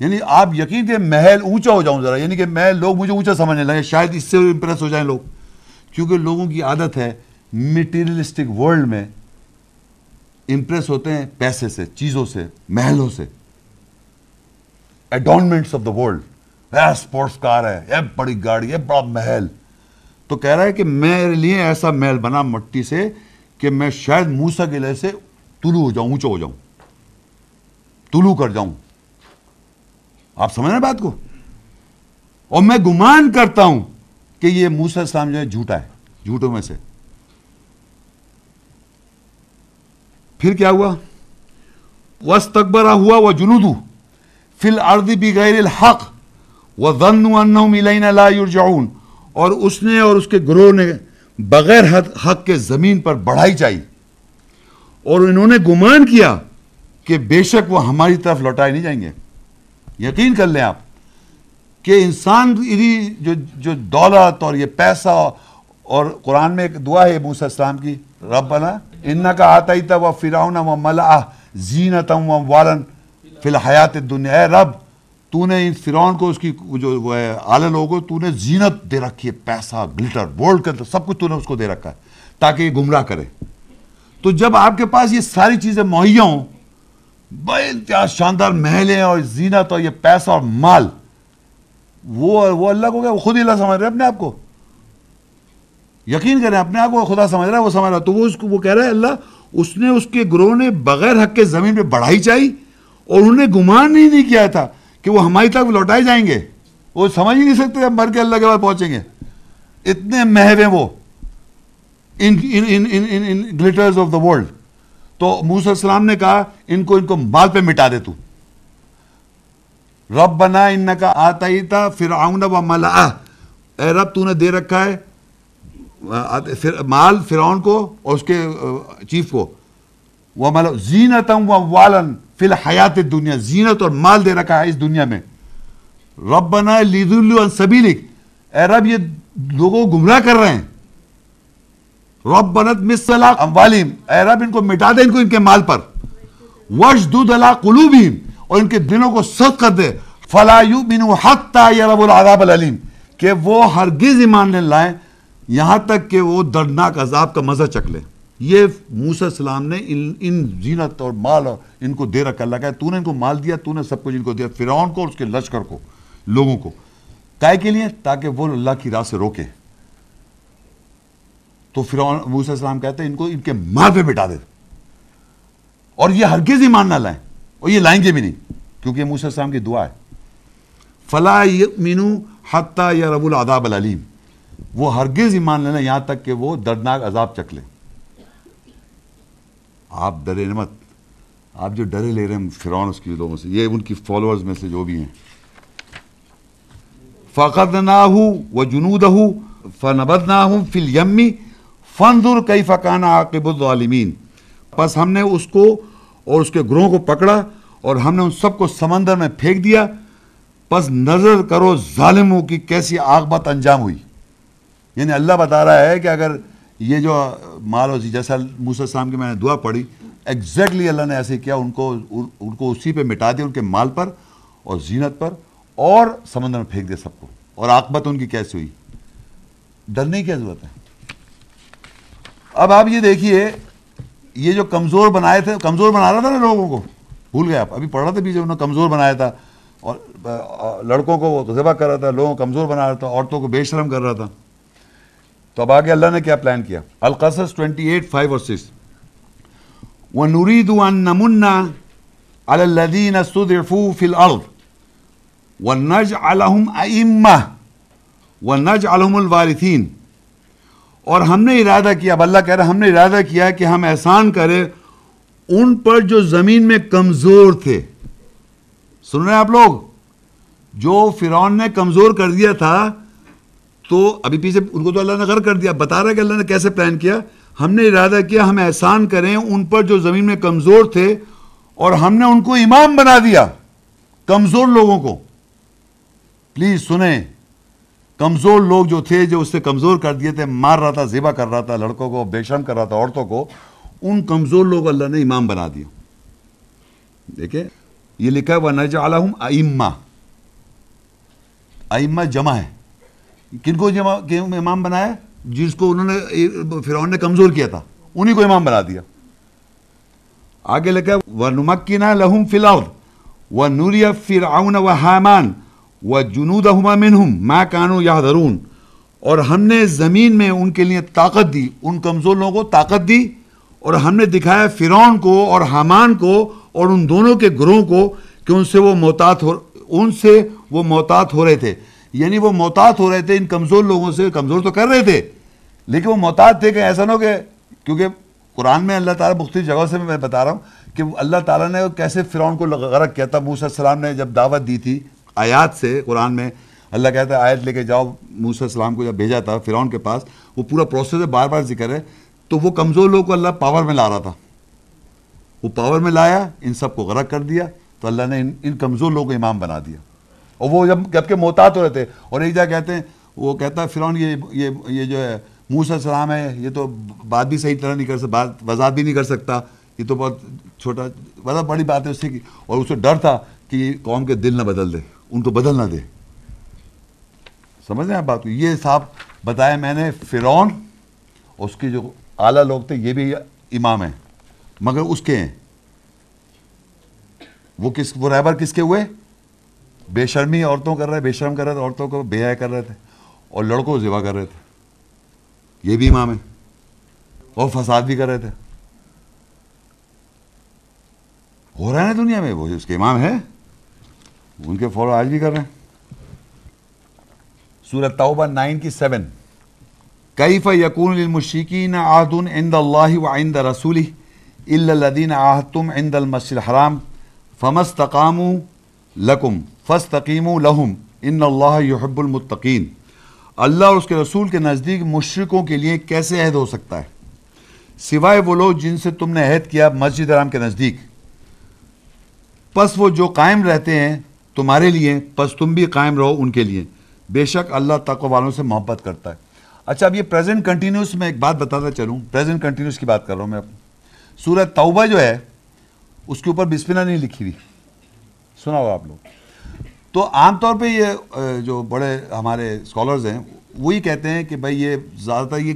یعنی آپ یقین کہ محل اونچا ہو جاؤں ذرا یعنی کہ میں لوگ مجھے اونچا سمجھنے لگے، شاید اس سے امپریس ہو جائیں لوگ۔ کیونکہ لوگوں کی عادت ہے میٹیریلسٹک ورلڈ میں امپریس ہوتے ہیں پیسے سے، چیزوں سے، محلوں سے۔ Adornments of the world sports car ہے یہ بڑی گاڑی ہے بڑا محل۔ تو کہہ رہا ہے کہ میرے لیے ایسا محل بنا مٹی سے کہ میں شاید موسا کے لیے سے طلوع ہو جاؤں، اونچا ہو جاؤں۔ طلوع کر جاؤں۔ آپ سمجھ رہے بات کو؟ اور میں گمان کرتا ہوں کہ یہ موسیٰ اسلام جو ہے جھوٹا ہے، جھوٹوں میں سے۔ پھر کیا ہوا؟ وَاسْتَقْبَرَ ہوا وَجُنُودُ فِي الْأَرْضِ بِغَيْرِ الْحَقِ۔ وَظَنُّوا أَنَّهُمْ إِلَيْنَا لَا يُرْجَعُونَ اور اس نے اور اس کے گروہ نے بغیر حق کے زمین پر بڑھائی چاہی اور انہوں نے گمان کیا کہ بے شک وہ ہماری طرف لوٹائے نہیں جائیں گے۔ یقین کر لیں آپ کہ انسان جو جو دولت اور یہ پیسہ اور قرآن میں ایک دعا ہے موسیٰ اسلام کی رب بنا ان کا آتا ہی تھا وہ فراؤن و ملا زینت و والن فی الحیات دنیا اے رب تو نے ان فرعون کو اس کی جو وہ ہے، اعلی لوگوں تو نے زینت دے رکھی ہے، پیسہ، گلٹر بولڈ کر سب کچھ تو نے اس کو دے رکھا ہے، تاکہ یہ گمراہ کرے۔ تو جب آپ کے پاس یہ ساری چیزیں مہیا ہوں بڑے انتہا شاندار محلیں اور زینت اور یہ پیسہ اور مال، وہ وہ اللہ کو کیا، وہ خود ہی اللہ سمجھ رہے اپنے آپ کو۔ یقین کریں، اپنے آپ کو خدا سمجھ رہا ہے، وہ سمجھ رہا ہے۔ تو وہ اس کو، وہ کہہ رہا ہے، اللہ، اس نے اس کے گروہ نے بغیر حق کے زمین پہ بڑھائی چاہی اور انہوں نے گمان ہی نہیں کیا تھا۔ کہ وہ ہماری طرف لوٹائے جائیں گے۔ وہ سمجھ ہی نہیں سکتے اب مر کے اللہ کے بعد پہنچیں گے۔ اتنے محو ہیں وہ۔ ان گلٹرز آف دا ورلڈ تو موسیٰ السلام نے کہا، ان کو ان کو مال پہ مٹا دے تو۔ رب بنا ان کا آتا ہی تھا فرعون و ملا اے رب، تو نے دے رکھا ہے مال فرعون کو اور اس کے چیف کو۔ وہ ملا زینتم و والن فی الحیات دنیا زینت اور مال دے رکھا ہے اس دنیا میں۔ رب بنا لیدلو سبیلک اے رب، یہ لوگوں کو گمراہ کر رہے ہیں۔ رب بنت اموالیم اے رب، ان کو مٹا دے ان کو ان کے مال پر۔ وشدود علا قلوبیم اور ان کے دلوں کو سخت کر دے۔ فلا یؤمنو حتی یرب العذاب العلیم کہ وہ ہرگز ایمان لے لائیں۔ یہاں تک کہ وہ دردناک عذاب کا مزہ چک لے۔ یہ موسیٰ السلام نے ان ان زینت اور مال ان کو دے رکھا اللہ کہا تو نے ان کو مال دیا، تو نے سب کچھ ان کو دیا، فرعون کو اور اس کے لشکر کو، لوگوں کو۔ کائے کے لیے؟ تاکہ وہ اللہ کی راہ سے روکے۔ تو فرعون، موسیٰ السلام کہتے ہیں، ان کو ان کے مال پہ بٹا دے اور یہ ہرگز ایمان نہ لائیں۔ اور یہ لائیں گے بھی نہیں، کیونکہ موسیٰ السلام کی دعا ہے۔ فلا مینو حتیٰ یا رب العذاب العلیم وہ ہرگز ایمان لینا یہاں تک کہ وہ دردناک عذاب چک لیں آپ ڈرے مت۔ آپ جو ڈرے لے رہے ہیں فرعون، اس کی لوگوں سے۔ یہ ان کی فالوورز میں سے جو بھی ہیں۔ فقد نہ ہو وہ جنود ہو فنبد نہ ہوں فل یمی فنظر کئی فقانہ عاقب الظالمین پس ہم نے اس کو اور اس کے گروہ کو پکڑا اور ہم نے ان سب کو سمندر میں پھینک دیا۔ پس نظر کرو ظالموں کی کیسی آغبت انجام ہوئی۔ یعنی اللہ بتا رہا ہے کہ اگر یہ جو مال و جیسا موسیٰ السلام کی میں نے دعا پڑھی ایگزیکٹلی اللہ نے ایسے کیا، ان کو ان کو اسی پہ مٹا دیا، ان کے مال پر اور زینت پر اور سمندر میں پھینک دیا سب کو۔ اور آقبت ان کی کیسی ہوئی؟ ڈرنے کی ضرورت ہے۔ اب آپ یہ دیکھیے، یہ جو کمزور بنائے تھے، کمزور بنا رہا تھا نا لوگوں کو۔ بھول گئے آپ، ابھی پڑھ رہا تھا پیچھے، انہوں نے کمزور بنایا تھا۔ اور لڑکوں کو وہ ذبح کر رہا تھا، لوگوں کو کمزور بنا رہا تھا، عورتوں کو بے شرم کر رہا تھا۔ تو اب آگے اللہ نے کیا پلان کیا؟ القصص ٹوینٹی ایٹ فائیو اور سکس وَنُرِيدُ أَن نَمُنَّ عَلَى الَّذِينَ اسْتُضْعِفُوا فِي الْأَرْضِ وَنَجْعَلَهُمْ أَئِمَّةً وَنَجْعَلَهُمُ الْوَارِثِينَ۔ اور ہم نے ارادہ کیا، اب اللہ کہہ رہا ہم نے ارادہ کیا کہ ہم احسان کریں ان پر جو زمین میں کمزور تھے۔ سن رہے ہیں آپ لوگ؟ جو فرعون نے کمزور کر دیا تھا تو ابھی پیچھے ان کو تو اللہ نے غر کر دیا، بتا رہا ہے کہ اللہ نے کیسے پلان کیا؟ ہم نے ارادہ کیا، ہم احسان کریں ان پر جو زمین میں کمزور تھے اور ہم نے ان کو امام بنا دیا، کمزور لوگوں کو۔ پلیز سنیں، کمزور لوگ جو تھے، جو اس سے کمزور کر دیے تھے، مار رہا تھا، ذبح کر رہا تھا، لڑکوں کو، بے شرم کر رہا تھا، عورتوں کو، ان کمزور لوگ اللہ نے امام بنا دیا۔ دیکھیں، یہ لکھا ہے وہ نج عالم ائمہ ائمہ جمع ہے۔ کن کو امام بنایا؟ جس کو انہوں نے فرعون نے کمزور کیا تھا۔ انہی کو امام بنا دیا۔ آگے لکھا ہے وہ نمکینہ لہم فلاؤ وہ نوریا فرعون و حامان و جنود منہم ما کانو یا اور ہم نے زمین میں ان کے لیے طاقت دی، ان کمزور لوگوں کو طاقت دی۔ اور ہم نے دکھایا فرعون کو اور حامان کو اور ان دونوں کے گروہ کو کہ ان سے وہ محتاط ہو ان سے وہ محتاط ہو رہے تھے۔ یعنی وہ محتاط ہو رہے تھے ان کمزور لوگوں سے، کمزور تو کر رہے تھے، لیکن وہ محتاط تھے کہ ایسا نہ ہو کہ، کیونکہ قرآن میں اللہ تعالیٰ مختلف جگہوں سے میں بتا رہا ہوں کہ اللہ تعالیٰ نے کیسے فرعون کو غرق کیا تھا۔ موسیٰ السلام نے جب دعوت دی تھی آیات سے قرآن میں، اللہ کہتا ہے آیت لے کے جاؤ، موسیٰ السلام کو جب بھیجا تھا فرعون کے پاس، وہ پورا پروسیس ہے بار بار ذکر ہے۔ تو وہ کمزور لوگوں کو اللہ پاور میں لا رہا تھا۔ وہ پاور میں لایا، ان سب کو غرق کر دیا۔ تو اللہ نے ان ان کمزور لوگوں کو امام بنا دیا۔ اور وہ جب جبکہ محتاط ہو رہے تھے، اور ایک جگہ کہتے ہیں، وہ کہتا ہے فرعون یہ یہ یہ جو ہے، موسیٰ السلام ہے، یہ تو بات بھی صحیح طرح نہیں کر سکتا بات وضاحت بھی نہیں کر سکتا۔ یہ تو بہت چھوٹا بڑا بڑی بات ہے اس سے کی۔ اور اسے ڈر تھا کہ یہ قوم کے دل نہ بدل دے، ان کو بدل نہ دے۔ سمجھ رہے ہیں بات کو؟ یہ صاحب بتایا میں نے، فرعون، اس کے جو اعلیٰ لوگ تھے، یہ بھی امام ہیں، مگر اس کے ہیں۔ وہ کس وہ رہبر کس کے ہوئے؟ بے شرمی عورتوں کر رہے بے شرم کر رہے تھے عورتوں کو بے حیا کر رہے تھے اور لڑکوں کو ذبح کر رہے تھے۔ یہ بھی امام ہے اور فساد بھی کر رہے تھے۔ ہو رہا ہے نا دنیا میں، وہ اس کے امام ہے ان کے فالو آج بھی کر رہے ہیں۔ سورت توبہ نائن کی سیون۔ کیف یقون للمشرکین عہد عند اللہ و عند رسولی الا الذین عہدتم عند المسجد الحرام فمستقاموا لکم۔ فاستقیموا لہم، ان اللہ یحب المتقین۔ اللہ اور اس کے رسول کے نزدیک مشرکوں کے لیے کیسے عہد ہو سکتا ہے؟ سوائے وہ لوگ جن سے تم نے عہد کیا مسجد حرام کے نزدیک۔ پس وہ جو قائم رہتے ہیں تمہارے لیے، پس تم بھی قائم رہو ان کے لیے۔ بے شک اللہ تقوی والوں سے محبت کرتا ہے۔ اچھا اب یہ پریزنٹ کنٹینیوس میں ایک بات بتاتا چلوں۔ پریزنٹ کنٹینیوس کی بات کر رہا ہوں میں۔ سورت توبہ جو ہے، اس کے اوپر بسملہ نہیں لکھی ہوئی۔ سنا ہوگا آپ لوگ۔ تو عام طور پہ یہ جو بڑے ہمارے اسکالرز ہیں، وہی کہتے ہیں کہ بھائی یہ زیادہ تر یہ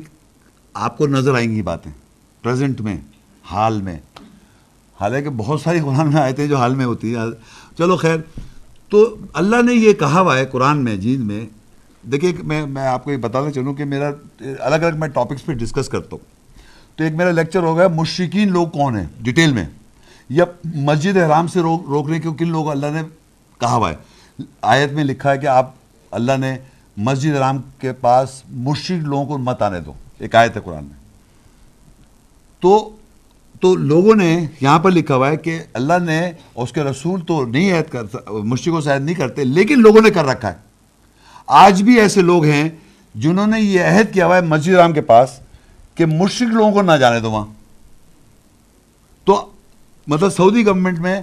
آپ کو نظر آئیں گی باتیں پریزنٹ میں، حال میں۔ حالانکہ بہت ساری قرآن میں آئے تھے جو حال میں ہوتی ہیں۔ چلو خیر، تو اللہ نے یہ کہا ہوا ہے قرآن میں جیت میں۔ دیکھیے، میں میں آپ کو یہ بتانا چلوں کہ میرا، الگ الگ میں ٹاپکس پہ ڈسکس کرتا ہوں۔ تو ایک میرا لیکچر ہوگا مشرقین لوگ کون ہیں؟ ڈیٹیل میں۔ یا مسجد حرام سے روک روکنے کے کن لوگ اللہ نے کہا ہوا ہے؟ آیت میں لکھا ہے کہ آپ اللہ نے مسجد حرام کے پاس مشرق لوگوں کو مت آنے دو، ایک آیت ہے قرآن میں۔ تو تو لوگوں نے یہاں پر لکھا ہوا ہے کہ اللہ نے اس کے رسول تو نہیں عہد کر مشرقوں سے عہد نہیں کرتے، لیکن لوگوں نے کر رکھا ہے۔ آج بھی ایسے لوگ ہیں جنہوں نے یہ عہد کیا ہوا ہے مسجد رام کے پاس کہ مشرق لوگوں کو نہ جانے دو وہاں۔ تو مطلب سعودی گورنمنٹ میں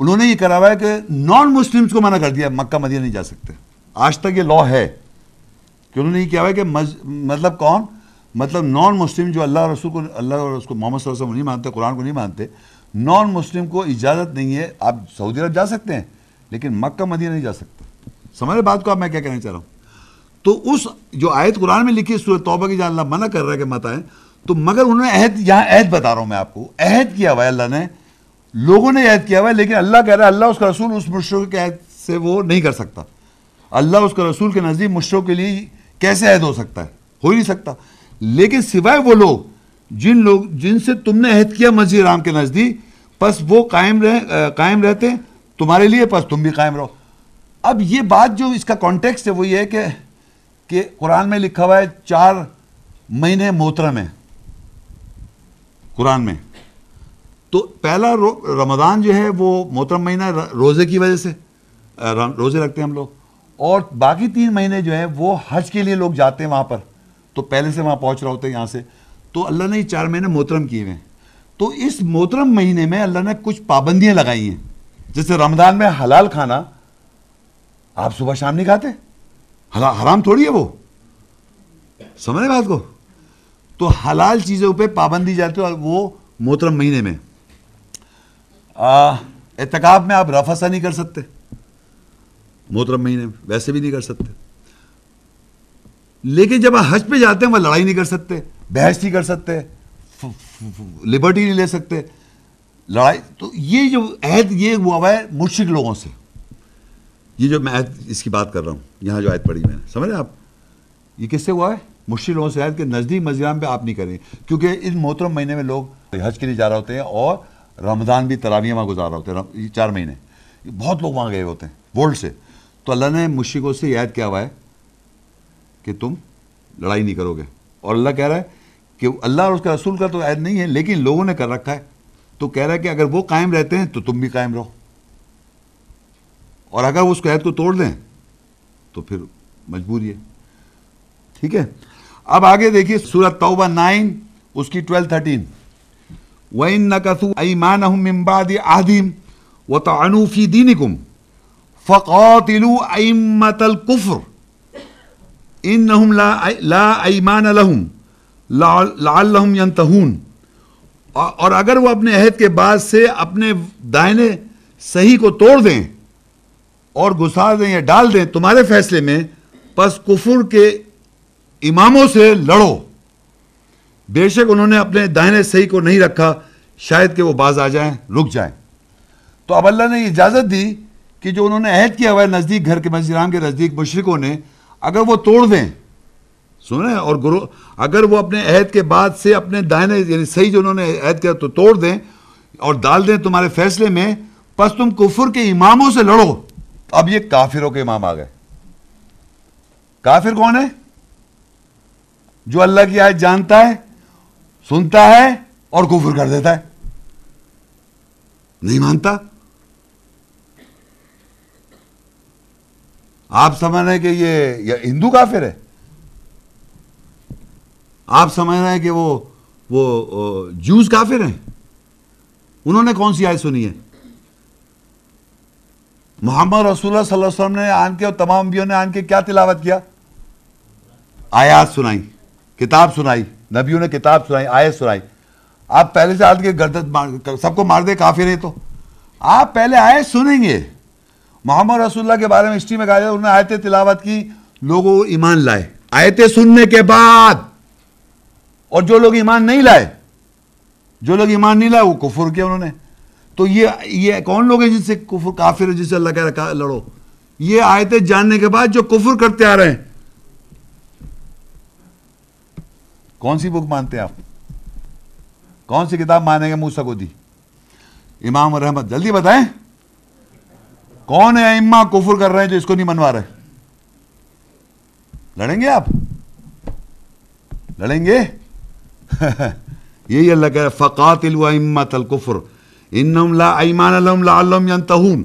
انہوں نے یہ کرا ہوا ہے کہ نان مسلمس کو منع کر دیا مکہ، مدینہ نہیں جا سکتے۔ آج تک یہ لا ہے کہ انہوں نے یہ کیا ہوا ہے کہ مطلب کون؟ مطلب نان مسلم جو اللہ رسول کو، اللہ اور اس کو محمد صلی اللہ علیہ وسلم نہیں مانتے، قرآن کو نہیں مانتے نان مسلم کو اجازت نہیں ہے۔ آپ سعودی عرب جا سکتے ہیں، لیکن مکہ، مدینہ نہیں جا سکتے۔ سمجھ رہے بات کو آپ میں کیا کہنا چاہ رہا ہوں؟ تو اس جو آیت قرآن میں لکھی سورہ توبہ کی، جہاں اللہ منع کر رہا ہے کہ مت آئیں، تو مگر انہوں نے عہد، یہاں عہد بتا رہا ہوں میں آپ کو۔ عہد کیا ہوا ہے اللہ نے لوگوں نے عہد کیا ہوا ہے، لیکن اللہ کہہ رہا ہے، اللہ اس کا رسول اس مشرق کے عہد سے وہ نہیں کر سکتا۔ اللہ اس کا رسول کے نزدیک مشرق کے لیے کیسے عہد ہو سکتا ہے؟ ہو ہی نہیں سکتا۔ لیکن سوائے وہ لوگ، جن لوگ، جن سے تم نے عہد کیا مسجد رام کے نزدیک بس وہ قائم رہ، قائم رہتے تمہارے لیے بس تم بھی قائم رہو۔ اب یہ بات جو اس کا کانٹیکسٹ ہے، وہ یہ ہے کہ کہ قرآن میں لکھا ہوا ہے، چار مہینے محترم ہیں۔ قرآن میں۔ تو پہلا رمضان جو ہے وہ محترم مہینہ روزے کی وجہ سے روزے رکھتے ہیں ہم لوگ۔ اور باقی تین مہینے جو ہیں وہ حج کے لیے لوگ جاتے ہیں وہاں پر۔ تو پہلے سے وہاں پہنچ رہے ہوتے ہیں یہاں سے۔ تو اللہ نے یہ چار مہینے محترم کیے ہوئے ہیں۔ تو اس محترم مہینے میں اللہ نے کچھ پابندیاں لگائی ہیں۔ جیسے رمضان میں حلال کھانا، آپ صبح شام نہیں کھاتے؟ حرام تھوڑی ہے وہ۔ سمجھ بات کو؟ تو حلال چیزوں پہ پابندی جاتی ہے اور وہ محترم مہینے میں۔ اعتکاب میں آپ رفسا نہیں کر سکتے۔ محترم مہینے میں ویسے بھی نہیں کر سکتے۔ لیکن جب آپ حج پہ جاتے ہیں، وہ لڑائی نہیں کر سکتے، بحث نہیں کر سکتے لبرٹی نہیں لے سکتے۔ لڑائی، تو یہ جو عہد، یہ ہوا ہے مشرق لوگوں سے۔ یہ جو میں عہد اس کی بات کر رہا ہوں، یہاں جو عہد پڑھی میں نے، سمجھ آپ؟ یہ کس سے ہوا ہے؟ مشکل لوگوں سے عہد کہ نزدیک مسجد پہ آپ نہیں کریں کیونکہ اس محترم مہینے میں لوگ حج کے لیے جا رہے ہوتے ہیں اور رمضان بھی تراویہ وہاں گزار رہے ہوتے ہیں چار مہینے۔ بہت لوگ وہاں گئے ہوتے ہیں، ورلڈ سے۔ تو اللہ نے مشرقوں سے عہد کیا ہوا ہے کہ تم لڑائی نہیں کرو گے۔ اور اللہ کہہ رہا ہے کہ اللہ اور اس کا رسول کا تو عہد نہیں ہے، لیکن لوگوں نے کر رکھا ہے۔ تو کہہ رہا ہے کہ اگر وہ قائم رہتے ہیں تو تم بھی قائم رہو۔ اور اگر وہ اس قید کو توڑ دیں تو پھر مجبوری ہے۔ ٹھیک ہے؟ اب آگے دیکھیے سورت توبہ نائن، اس کی ٹویلو تھرٹین۔ وَإِن نَكَثُوا أَيْمَانَهُمْ مِن بَعْدِ عَهْدِهِمْ وَطَعَنُوا فِي دِينِكُمْ فَقَاتِلُوا أَيْمَّةَ الْكُفْرِ إِنَّهُمْ لَا أَيْمَانَ لَهُمْ لَعَلَّهُمْ يَنْتَهُونَ اور اگر وہ اپنے عہد کے بعد سے اپنے دائنے صحیح کو توڑ دیں اور گسا دیں یا ڈال دیں تمہارے فیصلے میں، پس کفر کے اماموں سے لڑو۔ بے شک انہوں نے اپنے دائنے صحیح کو نہیں رکھا، شاید کہ وہ باز آ جائیں، رک جائیں۔ تو اب اللہ نے اجازت دی کہ جو انہوں نے عہد کیا ہوا ہے نزدیک گھر کے مسجد کے نزدیک مشرقوں نے، اگر وہ توڑ دیں۔ سنیں، اور گرو، اگر وہ اپنے عہد کے بعد سے اپنے دائنے یعنی صحیح جو انہوں نے عہد کیا تو توڑ دیں اور ڈال دیں تمہارے فیصلے میں، پس تم کفر کے اماموں سے لڑو۔ اب یہ کافروں کے امام آ گئے۔ کافر کون ہے؟ جو اللہ کی آیت جانتا ہے سنتا ہے اور کفر کر دیتا ہے۔ نہیں مانتا؟ آپ سمجھ رہے ہیں کہ یہ ہندو کافر ہے؟ آپ سمجھ رہے ہیں کہ وہ وہ جوز کافر ہیں؟ انہوں نے کون سی آیت سنی ہے؟ محمد رسول اللہ صلی اللہ علیہ وسلم نے آن کے اور تمام انبیوں نے آن کے کیا تلاوت کیا؟ آیات سنائی، کتاب سنائی۔ نبیوں نے کتاب سنائی، آیت سنائی۔ آپ پہلے سے آج کے گردت سب کو مار دے کافی رہے تو۔ آپ پہلے آیت سنیں گے۔ محمد رسول اللہ کے بارے میں ہسٹری میں کہا جائے انہوں نے آیت تلاوت کی، لوگوں ایمان لائے۔ آیتیں سننے کے بعد، اور جو لوگ ایمان نہیں لائے، جو لوگ ایمان نہیں لائے، وہ کفر کیا انہوں نے۔ تو یہ یہ کون لوگ ہیں جن سے کفر، کافر ہے جن سے اللہ کہہ لڑو۔ یہ آیتیں جاننے کے بعد جو کفر کرتے آ رہے ہیں کون سی بک مانتے ہیں آپ؟ کون سی کتاب مانیں گے موسا کو دی امام رحمت، جلدی بتائیں۔ کون ہے اما کفر کر رہے ہیں جو اس کو نہیں منوا رہے؟ لڑیں گے آپ؟ لڑیں گے؟ [LAUGHS] یہی اللہ کہہ رہا فقات الکفر الکفر انہم لا ایمان لهم لعلهم ينتهون۔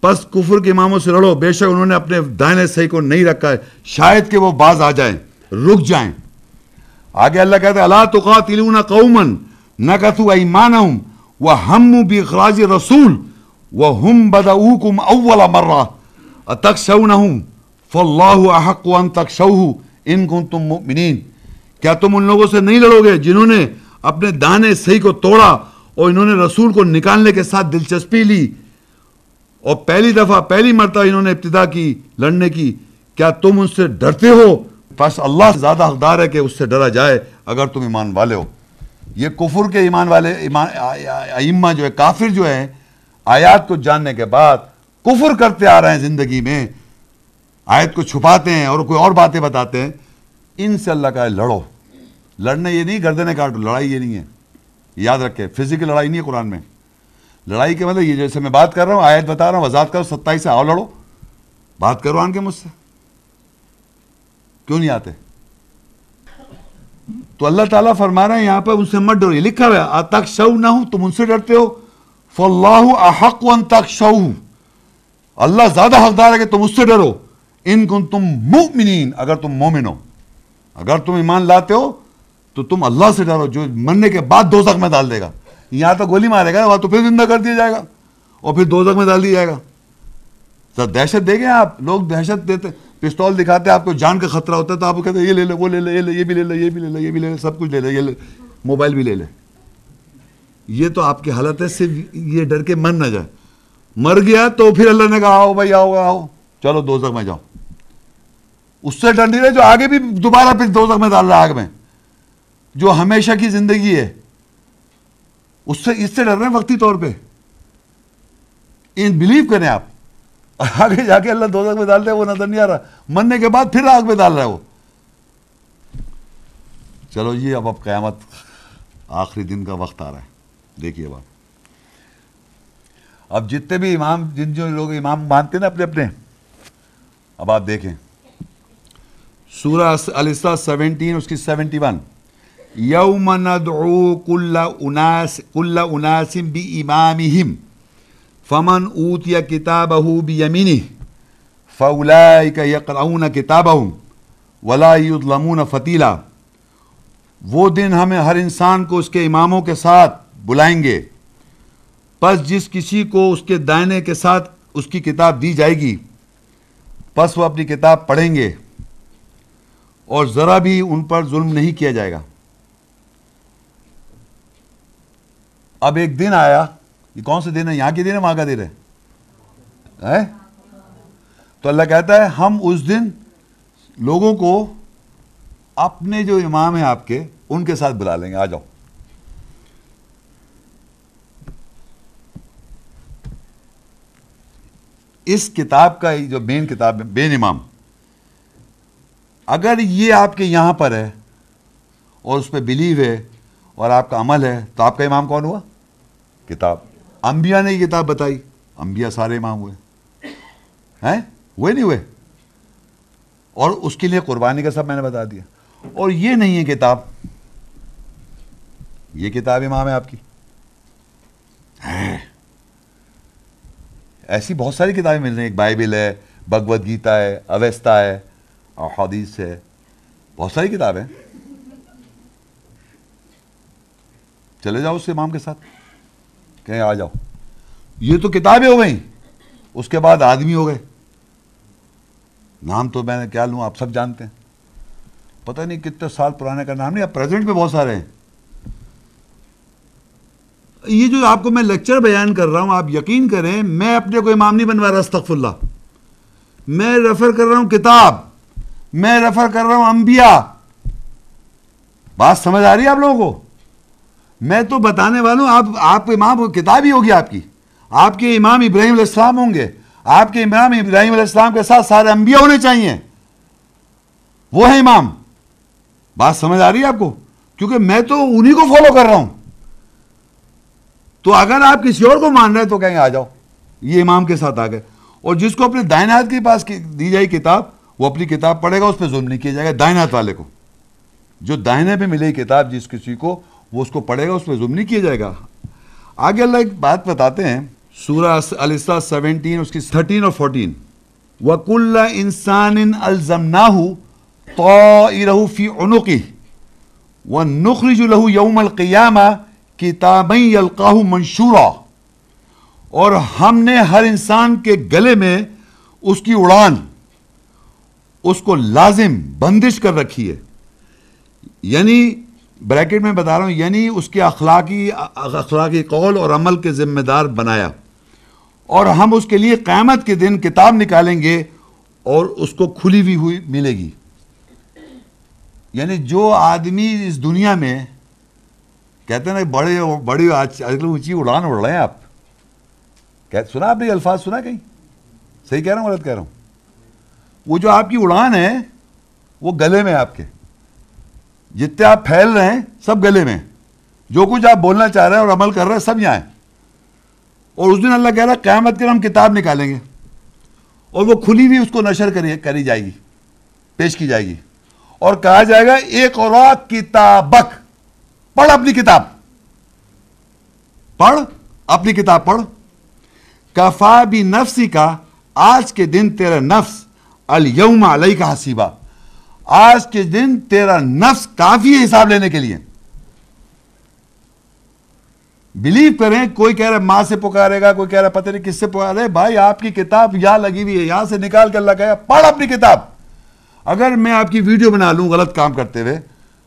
پس کفر کے اماموں سے لڑو، بے شک انہوں نے اپنے دائنے صحیح کو نہیں رکھا ہے۔ شاید کہ وہ باز آ جائیں، رک جائیں۔ آگے اللہ کہتا ہے اللہ تقاتلون قوما نکثوا ایمانهم وهموا باخراج رسول وهم بدؤوكم اول مره اتخشونهم فالله احق ان تخشوه ان كنتم مؤمنین کیا تم ان لوگوں سے نہیں لڑو گے جنہوں نے اپنے دانے صحیح کو توڑا اور انہوں نے رسول کو نکالنے کے ساتھ دلچسپی لی؟ اور پہلی دفعہ پہلی مرتبہ انہوں نے ابتدا کی لڑنے کی، کیا تم ان سے ڈرتے ہو؟ بس اللہ زیادہ حقدار ہے کہ اس سے ڈرا جائے اگر تم ایمان والے ہو۔ یہ کفر کے ایمان والے، ایمان، ائمہ جو ہے، کافر جو ہے آیات کو جاننے کے بعد کفر کرتے آ رہے ہیں زندگی میں۔ آیت کو چھپاتے ہیں اور کوئی اور باتیں بتاتے ہیں۔ ان سے اللہ کا لڑو۔ لڑنے یہ نہیں، گردنے کاٹو لڑائی یہ نہیں ہے۔ یاد رکھے فزیکل لڑائی نہیں ہے قرآن میں۔ لڑائی کے مطلب یہ، جیسے میں بات کر رہا ہوں، آیت بتا رہا ہوں، وضاحت کرو، ستائیس سے آؤ، لڑو۔ بات کرو آن کے مجھ سے۔ کیوں نہیں آتے؟ تو اللہ تعالیٰ فرما رہے ہیں، یہاں پہ ان سے مت ڈرو۔ یہ لکھا ہوا ہے تک شو نہ ہوں تم ان سے ڈرتے ہو؟ فلاح احق ون تک شو اللہ زیادہ حقدار ہے کہ تم اس سے ڈرو۔ ان کن تم مؤمنین، اگر تم مومن ہو۔ اگر تم ایمان لاتے ہو، تو تم اللہ سے ڈرو، جو مرنے کے بعد دو میں ڈال دے گا۔ یہاں تو گولی مارے گا، وہاں تو پھر زندہ کر دیا جائے گا اور پھر دو میں ڈال دیا جائے گا۔ سر دہشت دے گئے آپ، لوگ دہشت دیتے پستول دکھاتے آپ کو جان کا خطرہ ہوتا ہے تو آپ کو کہتے ہیں، یہ لے لے وہ لے لے یہ لے یہ بھی لے لے یہ بھی لے لے یہ بھی لے لے سب کچھ لے لے یہ لے موبائل بھی لے لے۔ یہ تو آپ کی حالت ہے، صرف یہ ڈر کے من نہ جائے۔ مر گیا تو پھر اللہ نے کہا، آؤ بھائی، آؤ آؤ۔ چلو دو میں جاؤ۔ اس سے ڈر نہیں رہے، جو آگے بھی دوبارہ پھر دو میں ڈال رہا آگ میں۔ جو ہمیشہ کی زندگی ہے، اس سے اس سے ڈر رہے ہیں وقتی طور پہ۔ ان بلیو کریں آپ۔ آگے جا کے اللہ دو میں ڈال رہے وہ نظر نہیں آ رہا۔ مرنے کے بعد پھر آگ میں ڈال رہا ہے وہ۔ چلو جی اب اب قیامت، آخری دن کا وقت آ رہا ہے۔ دیکھیے اب اب جتنے بھی امام، جن جو لوگ امام مانتے ہیں نا اپنے اپنے، اب آپ دیکھیں۔ سورہ السا سیونٹین، اس کی سیونٹی ون۔ یوم ندعو کل اناس، کل اناسم بی امامہم۔ فمن اوتی کتابہ بی یمینہ فاولائک یقرعون کتابہم ولا یظلمون فتیلا وہ دن ہمیں ہر انسان کو اس کے اماموں کے ساتھ بلائیں گے۔ پس جس کسی کو اس کے دائنے کے ساتھ اس کی کتاب دی جائے گی، پس وہ اپنی کتاب پڑھیں گے۔ اور ذرا بھی ان پر ظلم نہیں کیا جائے گا۔ اب ایک دن آیا یہ کون سے دن ہے یہاں کے دن ہے وہاں کا دن ہے تو اللہ کہتا ہے، ہم اس دن لوگوں کو اپنے جو امام ہیں آپ کے، ان کے ساتھ بلا لیں گے۔ آ جاؤ۔ اس کتاب کا جو مین کتاب ہے بین امام۔ اگر یہ آپ کے یہاں پر ہے اور اس پہ بلیو ہے اور آپ کا عمل ہے، تو آپ کا امام کون ہوا؟ کتاب۔ انبیاء نے یہ کتاب بتائی۔ انبیاء سارے امام ہوئے۔ ہیں؟ ہوئے نہیں ہوئے۔ اور اس کے لیے قربانی کا سب میں نے بتا دیا۔ اور یہ نہیں ہے کتاب۔ یہ کتاب امام ہے آپ کی۔ ایسی بہت ساری کتابیں مل رہی ہیں۔ ایک بائبل ہے، بھگوت گیتا ہے، اویستا ہے اور حدیث ہے۔ بہت ساری کتابیں۔ چلے جاؤ اس امام کے ساتھ۔ کہیں آ جاؤ۔ یہ تو کتابیں ہو گئیں۔ اس کے بعد آدمی ہو گئے۔ نام تو میں نے کیا لوں، آپ سب جانتے ہیں۔ پتہ نہیں کتنے سال پرانے کا نام نہیں، اب پریزنٹ میں بہت سارے ہیں۔ یہ جو آپ کو میں لیکچر بیان کر رہا ہوں، آپ یقین کریں، میں اپنے کو امام نہیں بنوا رہا استغفر اللہ میں ریفر کر رہا ہوں کتاب۔ میں ریفر کر رہا ہوں انبیاء۔ بات سمجھ آ رہی ہے آپ لوگوں کو؟ میں تو بتانے والا ہوں، آپ آپ امام کتاب ہی ہوگی آپ کی۔ آپ کے امام ابراہیم علیہ السلام ہوں گے۔ آپ کے امام ابراہیم علیہ السلام کے ساتھ سارے انبیاء ہونے چاہیے۔ وہ ہے امام۔ بات سمجھ آ رہی ہے آپ کو؟ کیونکہ میں تو انہی کو فالو کر رہا ہوں۔ تو اگر آپ کسی اور کو مان رہے تو کہیں آ جاؤ۔ یہ امام کے ساتھ آ گئے۔ اور جس کو اپنے دائنات کے پاس دی جائے کتاب، وہ اپنی کتاب پڑھے گا، اس پہ ظلم نہیں کیا جائے گا۔ دائنات والے کو۔ جو دائنے پہ ملے کتاب، جس کسی کو وہ اس کو پڑھے گا، اس پہ ظلم نہیں کیا جائے گا۔ آگے اللہ ایک بات بتاتے ہیں، سورہ السا سیونٹین، اس کی تھرٹین اور فورٹین۔ وَكُلَّ إِنسَانٍ أَلْزَمْنَاهُ طَائِرَهُ فِي عُنُقِهِ وَنُخْرِجُ لَهُ يَوْمَ الْقِيَامَةِ کتابیں یلقاہ منشورا۔ اور ہم نے ہر انسان کے گلے میں اس کی اڑان، اس کو لازم بندش کر رکھی ہے۔ یعنی بریکٹ میں بتا رہا ہوں یعنی اس کے اخلاقی اخلاقی قول اور عمل کے ذمہ دار بنایا۔ اور ہم اس کے لیے قیامت کے دن کتاب نکالیں گے اور اس کو کھلی ہوئی ہوئی ملے گی۔ یعنی جو آدمی اس دنیا میں، کہتے ہیں نا، بڑے، بڑی آج کل اونچی اڑان اڑ رہے ہیں آپ۔ سنا آپ نے یہ الفاظ، سنا کہیں؟ صحیح کہہ رہا ہوں، غلط کہہ رہا ہوں؟ وہ جو آپ کی اڑان ہے، وہ گلے میں آپ کے۔ جتنے آپ پھیل رہے ہیں، سب گلے میں۔ جو کچھ آپ بولنا چاہ رہے ہیں اور عمل کر رہے ہیں، سب یہاں ہیں۔ اور اس دن اللہ کہہ رہا ہے، قیامت کے ہم کتاب نکالیں گے۔ اور وہ کھلی ہوئی اس کو نشر کری جائے گی، پیش کی جائے گی۔ اور کہا جائے گا ایک اور کتابک، پڑھ اپنی کتاب۔ پڑھ اپنی کتاب، پڑھ۔ کفا بھی نفسی کا آج کے دن تیرا نفس الوم علیہ کا حسیبہ آج کے دن تیرا نفس کافی ہے حساب لینے کے لیے۔ بلیو کریں، کوئی کہہ رہا ہے ماں سے پکارے گا، کوئی کہہ رہا ہے پتہ نہیں کس سے پکارے۔ بھائی، آپ کی کتاب یہاں لگی ہوئی ہے، یہاں سے نکال کر لگایا۔ پڑھ اپنی کتاب۔ اگر میں آپ کی ویڈیو بنا لوں غلط کام کرتے ہوئے،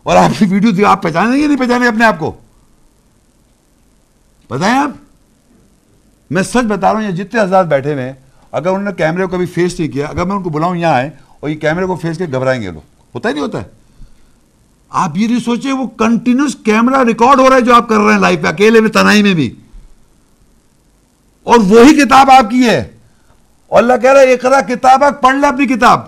اور آپ کی ویڈیو آپ پہچانے گے نہیں پہچانے اپنے آپ کو؟ بتائیں آپ؟ میں سچ بتا رہا ہوں، یہ جتنے حضرات بیٹھے ہوئے اگر انہوں نے کیمرے کو کبھی فیس نہیں کیا، اگر میں ان کو بلاؤں یہاں آئے، اور یہ کیمرے کو فیس کے گھبرائیں گے لوگ۔ ہوتا ہی نہیں ہوتا ہے۔ آپ یہ نہیں سوچے وہ کنٹینیوس کیمرہ ریکارڈ ہو رہا ہے جو آپ کر رہے ہیں لائف پہ اکیلے میں، تنہائی میں بھی۔ اور وہی کتاب آپ کی ہے۔ اور اللہ کہہ رہا ہے، اقرا کتاب پڑھ لے اپنی کتاب۔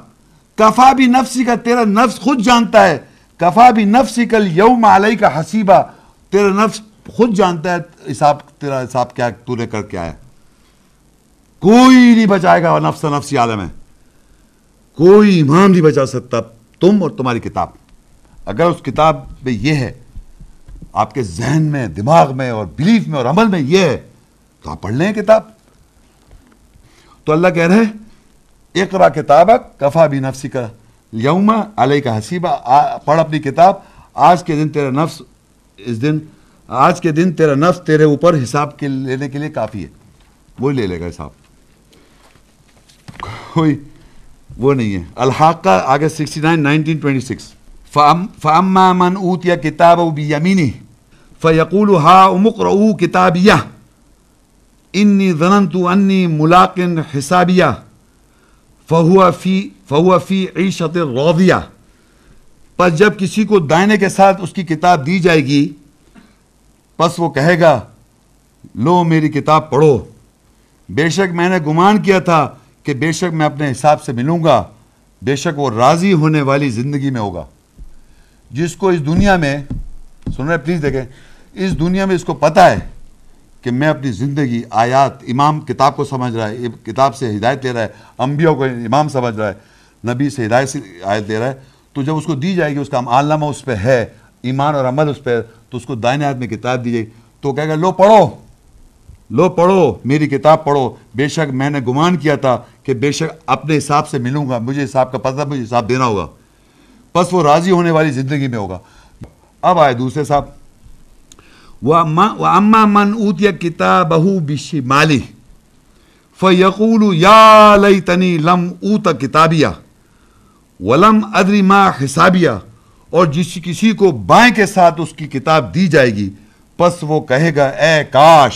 کفا بھی نفسی کا، تیرا نفس خود جانتا ہے۔ کفا بھی نفسی کل یوم علیہ کا حسیبہ تیرا نفس خود جانتا ہے، حساب، تیرا حساب کیا، تو نے کر کے آیا۔ کوئی نہیں بچائے گا نفس نفسی عالم ہے۔ کوئی امام نہیں بچا سکتا۔ تم اور تمہاری کتاب۔ اگر اس کتاب میں یہ ہے، آپ کے ذہن میں، دماغ میں اور بلیف میں اور عمل میں یہ ہے، تو آپ پڑھ لیں کتاب۔ تو اللہ کہہ رہے اقرا کتاب کفا بھی نفسی کا یوما علیہ کا حسیبہ پڑھ اپنی کتاب۔ آج کے دن تیرا نفس، اس دن، آج کے دن تیرا نفس تیرے اوپر حساب کے لینے کے لیے کافی ہے۔ وہی لے لے گا حساب۔ کوئی وہ نہیں ہے۔ الحاقہ آگے sixty nine, nineteen twenty six. فَأَمَّا مَنْ أُوتِيَ كِتَابَهُ بِيَمِينِهِ فَيَقُولُ هَا أُمُقْرَؤُوا كِتَابِيَهْ إِنِّي ظَنَنْتُ أَنِّي مُلَاقٍ حِسَابِيَهْ فَهُوَ فِي فَهُوَ فِي عِيشَةٍ رَاضِيَةٍ۔ پس جب کسی کو دائنے کے ساتھ اس کی کتاب دی جائے گی، پس وہ کہے گا، لو میری کتاب پڑھو۔ بے شک میں نے گمان کیا تھا کہ بے شک میں اپنے حساب سے ملوں گا، بے شک وہ راضی ہونے والی زندگی میں ہوگا۔ جس کو اس دنیا میں، سن رہے پلیز دیکھیں، اس دنیا میں اس کو پتا ہے کہ میں اپنی زندگی، آیات، امام کتاب کو سمجھ رہا ہے، کتاب سے ہدایت لے رہا ہے، انبیاء کو امام سمجھ رہا ہے، نبی سے ہدایت سے آیت دے رہا ہے، تو جب اس کو دی جائے گی، اس کا عالمہ اس پہ ہے، ایمان اور عمل اس پہ تو اس کو دائنے ہاتھ میں کتاب دی جائے۔ گی تو کہے گا، لو پڑھو لو پڑھو، میری کتاب پڑھو، بے شک میں نے گمان کیا تھا کہ بے شک اپنے حساب سے ملوں گا، مجھے حساب کا پتہ، مجھے حساب دینا ہوگا۔ بس وہ راضی ہونے والی زندگی میں ہوگا۔ اب آئے دوسرے صاحب۔ اما من اوتیا کتاب بشی مالی فیقول یا لئی تنی لم اوت کتابیا ولم ادری ما حسابیا اور جس کسی کو بائیں کے ساتھ اس کی کتاب دی جائے گی پس وہ کہے گا، اے کاش،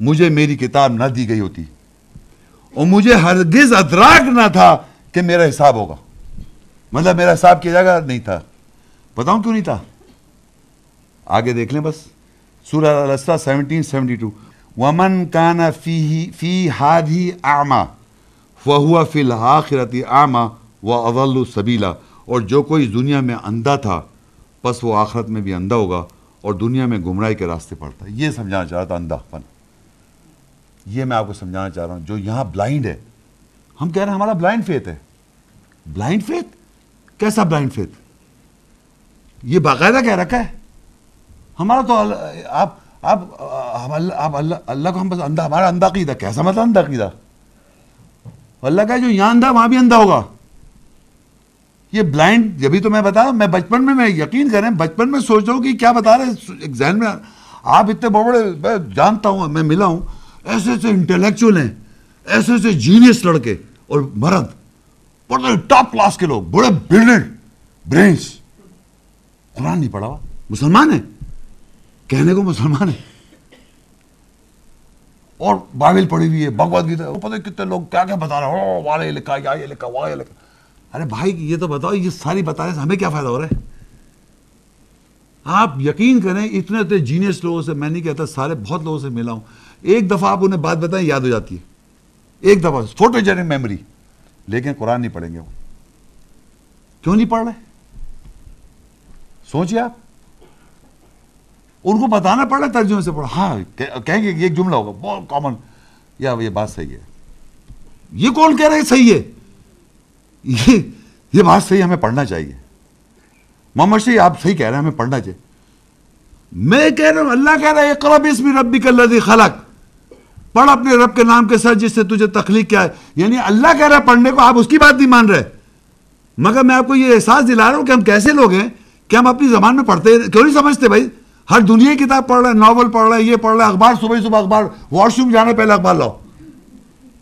مجھے میری کتاب نہ دی گئی ہوتی۔ اور مجھے ہرگز ادراک نہ تھا کہ میرا حساب ہوگا۔ مطلب میرا حساب کیا جائے گا؟ نہیں تھا۔ بتاؤں کیوں نہیں تھا؟ آگے دیکھ لیں بس۔ سورہ الاسرہ سیونٹین سیونٹی ٹو۔ ومن کان فی فی ہادھی آما فہو فی الآخرتی آما و اول سبیلا اور جو کوئی دنیا میں اندھا تھا، بس وہ آخرت میں بھی اندھا ہوگا اور دنیا میں گمراہی کے راستے پڑتا۔ ہے یہ سمجھانا چاہ رہا تھا اندھا پن یہ میں آپ کو سمجھانا چاہ رہا ہوں، جو یہاں بلائنڈ ہے، ہم کہہ رہے ہیں ہمارا بلائنڈ فیتھ ہے۔ بلائنڈ فیتھ کیسا بلائنڈ فیتھ یہ باقاعدہ کہہ رکھا ہے۔ ہمارا تو آپ آپ آپ اللہ اللہ کو ہم بس اندھا، ہمارا اندھا قیدہ کیسا مطلب اندھا قیدہ اللہ کا جو یہاں اندھا وہاں بھی اندھا ہوگا۔ یہ بلائنڈ جبھی تو میں بتا میں بچپن میں میں یقین کریں بچپن میں سوچ رہا ہوں کہ کیا بتا رہے ذہن میں آپ اتنے بڑے بڑے، میں جانتا ہوں، میں ملا ہوں۔ ایسے ایسے انٹلیکچوئل ہیں، ایسے ایسے جینیس لڑکے اور مرد۔ بڑے ٹاپ کلاس کے لوگ، بڑے بلڈنٹ برینس قرآن نہیں پڑھا ہوا۔ مسلمان ہے کہنے کو مسلمان ہے اور بائبل پڑھی ہوئی ہے بھگوت گیتا وہ پتہ کتنے لوگ کیا کیا بتا رہے ہیں۔ وہاں یہ لکھا، یا یہ لکھا وہاں یہ لکھا۔ ارے بھائی، یہ تو بتاؤ، یہ ساری بتانے سے ہمیں کیا فائدہ ہو رہا ہے؟ آپ یقین کریں، اتنے اتنے جینیس لوگوں سے، میں نہیں کہتا، سارے بہت لوگوں سے ملا ہوں۔ ایک دفعہ آپ انہیں بات بتائیں، یاد ہو جاتی ہے۔ ایک دفعہ فوٹو جنک میموری لیکن قرآن نہیں پڑھیں گے وہ۔ کیوں نہیں پڑھ رہے؟ سوچیے آپ۔ ان کو بتانا پڑ رہا ہے، ترجمے سے پڑھا۔ ہاں کہیں گے یہ ایک جملہ ہوگا، بہت کامن یا یہ بات صحیح ہے۔ یہ کون کہہ رہے ہیں صحیح ہے۔ یہ یہ بات صحیح ہمیں پڑھنا چاہیے۔ محمد شاہ آپ صحیح کہہ رہے ہیں، ہمیں پڑھنا چاہیے۔ میں کہہ رہا ہوں، اللہ کہہ رہا ہے، اقرب اسم ربک الذی خلق۔ پڑھ اپنے رب کے نام کے ساتھ جس سے تجھے تخلیق کیا ہے۔ یعنی اللہ کہہ رہا ہے پڑھنے کو آپ اس کی بات نہیں مان رہے۔ مگر میں آپ کو یہ احساس دلا رہا ہوں کہ ہم کیسے لوگ ہیں کہ ہم اپنی زبان میں پڑھتے کیوں نہیں سمجھتے بھائی؟ ہر دنیا کی کتاب پڑھ رہا ہے، ناول پڑھ رہا ہے، یہ پڑھ رہا ہے، اخبار، صبح صبح اخبار، واش روم جانے پہلے اخبار لاؤ۔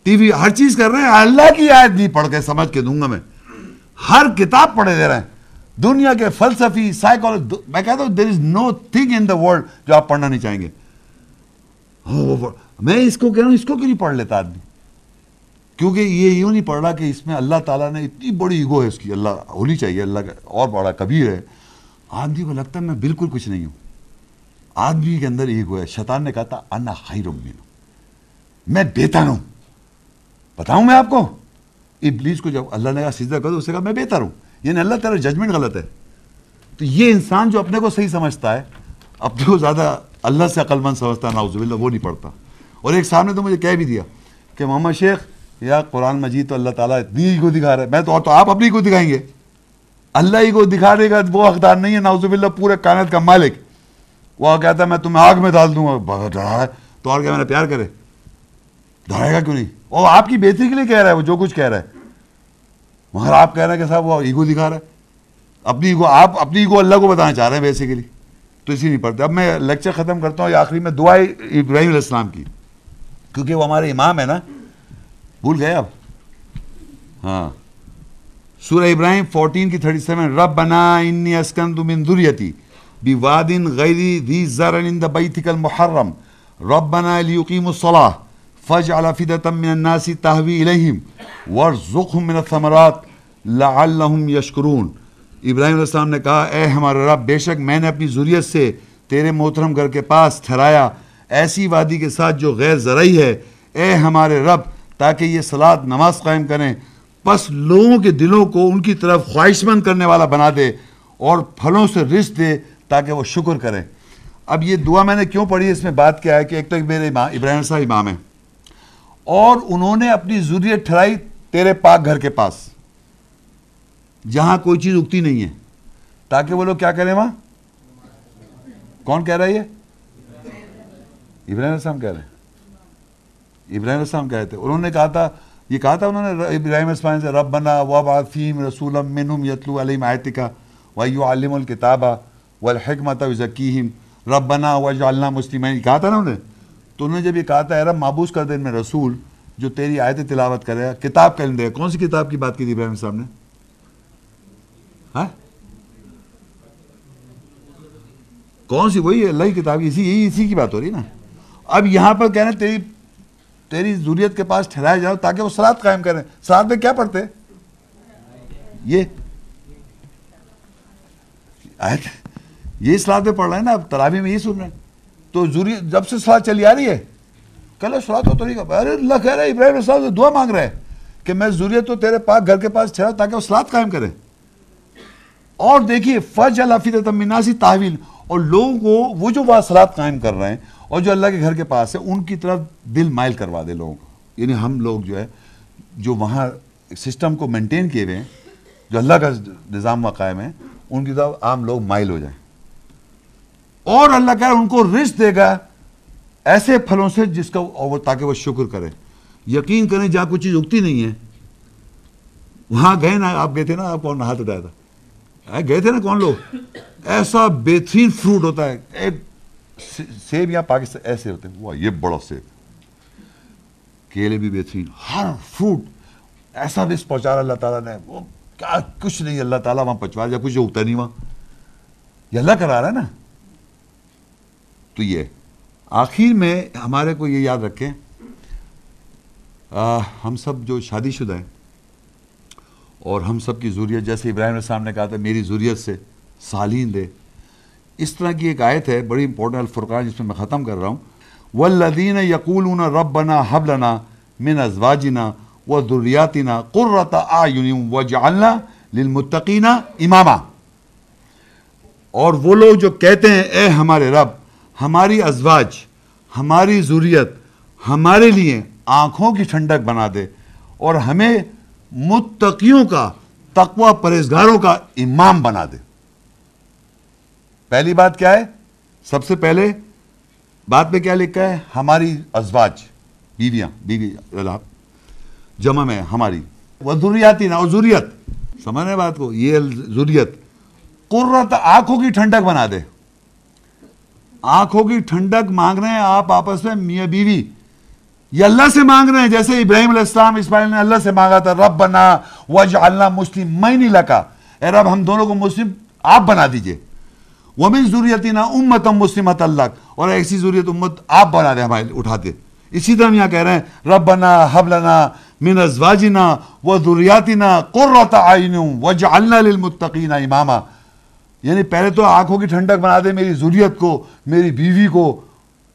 ٹی وی ہر چیز کر رہے ہیں۔ اللہ کی آیت نہیں پڑھ کے سمجھ کے دوں گا میں۔ ہر کتاب پڑھے دے رہے ہیں۔ دنیا کے فلسفی سائیکالوجی میں کہتا ہوں دیر از know thing in the world جو آپ پڑھنا نہیں چاہیں گے۔ oh, oh, oh, میں اس کو کہہ رہا ہوں، اس کو کیوں نہیں پڑھ لیتا آدمی؟ کیونکہ یہ یوں نہیں پڑھ رہا کہ اس میں اللہ تعالیٰ نے اتنی بڑی ایگو ہے، اس کی اللہ ہونی چاہیے، اللہ کا اور بڑا کبیر ہے۔ آدمی کو لگتا ہے میں بالکل کچھ نہیں ہوں۔ آدمی کے اندر ایگو ہے۔ شیطان نے کہا تھا، انا خیر من میں بہتر ہوں۔ بتاؤں میں آپ کو؟ ابلیس کو جب اللہ نے کہا، سجدہ کرو اسے کہا، میں بہتر ہوں۔ یعنی اللہ تعالیٰ ججمنٹ غلط ہے۔ تو یہ انسان جو اپنے کو صحیح سمجھتا ہے، اپنے کو زیادہ اللہ سے عقل مند سمجھتا ہے ناؤز باللہ، وہ نہیں پڑھتا۔ اور ایک سامنے تو مجھے کہہ بھی دیا کہ محمد شیخ، یا قرآن مجید تو اللہ تعالیٰ اتنی ہی کو دکھا رہا ہے۔ میں تو اور تو آپ اپنی کو دکھائیں گے۔ اللہ ہی کو دکھا دے گا وہ حقدار نہیں ہے ناؤز باللہ پورے کائنات کا مالک۔ وہ کہتا ہے، میں تمہیں آگ میں ڈال دوں گا۔ ڈرا ہے۔ تو اور کیا میرا پیار کرے۔ ڈرائے گا کیوں نہیں؟ وہ آپ کی بہتری کے لیے کہہ رہا ہے، وہ جو کچھ کہہ رہا ہے۔ مگر آپ کہہ رہے ہیں کہ صاحب، وہ ایگو دکھا رہا ہے۔ اپنی ایگو آپ اپنی ایگو اللہ کو بتانا چاہ رہے ہیں بیسیکلی تو اسی نہیں پڑھتے اب میں لیکچر ختم کرتا ہوں، یہ آخری میں دعا ابراہیم علیہ السلام کی۔ کیونکہ وہ ہمارے امام ہے نا بھول گئے اب ہاں سورہ ابراہیم فورٹین کی تھرٹی سیون رب بنا انی اسکن من دریتی ذریتی بواد غیر ذی زرع عند بیتک المحرم ربنا لیقیم الصلاة فجعل فدة من الناس تهوی الیہم ورزقهم من الثمرات لعلهم یشکرون ابراہیم علیہ السلام نے کہا اے ہمارے رب بے شک میں نے اپنی ذریت سے تیرے محترم گھر کے پاس ٹھہرایا ایسی وادی کے ساتھ جو غیر زرعی ہے، اے ہمارے رب، تاکہ یہ سلاد نماز قائم کریں۔ پس لوگوں کے دلوں کو ان کی طرف خواہش مند کرنے والا بنا دے اور پھلوں سے رشت دے تاکہ وہ شکر کریں۔ اب یہ دعا میں نے کیوں پڑھی؟ اس میں بات کیا ہے کہ ایک تو میرے امام، ابراہیم صاحب امام ہیں۔ اور انہوں نے اپنی ضروریت ٹھہرائی تیرے پاک گھر کے پاس، جہاں کوئی چیز اگتی نہیں ہے۔ تاکہ وہ لوگ کیا کریں وہاں؟ کون کہہ رہا ہے یہ؟ ابراہیم السلام کہہ رہے ہیں۔ ابراہیم السلام کہہ تھے۔ انہوں نے کہا تھا، یہ کہا تھا انہوں نے ابراہیم السلام سے رب بنا و بافیم رسول منہم یتلو علیہم آیتکا ویو علم الکتابہ والحکمت وزکیہم ربنا وجعلنا مسلمین۔ کہا تھا نا انہوں نے۔ تو انہوں نے جب یہ کہا تھا، اے رب معبوس کر دے ان میں رسول جو تیری آیت تلاوت کرے۔ کتاب کر دے۔ کون سی کتاب کی بات کی تھی ابراہیم صاحب نے؟ ہاں؟ کون سی؟ وہی اللہ کی کتاب، اسی یہی اسی کی بات ہو رہی نا۔ اب یہاں پر کہنا تیری تیری ضروریت کے پاس ٹھہرایا جاؤ تاکہ وہ سلاد قائم کریں۔ سلاد میں کیا پڑھتے؟ یہ آیت، یہ سلاد میں پڑھ رہے ہیں نا، اب تراوی میں یہ سن رہے ہیں۔ تو ضروری، جب سے سلاد چلی آ رہی ہے، کل سلاد تو طریقہ ارے، اللہ کہہ رہا ہے، ابراہیم صاحب سے دعا مانگ رہے کہ میں ضروریت تو تیرے پاک گھر کے پاس ٹھہرا تاکہ وہ سلاد قائم کرے۔ اور دیکھیے فج الفیت مناسی تحویل۔ اور لوگوں کو، وہ جو واصلات قائم کر رہے ہیں اور جو اللہ کے گھر کے پاس ہے، ان کی طرف دل مائل کروا دے لوگوں کو۔ یعنی ہم لوگ جو ہے، جو وہاں سسٹم کو مینٹین کیے ہوئے ہیں، جو اللہ کا نظام و قائم ہے، ان کی طرف عام لوگ مائل ہو جائیں۔ اور اللہ کہہ ان کو رزق دے گا ایسے پھلوں سے جس کا وہ تاکہ وہ شکر کرے۔ یقین کریں، جہاں کوئی چیز اگتی نہیں ہے، وہاں گئے نا، آپ گئے تھے نا، آپ کون ہاتھ اٹھایا تھا؟ گئے تھے نا کون لوگ؟ ایسا بہترین فروٹ ہوتا ہے۔ ایک سیب یا پاکستان ایسے ہوتے ہیں وہ یہ بڑا سیب کیلے بھی بہترین ہر فروٹ ایسا رسک پہنچا رہا اللہ تعالیٰ نے وہ کیا کچھ نہیں اللہ تعالیٰ وہاں پہنچوا یا کچھ اگتا نہیں وہاں یہ اللہ کرا رہا ہے نا تو یہ آخر میں ہمارے کو یہ یاد رکھیں ہم سب جو شادی شدہ ہیں اور ہم سب کی ضروریت جیسے ابراہیم علیہ السلام نے کہا تھا میری ضروریت سے سالین دے اس طرح کی ایک آیت ہے، بڑی امپورٹنٹ الفرقان، جس میں میں ختم کر رہا ہوں۔ والذین یقولون ربنا حب لنا من ازواجنا و ذریاتنا قرۃ اعین وجعلنا للمتقین اماما اور وہ لوگ جو کہتے ہیں، اے ہمارے رب، ہماری ازواج، ہماری ضروریت ہمارے لیے آنکھوں کی ٹھنڈک بنا دے اور ہمیں متقیوں کا، تقوی پرہیزگاروں کا امام بنا دے۔ پہلی بات کیا ہے؟ سب سے پہلے بات میں کیا لکھا ہے؟ ہماری ازواج بیویاں بیوی جمع میں ہماری۔ وہ ضروریاتی نا ضروریت سمجھنے بات کو؟ یہ ضروریت قرت آنکھوں کی ٹھنڈک بنا دے۔ آنکھوں کی ٹھنڈک مانگ رہے ہیں آپ آپس میں میاں بیوی۔ یہ اللہ سے مانگ رہے ہیں۔ جیسے ابراہیم علیہ السلام اسماعیل نے اللہ سے مانگا تھا رب بنا وجعلنا مسلم میں نہیں لکا۔ اے رب ہم دونوں کو مسلم آپ بنا دیجیے۔ ومن ذریتنا امتا مسلمت اللہ اور ایسی ذریت امت آپ بنا دیں ہمارے اٹھاتے۔ اسی طرح ہم یہاں کہہ رہے ہیں، ربنا حب لنا من ازواجنا و ذریاتنا قررت عین وجعلنا للمتقین اماما یعنی پہلے تو آنکھوں کی ٹھنڈک بنا دے، میری ذریت کو، میری بیوی کو،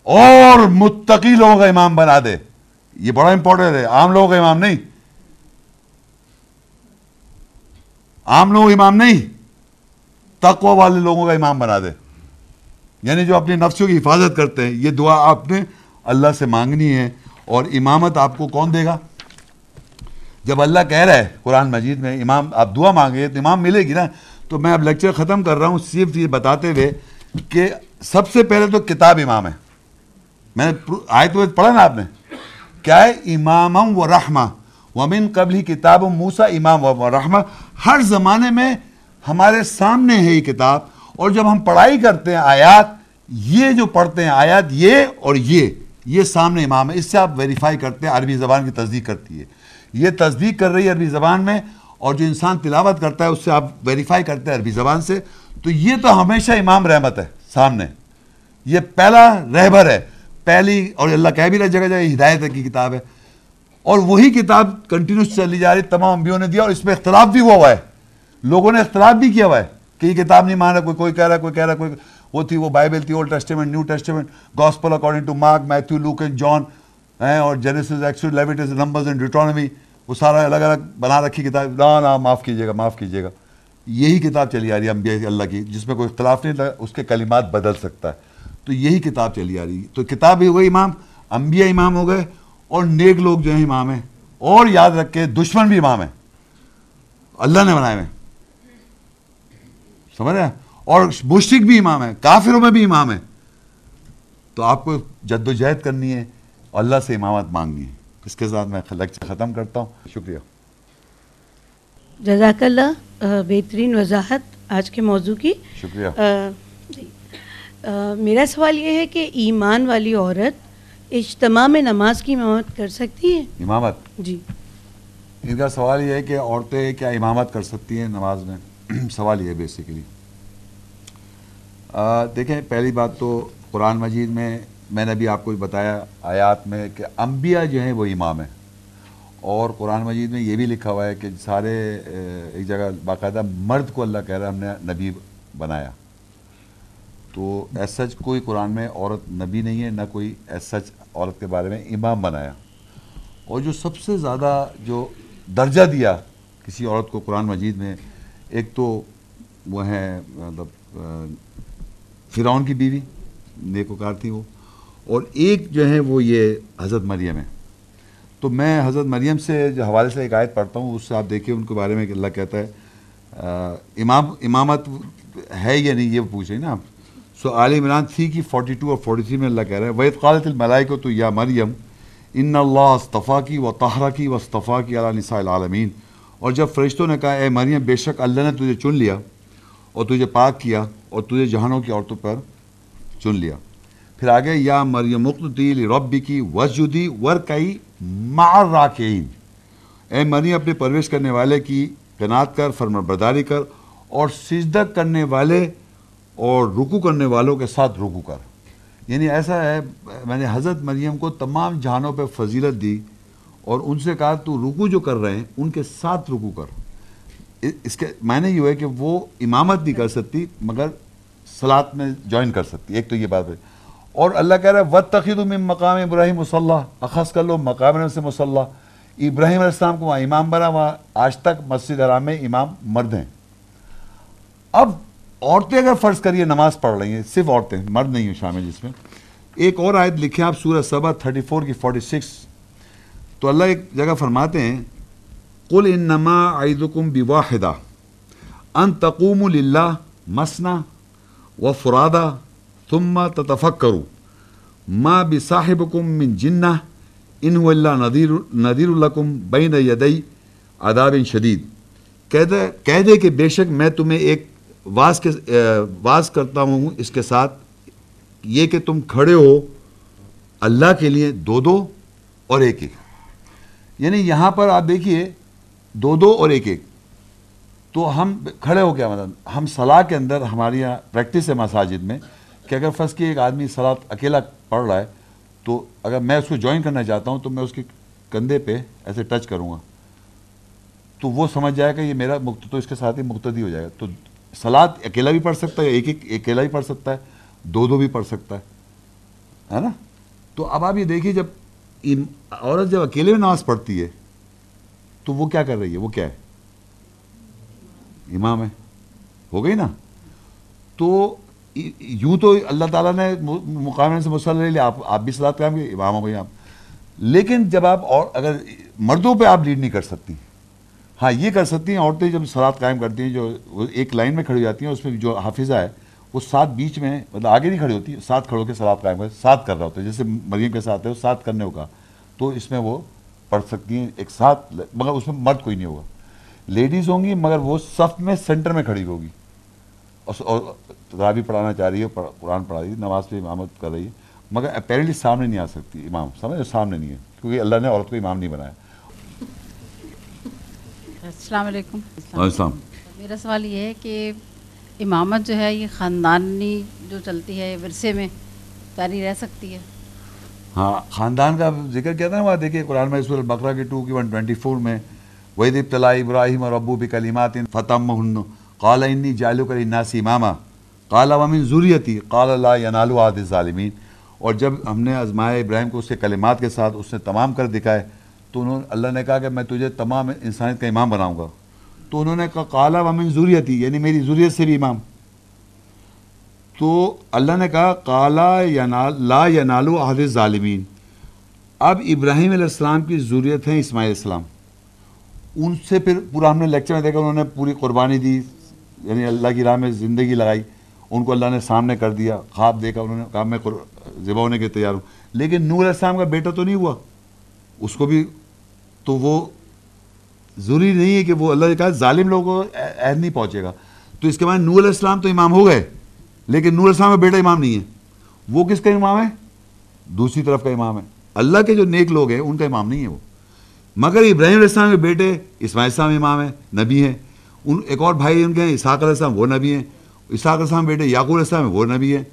اور متقی لوگوں کا امام بنا دے۔ یہ بڑا امپورٹنٹ ہے، عام لوگوں کا امام نہیں۔ عام لوگوں کا امام نہیں۔ تقوی والے لوگوں کا امام بنا دے۔ یعنی جو اپنی نفسوں کی حفاظت کرتے ہیں، یہ دعا آپ نے اللہ سے مانگنی ہے اور امامت آپ کو کون دے گا؟ جب اللہ کہہ رہا ہے قرآن مجید میں، امام، آپ دعا مانگے، تو امام ملے گی نا؟ تو میں اب لیکچر ختم کر رہا ہوں صرف یہ بتاتے ہوئے کہ سب سے پہلے تو کتاب امام ہے۔ میں نے آئے تو پڑھا نا آپ نے؟ کیا ہے؟ امام و رحمہ ومن قبل کتاب موسا امام و رحمہ ہر زمانے میں ہمارے سامنے ہے یہ کتاب اور جب ہم پڑھائی کرتے ہیں آیات، یہ جو پڑھتے ہیں آیات، یہ اور یہ یہ سامنے امام ہے۔ اس سے آپ ویریفائی کرتے ہیں، عربی زبان کی تصدیق کرتی ہے۔ یہ تصدیق کر رہی ہے عربی زبان میں اور جو انسان تلاوت کرتا ہے، اس سے آپ ویریفائی کرتے ہیں عربی زبان سے۔ تو یہ تو ہمیشہ امام رحمت ہے، سامنے۔ یہ پہلا رہبر ہے، پہلی اور اللہ کہہ بھی رہا جگہ جگہ ہدایت کی کتاب ہے۔ اور وہی کتاب کنٹینیوس چلی جا رہی، تمام انبیوں نے دیا اور اس میں اختلاف بھی ہوا ہوا ہے۔ لوگوں نے اختلاف بھی کیا ہوا ہے کہ یہ کتاب نہیں مان رہا کوئی کوئی کہہ رہا کوئی کہہ رہا کوئی وہ تھی وہ بائبل تھی Old Testament New Testament gospel according to Mark Matthew Luke and John اور جینیسز ایکسو لیویٹس نمبرز اینڈ ڈیٹرانومی وہ سارا الگ الگ بنا رکھی کتاب۔ نا نا معاف کیجیے گا، معاف کیجیے گا۔ یہی کتاب چلی آ رہی ہے انبیاء اللہ کی، جس میں کوئی اختلاف نہیں تھا اس کے کلمات بدل سکتا ہے۔ تو یہی کتاب چلی آ رہی۔ ہے تو کتاب بھی ہو گئی امام، انبیاء امام ہو گئے، اور نیک لوگ جو ہیں امام ہیں، اور یاد رکھے دشمن بھی امام ہیں۔ اللہ نے بنائے ہوئے۔ سمجھ رہے ہیں؟ اور مشرق بھی امام ہے کافروں میں بھی امام ہے۔ تو آپ کو جد و جہد کرنی ہے اور اللہ سے امامت مانگنی ہے۔ اس کے ساتھ میں لیکچر ختم کرتا ہوں۔ شکریہ۔ جزاک اللہ بہترین وضاحت آج کے موضوع کی۔ شکریہ۔ جی۔ میرا سوال یہ ہے کہ ایمان والی عورت اجتماع میں نماز کی امامت کر سکتی ہے؟ امامت؟ جی۔ ان کا سوال یہ ہے کہ عورتیں کیا امامت کر سکتی ہیں نماز میں؟ [CLEARS THROAT] سوال یہ ہے بیسیکلی دیکھیں، پہلی بات تو قرآن مجید میں میں نے ابھی آپ کو بتایا آیات میں کہ انبیاء جو ہیں وہ امام ہیں۔ اور قرآن مجید میں یہ بھی لکھا ہوا ہے کہ سارے ایک جگہ باقاعدہ مرد کو اللہ کہہ رہا ہے، ہم نے نبی بنایا۔ تو ایس سچ کوئی قرآن میں عورت نبی نہیں ہے، نہ کوئی ایس سچ عورت کے بارے میں امام بنایا۔ اور جو سب سے زیادہ جو درجہ دیا کسی عورت کو قرآن مجید میں ایک تو وہ ہیں مطلب فرعون کی بیوی نیکوکار تھی وہ۔ اور ایک جو ہے وہ یہ حضرت مریم ہے۔ تو میں حضرت مریم سے جو حوالے سے ایک آیت پڑھتا ہوں، اس سے آپ دیکھیں ان کے بارے میں اللہ کہتا ہے امام، امامت ہے یا نہیں، یہ پوچھ نا آپ۔ سو عال عمران تھی کی فورٹی ٹو اور فورٹی تھری میں اللہ کہہ رہے ہیں وید قالت الملائی کو تو یا مریم ان اللہ استفا کی و طہرہ کی و استفا کی علیہ نساء العالمین اور جب فرشتوں نے کہا، اے مریم، بے شک اللہ نے تجھے چن لیا اور تجھے پاک کیا اور تجھے جہانوں کی عورتوں پر چن لیا. پھر آگے، یا مریم مقتل ربی کی وسجدی ورکئی مار راکین اے مریم، اپنے پرویش کرنے والے کی قناعت کر فرما برداری کر اور سجدہ کرنے والے اور رکو کرنے والوں کے ساتھ رکو کر۔ یعنی ایسا ہے، میں نے حضرت مریم کو تمام جہانوں پہ فضیلت دی اور ان سے کہا تو رکو جو کر رہے ہیں، ان کے ساتھ رکو کر۔ اس کے معنی یہ ہے کہ وہ امامت نہیں کر سکتی، مگر سلاد میں جوائن کر سکتی۔ ایک تو یہ بات ہے۔ اور اللہ کہہ رہا ہے وط تقید من مقام ابراہیم مسلح اخذ کر لو مقام سے مسلح ابراہیم علیہ السلام کو وہاں امام بنا، وہاں آج تک مسجد حرام میں امام مرد ہیں۔ اب عورتیں اگر فرض کریے نماز پڑھ رہی ہیں، صرف عورتیں، مرد نہیں ہیں شامل جس میں۔ ایک اور آیت لکھیں آپ سورہ صبح تھرٹی فور کی فورٹی سکس۔ تو اللہ ایک جگہ فرماتے ہیں، قل انما عیدکم بواحدہ ان تقوم للہ مسنا و فرادہ ثم تتفکروا ما بصاحبکم من جنہ ان اللہ نذیر نذیر الکم بین یدئی عذاب شدید کہہ دے کہہ دے کہ بے شک میں تمہیں ایک واز کے واز کرتا ہوں، اس کے ساتھ یہ کہ تم کھڑے ہو، اللہ کے لیے دو دو اور ایک ایک۔ یعنی یہاں پر آپ دیکھیے دو دو اور ایک ایک۔ تو ہم کھڑے ہو کیا مطلب ہم صلاح کے اندر ہماری یہاں پریکٹس ہے مساجد میں کہ اگر فرض کی ایک آدمی سلاد اکیلا پڑھ رہا ہے، تو اگر میں اس کو جوائن کرنا چاہتا ہوں، تو میں اس کے کندھے پہ ایسے ٹچ کروں گا۔ تو وہ سمجھ جائے گا یہ میرا مقت، تو اس کے ساتھ ہی مقتدی ہو جائے گا۔ تو سلاد اکیلا بھی پڑھ سکتا ہے، ایک ایک اکیلا بھی پڑھ سکتا ہے، دو دو بھی پڑھ سکتا ہے۔ ہے نا؟ تو اب آپ یہ دیکھیے جب عورت جب اکیلے میں نماز پڑھتی ہے، تو وہ کیا کر رہی ہے؟ وہ کیا ہے؟ امام ہے۔ ہو گئی نا؟ تو یوں تو اللہ تعالیٰ نے مقام سے مسئلہ لے لیا۔ آپ آپ بھی سلاد قائم کی امام ہو گئی آپ۔ لیکن جب آپ اور اگر مردوں پہ آپ لیڈ نہیں کر سکتی ہاں یہ کر سکتی ہیں، عورتیں جب سلاد قائم کرتی ہیں، جو ایک لائن میں کھڑی جاتی ہیں، اس میں جو حافظہ ہے وہ ساتھ بیچ میں مطلب آگے نہیں کھڑی ہوتی ساتھ کھڑو کے سلاد قائم کر ساتھ کر رہا ہوتا ہے جیسے مریم کے ساتھ ہے وہ ساتھ کرنے ہوگا تو اس میں وہ پڑھ سکتی ہیں ایک ساتھ مگر اس میں مرد کوئی نہیں ہوگا۔ لیڈیز ہوں گی مگر وہ صف میں سینٹر میں کھڑی ہوگی۔ اور رابی پڑھانا چاہ رہی ہے قرآن پڑھا رہی ہے نماز پہ امامت کر رہی ہے مگر اپیرنٹلی سامنے نہیں آ سکتی امام سمجھ سامنے نہیں ہے کیونکہ اللہ نے عورت کو امام نہیں بنایا۔ السلام علیکم۔ السلام۔ میرا سوال یہ ہے کہ امامت جو ہے، یہ خاندانی جو چلتی ہے ورثے میں جاری رہ سکتی ہے۔ ہاں خاندان کا ذکر کیا تھا نا، وہاں دیکھیے قرآن میں سورہ البقرہ کی ٹو کی ون ٹوئنٹی فور میں وحید ابتلا ابراہیم اور ابو بکلیمات فتم ہن قال انی جالو کر ناسی امامہ قال، ومن ضروریتی قال اللہ ینالو عاد ظالمین اور جب ہم نے آزمائے ابراہیم کو اس کے کلمات کے ساتھ اس نے تمام کر دکھائے، تو انہوں نے، اللہ نے کہا کہ میں تجھے تمام انسانیت کا امام بناؤں گا۔ تو انہوں نے کہا، قالا ومن ضروریتی یعنی میری ضروریت سے بھی امام۔ تو اللہ نے کہا، قالا ینال، لا ینالو عہد ظالمین اب ابراہیم علیہ السلام کی ضروریت ہے اسماعیل السلام۔ ان سے پھر پورا ہم نے لیکچر میں دیکھا، انہوں نے پوری قربانی دی یعنی اللہ کی راہ میں زندگی لگائی۔ ان کو اللہ نے سامنے کر دیا، خواب دیکھا، انہوں نے کہا، میں ذبح ہونے کے تیار ہوں۔ لیکن نور علیہ السلام کا بیٹا تو نہیں ہوا۔ اس کو بھی تو وہ ضروری نہیں ہے کہ وہ اللہ نے کہا ظالم لوگوں کو عہد نہیں پہنچے گا۔ تو اس کے بعد نور علیہ السلام تو امام ہو گئے، لیکن نور علیہ السلام کا بیٹا امام نہیں ہے۔ وہ کس کا امام ہے؟ دوسری طرف کا امام ہے۔ اللہ کے جو نیک لوگ ہیں، ان کا امام نہیں ہے وہ۔ مگر ابراہیم علیہ السلام کے بیٹے اسماعیل السلام امام ہیں، نبی ہیں۔ ان ایک اور بھائی ان کے ہیں، اسحاق علیہ السلام، وہ نبی ہیں۔ اسحاق علیہ السلام بیٹے یعقوب علیہ السلام وہ نبی ہیں۔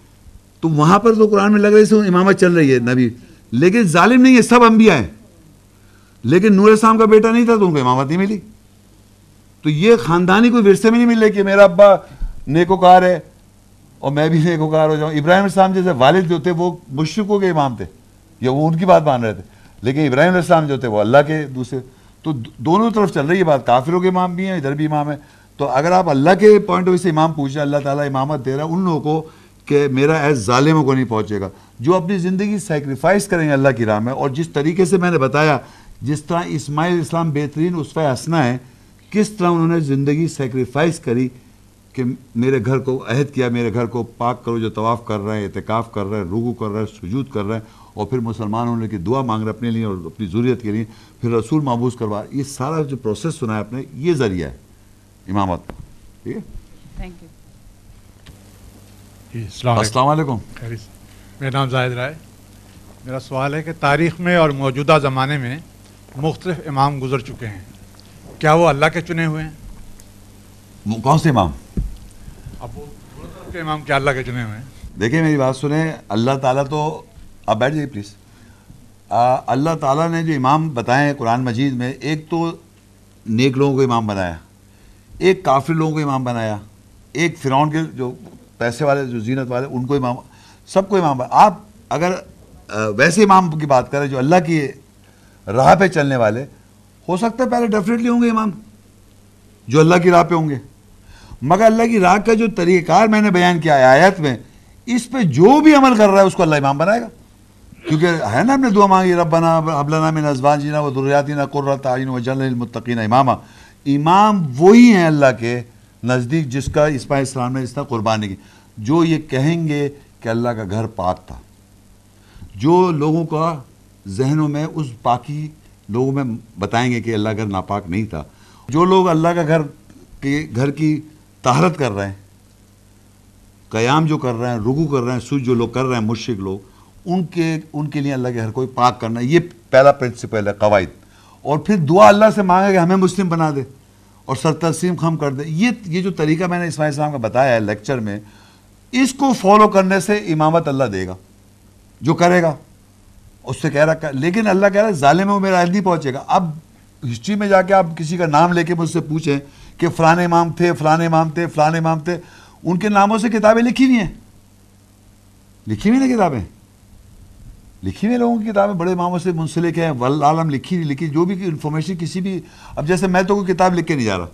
تو وہاں پر تو قرآن میں لگ رہی ہے امامت چل رہی ہے، نبی۔ لیکن ظالم نہیں ہے، سب انبیاء ہیں۔ لیکن نور السلام کا بیٹا نہیں تھا، تو ان کو امامت نہیں ملی۔ تو یہ خاندانی کوئی ورثے میں نہیں مل رہی کہ میرا ابا نیکوکار ہے اور میں بھی نیکوکار ہو جاؤں۔ ابراہیم السلام جیسے والد جو تھے، وہ مشرقوں کے امام تھے۔ یا وہ ان کی بات مان رہے تھے۔ لیکن ابراہیم علیہ السلام جو تھے، وہ اللہ کے دوسرے۔ تو دونوں طرف چل رہی ہے بات۔ کافروں کے امام بھی ہیں، ادھر بھی امام ہے تو اگر آپ اللہ کے پوائنٹ آف ویو سے امام پوچھ رہے اللہ تعالیٰ امامت دے رہا ہے ان لوگوں کو کہ میرا ایز ظالموں کو نہیں پہنچے گا۔ جو اپنی زندگی سیکریفائز کریں گے اللہ کی راہ میں، اور جس طریقے سے میں نے بتایا جس طرح اسماعیل اسلام بہترین اس پہ ہنسنا ہے کس طرح انہوں نے زندگی سیکریفائز کری کہ میرے گھر کو عہد کیا میرے گھر کو پاک کرو جو طواف کر رہے ہیں اعتکاف کر رہے ہیں رگو کر رہے ہیں سجود کر رہے ہیں اور پھر مسلمان ہونے کی دعا مانگ رہے اپنے لیے اور اپنی ضروریت کے لیے پھر رسول محبوس کروا یہ سارا جو پروسیس سنا ہے اپنے یہ ذریعہ ہے۔ امامت ٹھیک ہے؟ تھینک یو جی السلام السلام علیکم۔ میرا نام زاہد رائے۔ میرا سوال ہے کہ تاریخ میں اور موجودہ زمانے میں مختلف امام گزر چکے ہیں۔ کیا وہ اللہ کے چنے ہوئے ہیں؟ کون سے امام؟ اب وہ کے امام کیا اللہ کے چنے ہوئے ہیں؟ دیکھیں میری بات سنیں اللہ تعالیٰ تو آپ بیٹھ جائیے پلیز۔ اللہ تعالیٰ نے جو امام بتائے ہیں قرآن مجید میں ایک تو نیک لوگوں کو امام بنایا ایک کافر لوگوں کو امام بنایا ایک فرعون کے جو پیسے والے جو زینت والے ان کو امام سب کو امام بنایا آپ اگر ویسے امام کی بات کریں جو اللہ کی راہ پہ چلنے والے، ہو سکتا ہے پہلے ڈیفینیٹلی ہوں گے امام، جو اللہ کی راہ پہ ہوں گے۔ مگر اللہ کی راہ کا جو طریقہ کار میں نے بیان کیا ہے آیت میں، اس پہ جو بھی عمل کر رہا ہے، اس کو اللہ امام بنائے گا۔ کیونکہ ہے نا، ہم نے دعا مانگی رب بنا ابلنا میں نزبان جینا و دریاتینا قرۃ عین و جل المتقین امامہ امام وہی ہیں اللہ کے نزدیک جس کا اسماء اسلام نے اس طرح قربانی کی۔ جو یہ کہیں گے کہ اللہ کا گھر پاک تھا۔ جو لوگوں کا ذہنوں میں اس پاکی لوگوں میں بتائیں گے کہ اللہ گھر ناپاک نہیں تھا۔ جو لوگ اللہ کا گھر کے گھر کی طہارت کر رہے ہیں، قیام جو کر رہے ہیں رکو کر رہے ہیں سوج جو لوگ کر رہے ہیں، مشرق لوگ، ان کے ان کے لیے اللہ کے گھر کو پاک کرنا، یہ پہلا پرنسپل ہے، قواعد۔ اور پھر دعا اللہ سے مانگا کہ ہمیں مسلم بنا دے اور سر تسلیم خم کر دے یہ یہ جو طریقہ میں نے اسماعیل السلام کا بتایا ہے لیکچر میں، اس کو فالو کرنے سے امامت اللہ دے گا، جو کرے گا۔ اس سے کہہ رہا لیکن اللہ کہہ رہا ہے ظالم وہ میرا نہیں پہنچے گا۔ اب ہسٹری میں جا کے آپ کسی کا نام لے کے مجھ سے پوچھیں کہ فلاں امام تھے فلاں امام تھے فلاں امام تھے۔ ان کے ناموں سے کتابیں لکھی ہوئی ہیں۔ لکھی ہوئی نا کتابیں۔ لکھی ہوئی لوگوں کی کتابیں۔ بڑے اماموں سے منسلک ہیں، والعالم لکھی نہیں لکھی جو بھی انفارمیشن کسی بھی اب جیسے میں تو کوئی کتاب لکھ کے نہیں جا رہا۔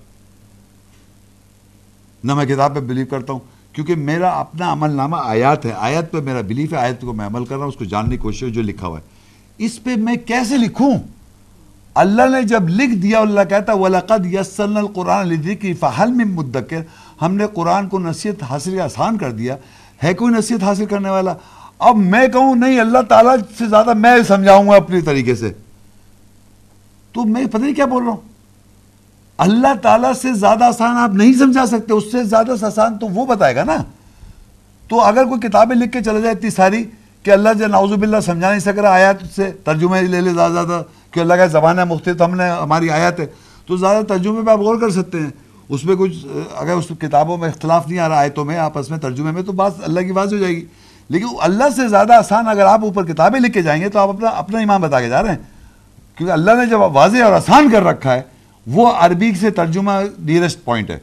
نہ میں کتاب پہ بلیو کرتا ہوں۔ کیونکہ میرا اپنا عمل نامہ آیات ہے آیت پہ میرا بلیف ہے آیت کو میں عمل کر رہا ہوں، اس کو جاننے کی کوشش جو لکھا ہوا ہے۔ اس پہ میں کیسے لکھوں؟ اللہ نے جب لکھ دیا، اللہ کہتا وَلَقَدْ يَسَّلْنَا الْقُرْآنَ لِذِكْرِ فَحَلْ مِن مُدَّكِرْ۔ ہم نے قرآن کو نصیحت حاصل آسان کر دیا۔ ہے کوئی نصیحت حاصل کرنے والا؟ اب میں کہوں، نہیں، اللہ تعالیٰ سے زیادہ میں سمجھاؤں گا اپنی طریقے سے۔ تو میں پتہ نہیں کیا بول رہا ہوں؟ اللہ تعالیٰ سے زیادہ آسان آپ نہیں سمجھا سکتے، اس سے زیادہ آسان تو وہ بتائے گا نا۔ تو اگر کوئی کتابیں لکھ کے چلے جائے اتنی ساری کہ اللہ جو نعوذ باللہ سمجھا نہیں سک رہا، آیات سے ترجمے لے لے زیادہ زیادہ کہ اللہ کا زبان ہے مختلف ہم نے ہماری آیات ہے۔ تو زیادہ ترجمے پہ آپ غور کر سکتے ہیں۔ اس میں کچھ، اگر اس کتابوں میں اختلاف نہیں آ رہا، آیتوں میں، آپس میں ترجمے میں، تو بات اللہ کی بات ہو جائے گی۔ لیکن اللہ سے زیادہ آسان اگر آپ اوپر کتابیں لکھ کے جائیں گے، تو آپ اپنا اپنا ایمان بتا کے جا رہے ہیں۔ کیونکہ اللہ نے جب واضح اور آسان کر رکھا ہے وہ عربی سے ترجمہ نیئرسٹ پوائنٹ ہے۔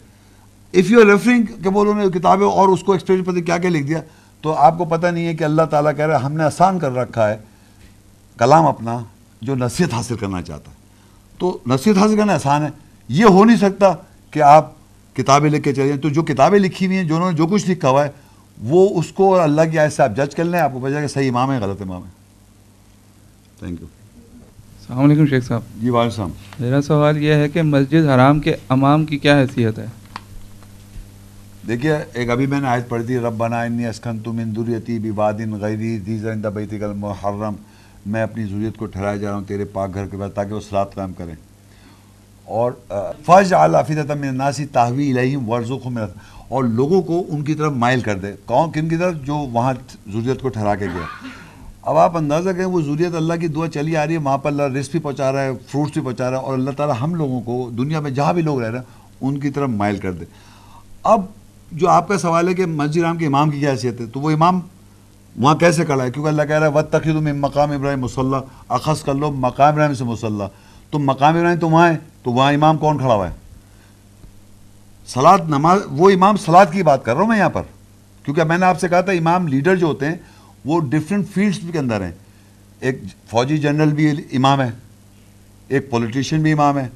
اف یو ریفرنگ کہ بولو نے کتابیں اور اس کو ایکسپریشن پتہ کیا کیا لکھ دیا، تو آپ کو پتہ نہیں ہے کہ اللہ تعالیٰ کہہ رہا ہے، ہم نے آسان کر رکھا ہے کلام اپنا جو نصیحت حاصل کرنا چاہتا ہے۔ تو نصیحت حاصل کرنا آسان ہے۔ یہ ہو نہیں سکتا کہ آپ کتابیں لکھ کے چلے جائیں۔ تو جو کتابیں لکھی ہوئی ہیں، جو انہوں نے جو کچھ لکھا ہوا ہے، وہ اس کو اور اللہ کی آیت سے آپ جج کر لیں، آپ کو پتا کہ صحیح امام ہے، غلط امام ہے۔ تھینک یو السلام علیکم شیخ صاحب۔ جی وعلیکم السلام۔ میرا سوال یہ ہے کہ مسجد حرام کے امام کی کیا حیثیت ہے؟ دیکھیے ایک ابھی میں نے آیت پڑھی تھی ربنا انی اسکنت من ذریتی بوادن غیری ذی زند بیتک المحرم۔ میں اپنی ضروریت کو ٹھہرایا جا رہا ہوں تیرے پاک گھر کے بعد تاکہ وہ سرات قائم کریں اور فج الافیدت من الناسی تحوی الیہم ورزقہم من اور لوگوں کو ان کی طرف مائل کر دے۔ کون کن کی طرف؟ جو وہاں ضروریت کو ٹھہرا کے گیا۔ اب آپ اندازہ کریں وہ ضروریت اللہ کی دعا چلی آ رہی ہے، وہاں پر اللہ رزق بھی پہنچا رہا ہے فروٹس بھی پہنچا رہا ہے، اور اللہ تعالیٰ ہم لوگوں کو دنیا میں جہاں بھی لوگ رہ رہے ہیں، ان کی طرف مائل کر دے۔ اب جو آپ کا سوال ہے کہ مسجد رام کے امام کی کیا حیثیت ہے، تو وہ امام وہاں کیسے کھڑا ہے؟ کیونکہ اللہ کہہ رہا ہے وط تقید میں مقام ابراہیم مسلح اخذ کر لو مقام ابراہیم سے مسلح تو مقام ابراہیم تو وہاں ہے، تو وہاں امام کون کھڑا ہوا ہے؟ سلاد نماز، وہ امام سلاد کی بات کر رہا ہوں میں یہاں پر۔ کیونکہ میں نے آپ سے کہا تھا، امام لیڈر جو ہوتے ہیں وہ ڈفرینٹ فیلڈس کے اندر ہیں۔ ایک فوجی جنرل بھی امام ہے، ایک پولیٹیشین بھی امام ہے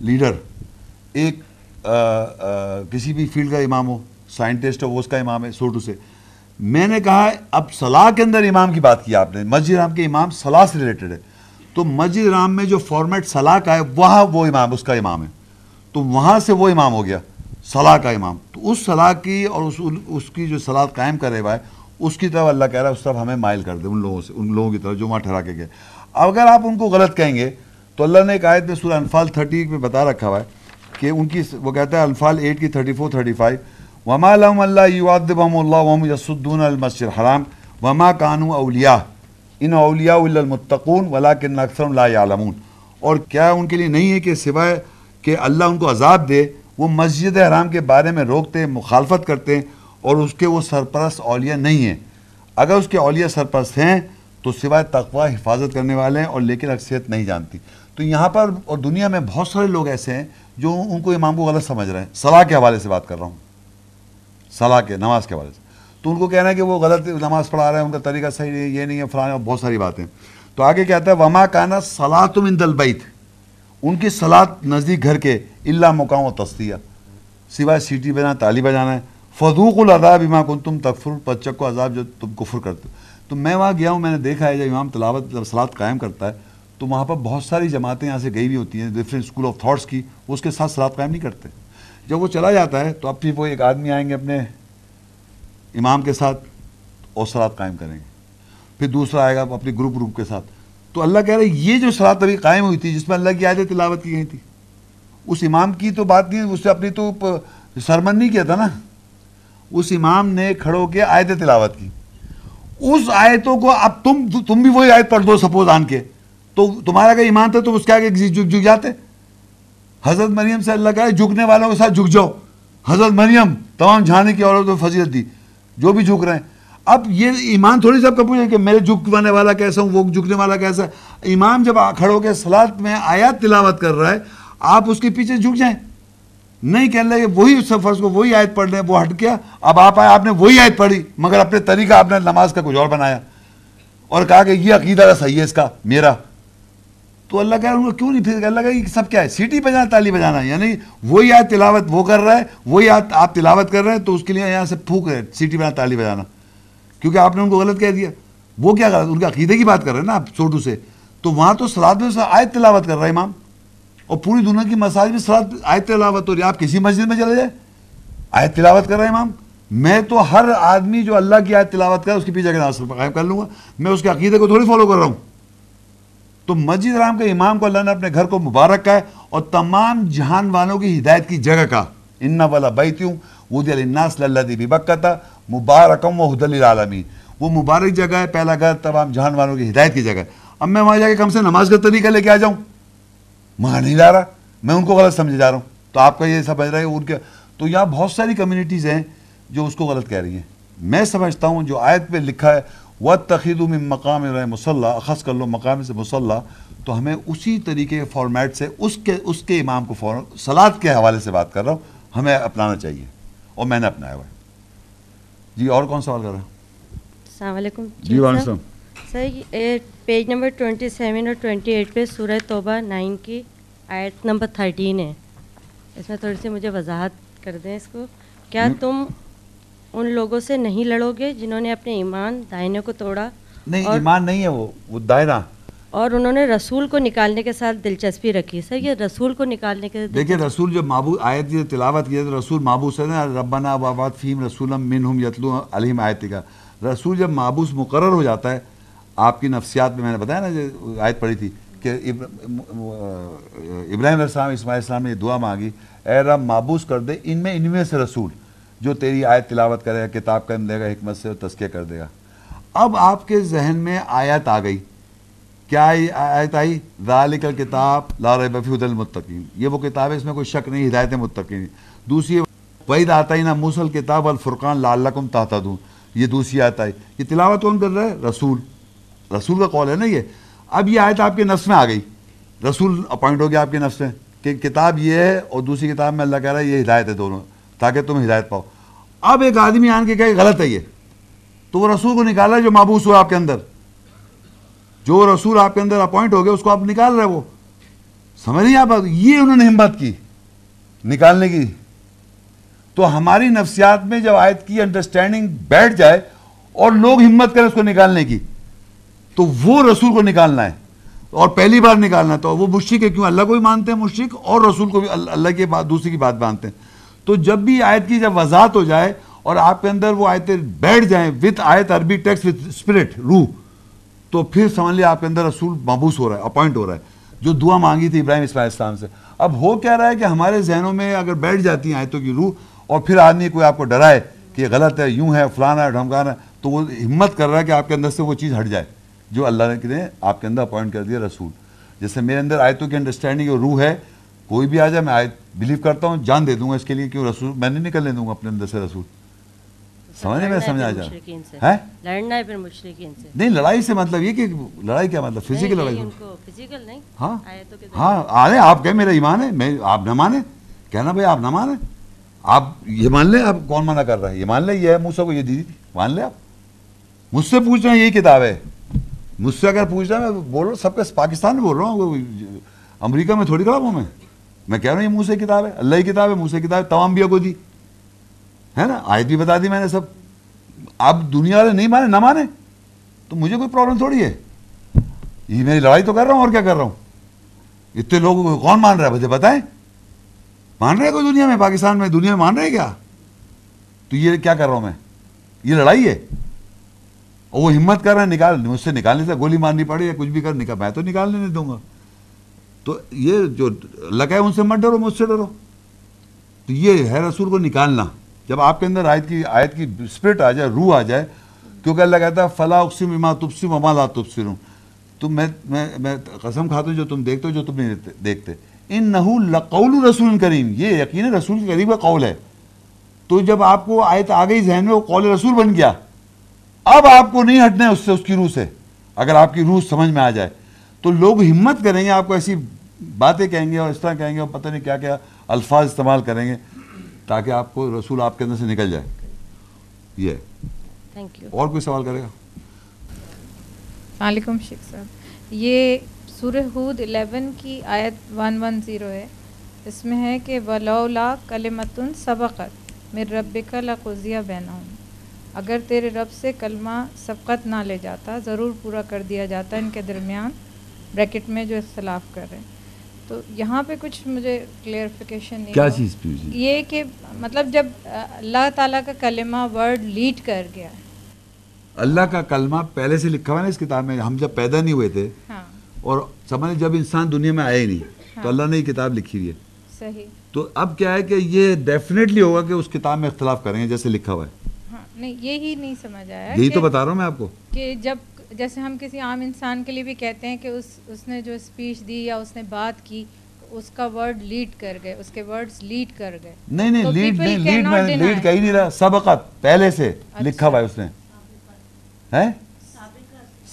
لیڈر ایک کسی بھی فیلڈ کا امام ہو سائنٹسٹ ہو، وہ اس کا امام ہے سوٹو سے میں نے کہا، اب صلاح کے اندر امام کی بات کی آپ نے، مسجد رام کے امام صلاح سے ریلیٹڈ ہے۔ تو مسجد رام میں جو فارمیٹ صلاح کا ہے، وہاں وہ امام، اس کا امام ہے۔ تو وہاں سے وہ امام ہو گیا، صلاح کا امام۔ تو اس صلاح کی اور اس اس کی جو صلاح قائم کرے ہوا ہے اس کی طرف اللہ کہہ رہا ہے، اس طرف ہمیں مائل کر دے، ان لوگوں سے، ان لوگوں کی طرف جو وہاں ٹھہرا کے گئے۔ اگر آپ ان کو غلط کہیں گے، تو اللہ نے ایک آیت میں سورہ انفال تھرٹی میں بتا رکھا ہوا ہے کہ ان کی، وہ کہتا ہے انفال ایٹ کی تھرٹی فور، تھرٹی فائیو، وما لهم اللہ یوادبهم اللہ وهم یسدون المسجد الحرام وما کانو اولیاء ان اولیاء الا المتقون ولکن اکثر لا يعلمون۔ اور کیا ان کے لیے نہیں ہے کہ سوائے کہ اللہ ان کو عذاب دے، وہ مسجد حرام کے بارے میں روکتے ہیں مخالفت کرتے ہیں اور اس کے وہ سرپرست اولیاء نہیں ہیں۔ اگر اس کے اولیاء سرپرست ہیں، تو سوائے تقوی، حفاظت کرنے والے ہیں اور لیکن اکثریت نہیں جانتی۔ تو یہاں پر اور دنیا میں بہت سارے لوگ ایسے ہیں جو ان کو امام کو غلط سمجھ رہے ہیں۔ صلاح کے حوالے سے بات کر رہا ہوں۔ صلاح کے، نماز کے حوالے سے۔ تو ان کو کہنا ہے کہ وہ غلط نماز پڑھا رہے ہیں، ان کا طریقہ صحیح نہیں ہے، یہ نہیں ہے، فلاں بہت ساری باتیں۔ تو آگے کہتا ہے، وما کانا صلاح تم ان دلبیت ان کی سلاد نزدیک گھر کے اللہ مقام و تصدیہ سوائے سیٹی بجانا تالی بجانا ہے۔ فضوق العذاب اما کن تم تکفر پچک کو عذاب جو تم کفر کرتے ہو۔ تو میں وہاں گیا ہوں، میں نے دیکھا ہے، جب امام تلاوت جب سلاد قائم کرتا ہے، تو وہاں پر بہت ساری جماعتیں یہاں سے گئی ہوئی ہوتی ہیں ڈفرینٹ اسکول آف تھاٹس کی، وہ اس کے ساتھ سلاد قائم نہیں کرتے۔ جب وہ چلا جاتا ہے، تو اب پھر وہ ایک آدمی آئیں گے اپنے امام کے ساتھ اور سلاد قائم کریں گے۔ پھر دوسرا آئے گا اپنی گروپ گروپ کے ساتھ۔ تو اللہ کہہ رہے یہ جو سلاد ابھی قائم ہوئی تھی، جس میں اللہ کی آیت تلاوت کی گئی تھی، اس امام کی تو بات نہیں، اس سے اپنی تو سرمن نہیں کیا تھا نا؟ اس امام نے کھڑو کے آیت تلاوت کی۔ اس آیتوں کو اب تم تم بھی وہی آیت پڑھ دو، سپوز آن کے۔ تو تمہارا اگر ایمان تھا تو اس کے آگے جھک جھک جاتے۔ حضرت مریم سے اللہ کہا، جھکنے والوں کے ساتھ جھک جاؤ۔ حضرت مریم، تمام جھانے کی عورتوں فضیلت دی۔ جو بھی جھک رہے ہیں۔ اب یہ ایمان تھوڑی سب کا پوچھے کہ میرے جھکوانے والا کیسا ہوں، وہ جھکنے والا کیسا ہے؟ امام جب کھڑو کے سلاد میں آیات تلاوت کر رہا ہے، آپ اس کے پیچھے جھک جائیں۔ نہیں کہنے لگے، وہی فرض کو، وہی آیت پڑھ لیں، وہ ہٹ گیا۔ اب آپ آئے، آپ نے وہی آیت پڑھی، مگر اپنے طریقہ، آپ نے نماز کا کچھ اور بنایا۔ اور کہا کہ یہ عقیدہ صحیح ہے اس کا، میرا۔ تو اللہ کہہ رہا کیوں نہیں پھر اللہ کہ یہ سب کیا ہے؟ سیٹی بجانا، تالی بجانا یعنی وہی آیت تلاوت وہ کر رہا ہے، وہی آیت آپ تلاوت کر رہے ہیں، تو اس کے لیے یہاں سے پھونک رہے سیٹی بجانا، تالی بجانا۔ کیونکہ آپ نے ان کو غلط کہہ دیا۔ وہ کیا غلط؟ ان کے عقیدے کی بات کر رہے ہیں نا آپ چھوٹو سے۔ تو وہاں تو سلاد میں آیت تلاوت کر رہا ہے امام۔ اور پوری دنیا کی مساج میں سلاد آیت تلاوت ہو رہی ہے۔ آپ کسی مسجد میں چلے جائیں؟ آیت تلاوت کر رہا ہے امام؟ میں تو ہر آدمی جو اللہ کی آیت تلاوت کر اس کے پیچھے ناصر قائم کر لوں گا۔ میں اس کے عقیدے کو تھوڑی فالو کر رہا ہوں۔ تو مسجد رام کے امام کو اللہ نے اپنے گھر کو مبارک کا ہے اور تمام جہان والوں کی ہدایت کی جگہ کا ان والا بیتیوں وہ دل الناس للذی ببکتا مبارکم و حد العالمین وہ مبارک جگہ ہے، پہلا گھر، تمام جہان والوں کی ہدایت کی جگہ ہے۔ اب میں وہاں جا کے کم سے نماز کا طریقہ لے کے آ جاؤں۔ وہاں نہیں جا رہا۔ میں ان کو غلط سمجھے جا رہا ہوں۔ تو آپ کا یہ سمجھ رہا ہے ان کے تو یہاں بہت ساری کمیونٹیز ہیں جو اس کو غلط کہہ رہی ہیں۔ میں سمجھتا ہوں جو آیت پہ لکھا ہے و تقید میں مقام رہ مسلح اخذ کر لو مقام سے مسلح تو ہمیں اسی طریقے کے فارمیٹ سے اس کے اس کے امام کو فور سلاد کے حوالے سے بات کر رہا ہوں۔ ہمیں اپنانا چاہیے اور میں نے اپنایا ہوا ہے۔ جی اور کون سوال کر رہا ہے؟ السلام علیکم۔ جی وعلیکم السلام۔ Sir page number twenty seven اور ٹوئنٹی ایٹ پہ سورہ توبہ نائن کی آیت نمبر تھرٹین ہے۔ اس میں تھوڑی سی مجھے وضاحت کر دیں اس کو۔ کیا تم ان لوگوں سے نہیں لڑو گے جنہوں نے اپنے ایمان دائنے کو توڑا؟ نہیں ایمان نہیں ہے وہ وہ دائرہ۔ اور انہوں نے رسول کو نکالنے کے ساتھ دلچسپی رکھی۔ سر یہ رسول کو نکالنے کے دیکھیں رسول جب مابو آیت کی تلاوت کی تو رسول مابوس ہے نا ربنا وابات فیم رسول منہم یتلو علیم آیت کا۔ رسول جب مابوس مقرر ہو جاتا ہے آپ کی نفسیات میں میں نے بتایا نا آیت پڑھی تھی کہ ابراہیم السلام، اسماعیل السلام نے یہ دعا مانگی، اے رب مابوس کر دے ان میں ان میں سے رسول جو تیری آیت تلاوت کرے گا، کتاب کر دے گا، حکمت سے تذکیہ کر دے گا۔ اب آپ کے ذہن میں آیت آ گئی۔ کیا آیت آئی؟ ذالک الکتاب لا ریب فی المتقین۔ یہ وہ کتاب ہے، اس میں کوئی شک نہیں، ہدایت متقین۔ دوسری وعید آتا ہی نا موسل کتاب الفرقان لعلکم تہتدون یہ دوسری آیت آئی۔ یہ تلاوت کون کر رہا ہے؟ رسول۔ رسول کا قول ہے نا یہ۔ اب یہ آیت آپ کے نفس میں آ گئی۔ رسول اپوائنٹ ہو گیا آپ کے نفس میں کہ کتاب یہ ہے اور دوسری کتاب میں اللہ کہہ رہا ہے یہ ہدایت ہے دونوں، تاکہ تم ہدایت پاؤ۔ اب ایک آدمی آن کے کہ غلط ہے یہ۔ تو وہ رسول کو نکالا جو مابوس ہوا آپ کے اندر۔ جو رسول آپ کے اندر اپوائنٹ ہو گیا، اس کو آپ نکال رہے وہ۔ سمجھ نہیں آپ؟ یہ انہوں نے ہمت کی نکالنے کی۔ تو ہماری نفسیات میں جب آیت کی انڈرسٹینڈنگ بیٹھ جائے اور لوگ ہمت کریں اس کو نکالنے کی تو وہ رسول کو نکالنا ہے اور پہلی بار نکالنا تو وہ مشرق ہے، کیوں؟ اللہ کو بھی مانتے ہیں مشرق اور رسول کو بھی اللہ کی بات، دوسری کی بات مانتے ہیں۔ تو جب بھی آیت کی جب وضاحت ہو جائے اور آپ کے اندر وہ آیتیں بیٹھ جائیں وتھ آیت عربی ٹیکس وتھ اسپرٹ روح، تو پھر سمجھ لیا آپ کے اندر رسول مابوس ہو رہا ہے اپوائنٹ ہو رہا ہے۔ جو دعا مانگی تھی ابراہیم اسماعیل السلام سے۔ اب ہو کیا رہا ہے کہ ہمارے ذہنوں میں اگر بیٹھ جاتی ہیں آیتوں کی روح اور پھر آدمی کوئی آپ کو ڈرائے کہ یہ غلط ہے، یوں ہے فلانا ہے ڈھمکانا ہے، تو وہ ہمت کر رہا ہے کہ آپ کے اندر سے وہ چیز ہٹ جائے۔ جو اللہ نے آپ کے اندر اپوائنٹ کر دیا رسول۔ جیسے میرے اندر آیتوں کی انڈرسٹینڈنگ اور روح ہے کوئی بھی آ جائے میں آیت بلیو کرتا ہوں جان دے دوں گا اس کے لیے کیوں رسول میں نہیں نکلنے دوں گا اپنے اندر سے رسول۔ سمجھے میں سمجھا جا۔ ہے لڑنا ہے پھر مشرقین سے۔ نہیں لڑائی سے مطلب یہ کہ لڑائی کیا مطلب؟ فزیکل لڑائی۔ فزیکل ہاں۔ ہاں ارے آپ کہیں میرا ایمان ہے میں آپ نہ مانے کہنا بھائی آپ نہ مانے آپ یہ مان لیں آپ کون مانا کر رہا ہے؟ یہ مان لیں یہ ہے موسا کو یہ دی مان لیں آپ۔ مجھ سے پوچھ رہے ہیں یہ کتاب ہے۔ مجھ سے اگر پوچھ رہا ہے، میں بول رہا ہوں، سب کا پاکستان میں بول رہا ہوں امریکہ میں تھوڑی کڑا ہوں میں؟ میں کہہ رہا ہوں، یہ منہ سے کتاب ہے، اللہ کی کتاب ہے، منہ سے کتاب ہے، تمام بیا کو دی۔ ہے نا؟ آیت بھی بتا دی میں نے سب۔ آپ دنیا والے نہیں مانے، نہ مانے، تو مجھے کوئی پرابلم تھوڑی ہے۔ یہ میری لڑائی تو کر رہا ہوں، اور کیا کر رہا ہوں؟ اتنے لوگوں کو کون مان رہا ہے؟ مجھے بتائیں مان رہے کوئی دنیا میں؟ پاکستان میں دنیا میں مان رہے کیا؟ تو یہ کیا کر رہا ہوں میں؟ یہ لڑائی ہے۔ اور وہ ہمت کر رہا ہے نکال، مجھ سے نکالنے سے گولی مارنی پڑے یا کچھ بھی کر، نکال، میں تو نکالنے نہیں دوں گا۔ تو یہ جو لگا ہے ان سے مت ڈرو، مجھ سے ڈرو۔ تو یہ ہے رسول کو نکالنا۔ جب آپ کے اندر آیت کی آیت کی اسپرٹ آ جائے، روح آ جائے، کیونکہ اللہ کہتا ہے فلاں اقسم اما تبسم اما لا تبصروں تم میں میں میں قسم کھاتا ہوں، جو تم دیکھتے ہو، جو تم نہیں دیکھتے۔ ان نہ قول رسول کریم یہ یقین رسول کریم کا قول ہے۔ تو جب آپ کو آیت آ گئی ذہن میں، وہ قول رسول بن گیا۔ اب آپ کو نہیں ہٹنے اس سے اس کی روح سے۔ اگر آپ کی روح سمجھ میں آ جائے۔ تو لوگ ہمت کریں گے آپ کو ایسی باتیں کہیں گے اور اس طرح کہیں گے اور پتہ نہیں کیا کیا الفاظ استعمال کریں گے تاکہ آپ کو رسول آپ کے اندر سے نکل جائے۔ یہ۔ تھینک یو اور کوئی سوال کرے گا؟ وعلیکم شیخ صاحب یہ سورہ حود 11 کی آیت 110 ہے۔ اس میں ہے کہ ولولا کلمتن سبقت۔ میر ربکا لقضیہ بینہم اگر تیرے رب سے کلمہ سبقت نہ لے جاتا ضرور پورا کر دیا جاتا ان کے درمیان بریکٹ میں جو اختلاف کر رہے ہیں۔ تو یہاں پہ کچھ مجھے کلیئرفیکیشن کیا چیز یہ کہ مطلب جب اللہ تعالیٰ کا کلمہ ورڈ لیڈ کر گیا۔ ہے اللہ کا کلمہ پہلے سے لکھا ہوا نا اس کتاب میں ہم جب پیدا نہیں ہوئے تھے ہاں۔ اور سمجھ جب انسان دنیا میں آئے ہی نہیں تو ہاں۔ اللہ نے یہ کتاب لکھی ہوئی ہے۔ صحیح۔ تو اب کیا ہے کہ یہ ڈیفینیٹلی ہوگا کہ اس کتاب میں اختلاف کریں گے جیسے لکھا ہوا ہے۔ نہیں یہی نہیں سمجھ آیا یہی تو بتا رہا ہوں میں آپ کو۔ کہ جب جیسے ہم کسی عام انسان کے لیے بھی کہتے ہیں کہ اس اس نے جو اسپیچ دی یا اس نے بات کی اس کا ورڈ لیڈ کر گئے اس کے ورڈز لیڈ کر گئے۔ نہیں نہیں لیڈ نہیں لیڈ میں لیڈ کہیں نہیں رہا سبقت پہلے سے لکھا ہوا ہے اس نے۔ اچھا۔ ہیں؟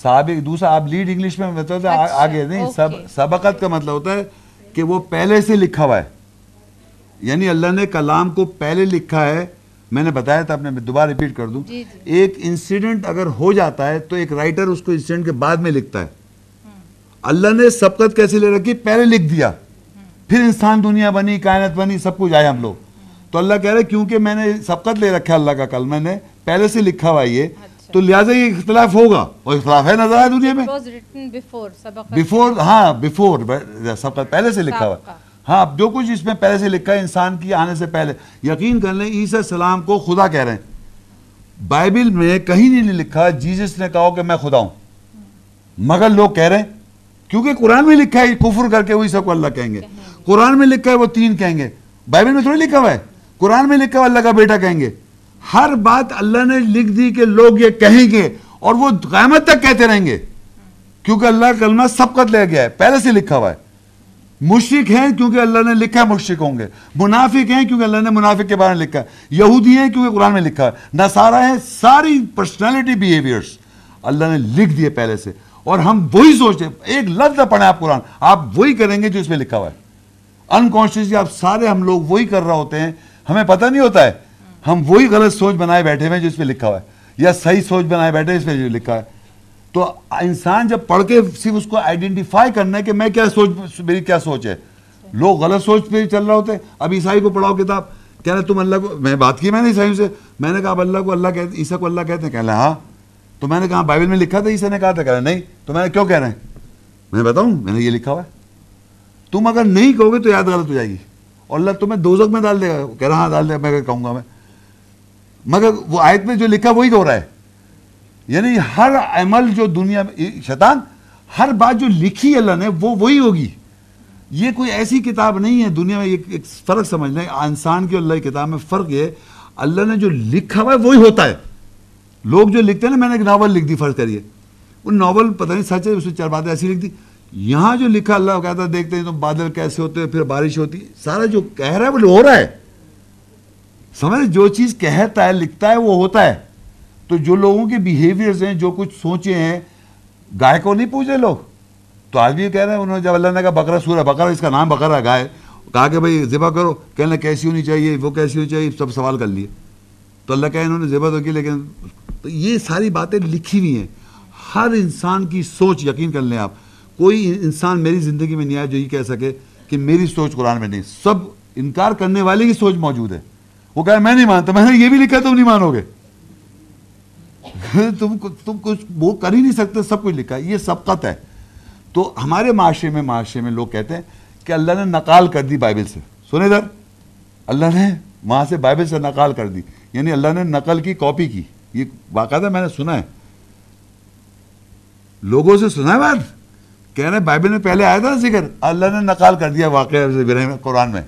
سابق دوسرا آپ لیڈ انگلش میں مطلب آگے نہیں سب سبقت کا مطلب ہوتا ہے کہ وہ پہلے سے لکھا ہوا ہے۔ یعنی اللہ نے کلام کو پہلے لکھا ہے میں نے بتایا تھا اپنے میں دوبارہ ریپیٹ کر دوں۔ ایک انسیڈنٹ اگر ہو جاتا ہے تو ایک رائٹر اس کو انسیڈنٹ کے بعد میں لکھتا ہے۔ اللہ نے سبقت کیسے لے رکھی؟ پہلے لکھ دیا۔ پھر انسان دنیا بنی کائنات بنی سب کچھ آئے ہم لوگ۔ تو اللہ کہہ رہا ہے کیونکہ میں نے سبقت لے رکھا اللہ کا کلمہ نے پہلے سے لکھا ہوا یہ تو لہٰذا یہ اختلاف ہوگا۔ اور اختلاف ہے نظر ہے دنیا میں؟ بفور ہاں بفور سبقت پہلے سے لکھا ہوا۔ ہاں اب جو کچھ اس میں پہلے سے لکھا ہے، انسان کی آنے سے پہلے۔ یقین کر لیں، عیسیٰ السلام کو خدا کہہ رہے ہیں۔ بائبل میں کہیں نہیں لکھا جیزس نے کہا کہ میں خدا ہوں۔ مگر لوگ کہہ رہے ہیں، کیونکہ قرآن میں لکھا ہے، کفر کر کے وہی سب کو اللہ کہیں گے۔ قرآن میں لکھا ہے، وہ تین کہیں گے۔ بائبل میں تھوڑی لکھا ہوا ہے، قرآن میں لکھا ہوا اللہ کا بیٹا کہیں گے۔ ہر بات اللہ نے لکھ دی کہ لوگ یہ کہیں گے، اور وہ قیامت تک کہتے رہیں گے۔ کیونکہ اللہ کلمہ سبقت لے گیا ہے، پہلے سے لکھا ہوا ہے۔ مشرق ہیں کیونکہ اللہ نے لکھا ہے مشرق ہوں گے۔ منافق ہیں کیونکہ اللہ نے منافق کے بارے میں لکھا ہے۔ یہودی ہیں کیونکہ قرآن میں لکھا ہے۔ نصارہ ہیں، ساری پرسنالٹی بیہیویئرس اللہ نے لکھ دیے پہلے سے۔ اور ہم وہی سوچتے ہیں۔ ایک لفظ نہ پڑھیں آپ قرآن۔ آپ وہی کریں گے جو اس میں لکھا ہوا ہے۔ انکانشیسلی آپ سارے ہم لوگ وہی کر رہا ہوتے ہیں۔ ہمیں پتہ نہیں ہوتا ہے۔ ہم وہی غلط سوچ بنائے بیٹھے ہوئے ہیں جو اس میں لکھا ہوا ہے۔ یا صحیح سوچ بنائے بیٹھے اس میں جو لکھا ہے۔ تو انسان جب پڑھ کے صرف اس کو آئیڈینٹیفائی کرنا ہے کہ میں کیا سوچ میری کیا سوچ ہے۔ لوگ غلط سوچ پہ چل رہے ہوتے ہیں اب عیسائی کو پڑھاؤ کتاب۔ کہہ رہے تم اللہ کو میں بات کی میں نے عیسائیوں سے؟ میں نے کہا اب اللہ کو اللہ کہتے عیسیٰ کو اللہ کہتے ہیں۔ کہہ رہے ہاں۔ تو میں نے کہا بائبل میں لکھا تھا، عیسیٰ نے کہا تھا۔ کہہ رہے نہیں۔ تو میں نے کیوں کہہ رہے ہیں؟ میں بتاؤں، میں نے یہ لکھا ہوا ہے۔ تم اگر نہیں کہو گے تو یاد غلط ہو جائے گی۔ اور اللہ تمہیں دوزک میں ڈال دے گا۔ کہہ رہا ہاں ڈال دے میں کہوں گا میں۔ مگر وہ آیت میں جو لکھا وہی ہو رہا ہے۔ یعنی ہر عمل جو دنیا میں شیطان، ہر بات جو لکھی اللہ نے، وہ وہی ہوگی۔ یہ کوئی ایسی کتاب نہیں ہے، دنیا میں ایک فرق سمجھنا ہے۔ انسان کی اللہ کی کتاب میں فرق یہ اللہ نے جو لکھا ہوا ہے، وہی ہوتا ہے۔ لوگ جو لکھتے ہیں نا، میں نے ایک ناول لکھ دی، فرض کریے۔ وہ ناول پتہ نہیں سچ ہے، اس میں چار باتیں ایسی لکھ دی۔ یہاں جو لکھا اللہ کہتا ہے، دیکھتے ہیں تو بادل کیسے ہوتے ہیں، پھر بارش ہوتی ہے۔ سارا جو کہہ رہا ہے، وہ ہو رہا ہے۔ سمجھ، جو چیز کہتا ہے، لکھتا ہے، وہ ہوتا ہے۔ تو جو لوگوں کے بیہیویئرز ہیں، جو کچھ سوچے ہیں، گائے کو نہیں پوچھے لوگ؟ تو آج بھی کہہ رہے ہیں انہوں نے جب اللہ نے کہا بکرا سورہ بکرا اس کا نام بکرا گائے، کہا کہ بھائی ذبح کرو، کہنے کیسی ہونی چاہیے، وہ کیسی ہونی چاہیے، سب سوال کر لیے۔ تو اللہ کہا انہوں نے ذبح تو کی، لیکن تو یہ ساری باتیں لکھی ہوئی ہیں۔ ہر انسان کی سوچ یقین کر لیں آپ۔ کوئی انسان میری زندگی میں نہیں آیا جو یہ کہہ سکے کہ میری سوچ قرآن میں نہیں۔ سب انکار کرنے والے کی سوچ موجود ہے۔ وہ کہا میں نہیں مانتا، میں نے یہ بھی لکھا تم نہیں مانو گے۔ [LAUGHS] تم تم کچھ وہ کر ہی نہیں سکتے، سب کچھ لکھا ہے۔ یہ سبقت ہے۔ تو ہمارے معاشرے میں معاشرے میں لوگ کہتے ہیں کہ اللہ نے نقال کر دی بائبل سے۔ سنے در اللہ نے وہاں سے بائبل سے نقال کر دی۔ یعنی اللہ نے نقل کی، کاپی کی۔ یہ باقاعدہ میں نے سنا ہے۔ لوگوں سے سنا ہے بات؟ کہہ رہے بائبل میں پہلے آیا تھا نا ذکر۔ اللہ نے نقال کر دیا واقعہ قرآن میں۔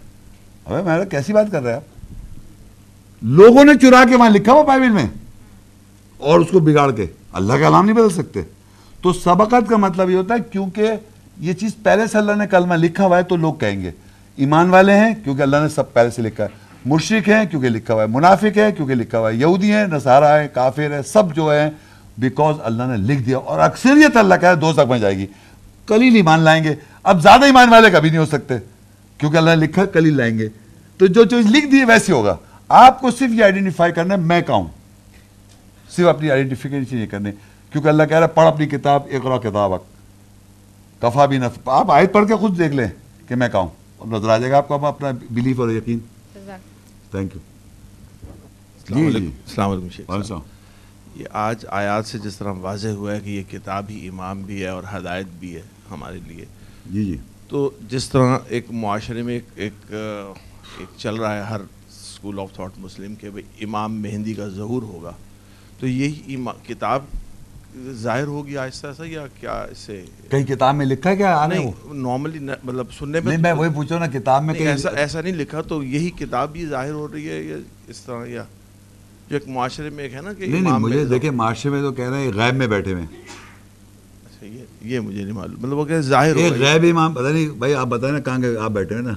ابھی میں کیسی بات کر رہے ہیں آپ؟ لوگوں نے چرا کے وہاں لکھا ہوا بائبل میں۔ اور اس کو بگاڑ کے۔ اللہ کا نام نہیں بدل سکتے۔ تو سبقت کا مطلب یہ ہوتا ہے کیونکہ یہ چیز پہلے سے اللہ نے کلمہ لکھا ہوا ہے تو لوگ کہیں گے۔ ایمان والے ہیں کیونکہ اللہ نے سب پہلے سے لکھا ہے۔ مشرق ہیں کیونکہ لکھا ہوا ہے۔ منافق ہے کیونکہ لکھا ہوا ہے۔ یہودی ہیں، نصارہ ہیں، کافر ہیں، سب جو ہیں بیکاز اللہ نے لکھ دیا۔ اور اکثریت اللہ کا ہے، دو تک میں جائے گی۔ کلیل ایمان لائیں گے۔ اب زیادہ ایمان والے کبھی نہیں ہو سکتے، کیونکہ اللہ نے لکھا کلیل لائیں گے۔ تو جو چیز لکھ دی ویسے ہوگا۔ آپ کو صرف یہ آئیڈینٹیفائی کرنا ہے، میں کہوں۔ صرف اپنی آئیڈینٹیفیکیشن یہ کرنے کیونکہ اللہ کہہ رہا ہے پڑھ اپنی کتاب اقرا کتاب کفا بھی نف آپ آیت پڑھ کے خود دیکھ لیں کہ میں کہوں نظر آ جائے گا آپ کو اپنا بلیف اور یقین۔ تھینک یو السلام علیکم۔ السلام علیکم شیخ صاحب۔ یہ آج آیات سے جس طرح واضح ہوا ہے کہ یہ کتاب ہی امام بھی ہے اور ہدایت بھی ہے ہمارے لیے۔ جی جی۔ تو جس طرح ایک معاشرے میں ایک ایک ایک چل رہا ہے ہر اسکول آف تھاٹ مسلم کے بھائی امام مہندی کا ظہور ہوگا۔ تو یہی کتاب ظاہر ہوگی آہستہ آہستہ یا کیا اس سے کئی کتاب میں لکھا کیا نارملی مطلب سننے میں نہیں میں وہی پوچھو نا کتاب میں ایسا ایسا نہیں لکھا تو یہی کتاب بھی ظاہر ہو رہی ہے یا اس طرح یا جو ایک معاشرے میں ایک ہے نا کہ نہیں نہیں مجھے دیکھیں معاشرے میں تو کہہ رہے ہیں غیب میں بیٹھے ہوئے اچھا یہ یہ مجھے نہیں معلوم۔ مطلب وہ کہ ظاہر ہو غیب امام پتہ نہیں بھائی آپ بتائیں نا کہاں آپ بیٹھے ہوئے نا۔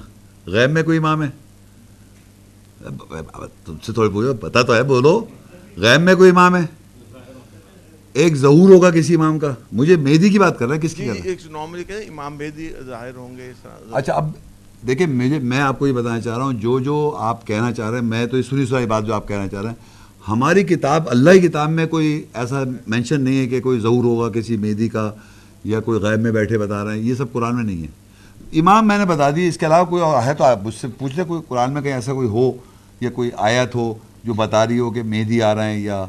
غیب میں کوئی امام ہے؟ تم سے تھوڑی پوچھو پتہ تو ہے بولو۔ غیب میں کوئی امام ہے؟ ایک ظہور ہوگا کسی امام کا؟ مجھے مہدی کی بات کر رہا ہے کس کی امام مہدی ظاہر ہوں گے اچھا اب دیکھیں مجھے میں آپ کو یہ بتانا چاہ رہا ہوں جو جو آپ کہنا چاہ رہے ہیں میں تو یہ سنی سنائی بات جو آپ کہنا چاہ رہے ہیں ہماری کتاب اللہ کی کتاب میں کوئی ایسا مینشن نہیں ہے کہ کوئی ظہور ہوگا کسی مہدی کا یا کوئی غیب میں بیٹھے بتا رہے ہیں یہ سب قرآن میں نہیں ہے۔ امام میں نے بتا دی اس کے علاوہ کوئی ہے تو آپ مجھ سے پوچھ لیں کوئی قرآن میں کہیں ایسا کوئی ہو یا کوئی آیت ہو جو بتا رہی ہو کہ مہدی آ رہے ہیں یا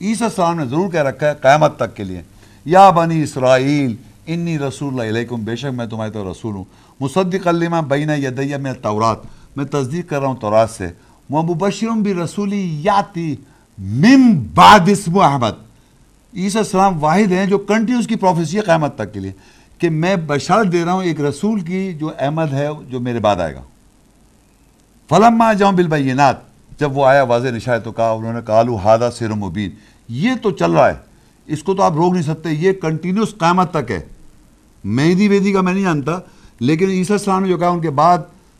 عیسیٰ السلام نے ضرور کہہ رکھا ہے قیامت تک کے لیے۔ یا بنی اسرائیل، انی رسول اللہ علیکم، بے شک میں تمہارے تو رسول ہوں۔ مصدق علامہ بینہ یدیہ میں تورات میں تصدیق کر رہا ہوں تورات سے۔ وہ مبشرم بھی رسولی یاتی مم بعد اسم احمد۔ عیسیٰ السلام واحد ہیں جو کنٹینیوس کی پروفیسی ہے قیامت تک کے لیے۔ کہ میں بشارت دے رہا ہوں ایک رسول کی جو احمد ہے، جو میرے بعد آئے گا۔ فلما جاؤں بالبینات۔ جب وہ آیا واضح نشائے تو کہا، انہوں نے کہا لو ہادہ سیر مبین۔ یہ تو چل رہا ہے۔ اس کو تو آپ روک نہیں سکتے۔ یہ کنٹینیوس قیامت تک ہے۔ مہدی ویدی کا میں نہیں جانتا، لیکن عیسیٰ السلام نے جو کہا، ان کے بعد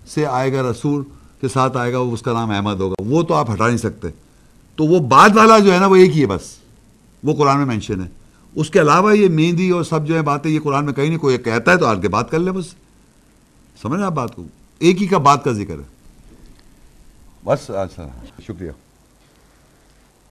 سے آئے گا رسول کے ساتھ آئے گا، وہ اس کا نام احمد ہوگا۔ وہ تو آپ ہٹا نہیں سکتے۔ تو وہ بعد والا جو ہے نا، وہ ایک ہی ہے بس۔ وہ قرآن میں مینشن ہے۔ اس کے علاوہ یہ مہندی اور سب جو ہے باتیں، یہ قرآن میں کہیں نہیں، کوئی کہتا ہے تو آگے بات کر لیں بس۔ سمجھ رہے آپ بات کو؟ ایک ہی کا بات کا ذکر ہے۔ بس اچھا شکریہ۔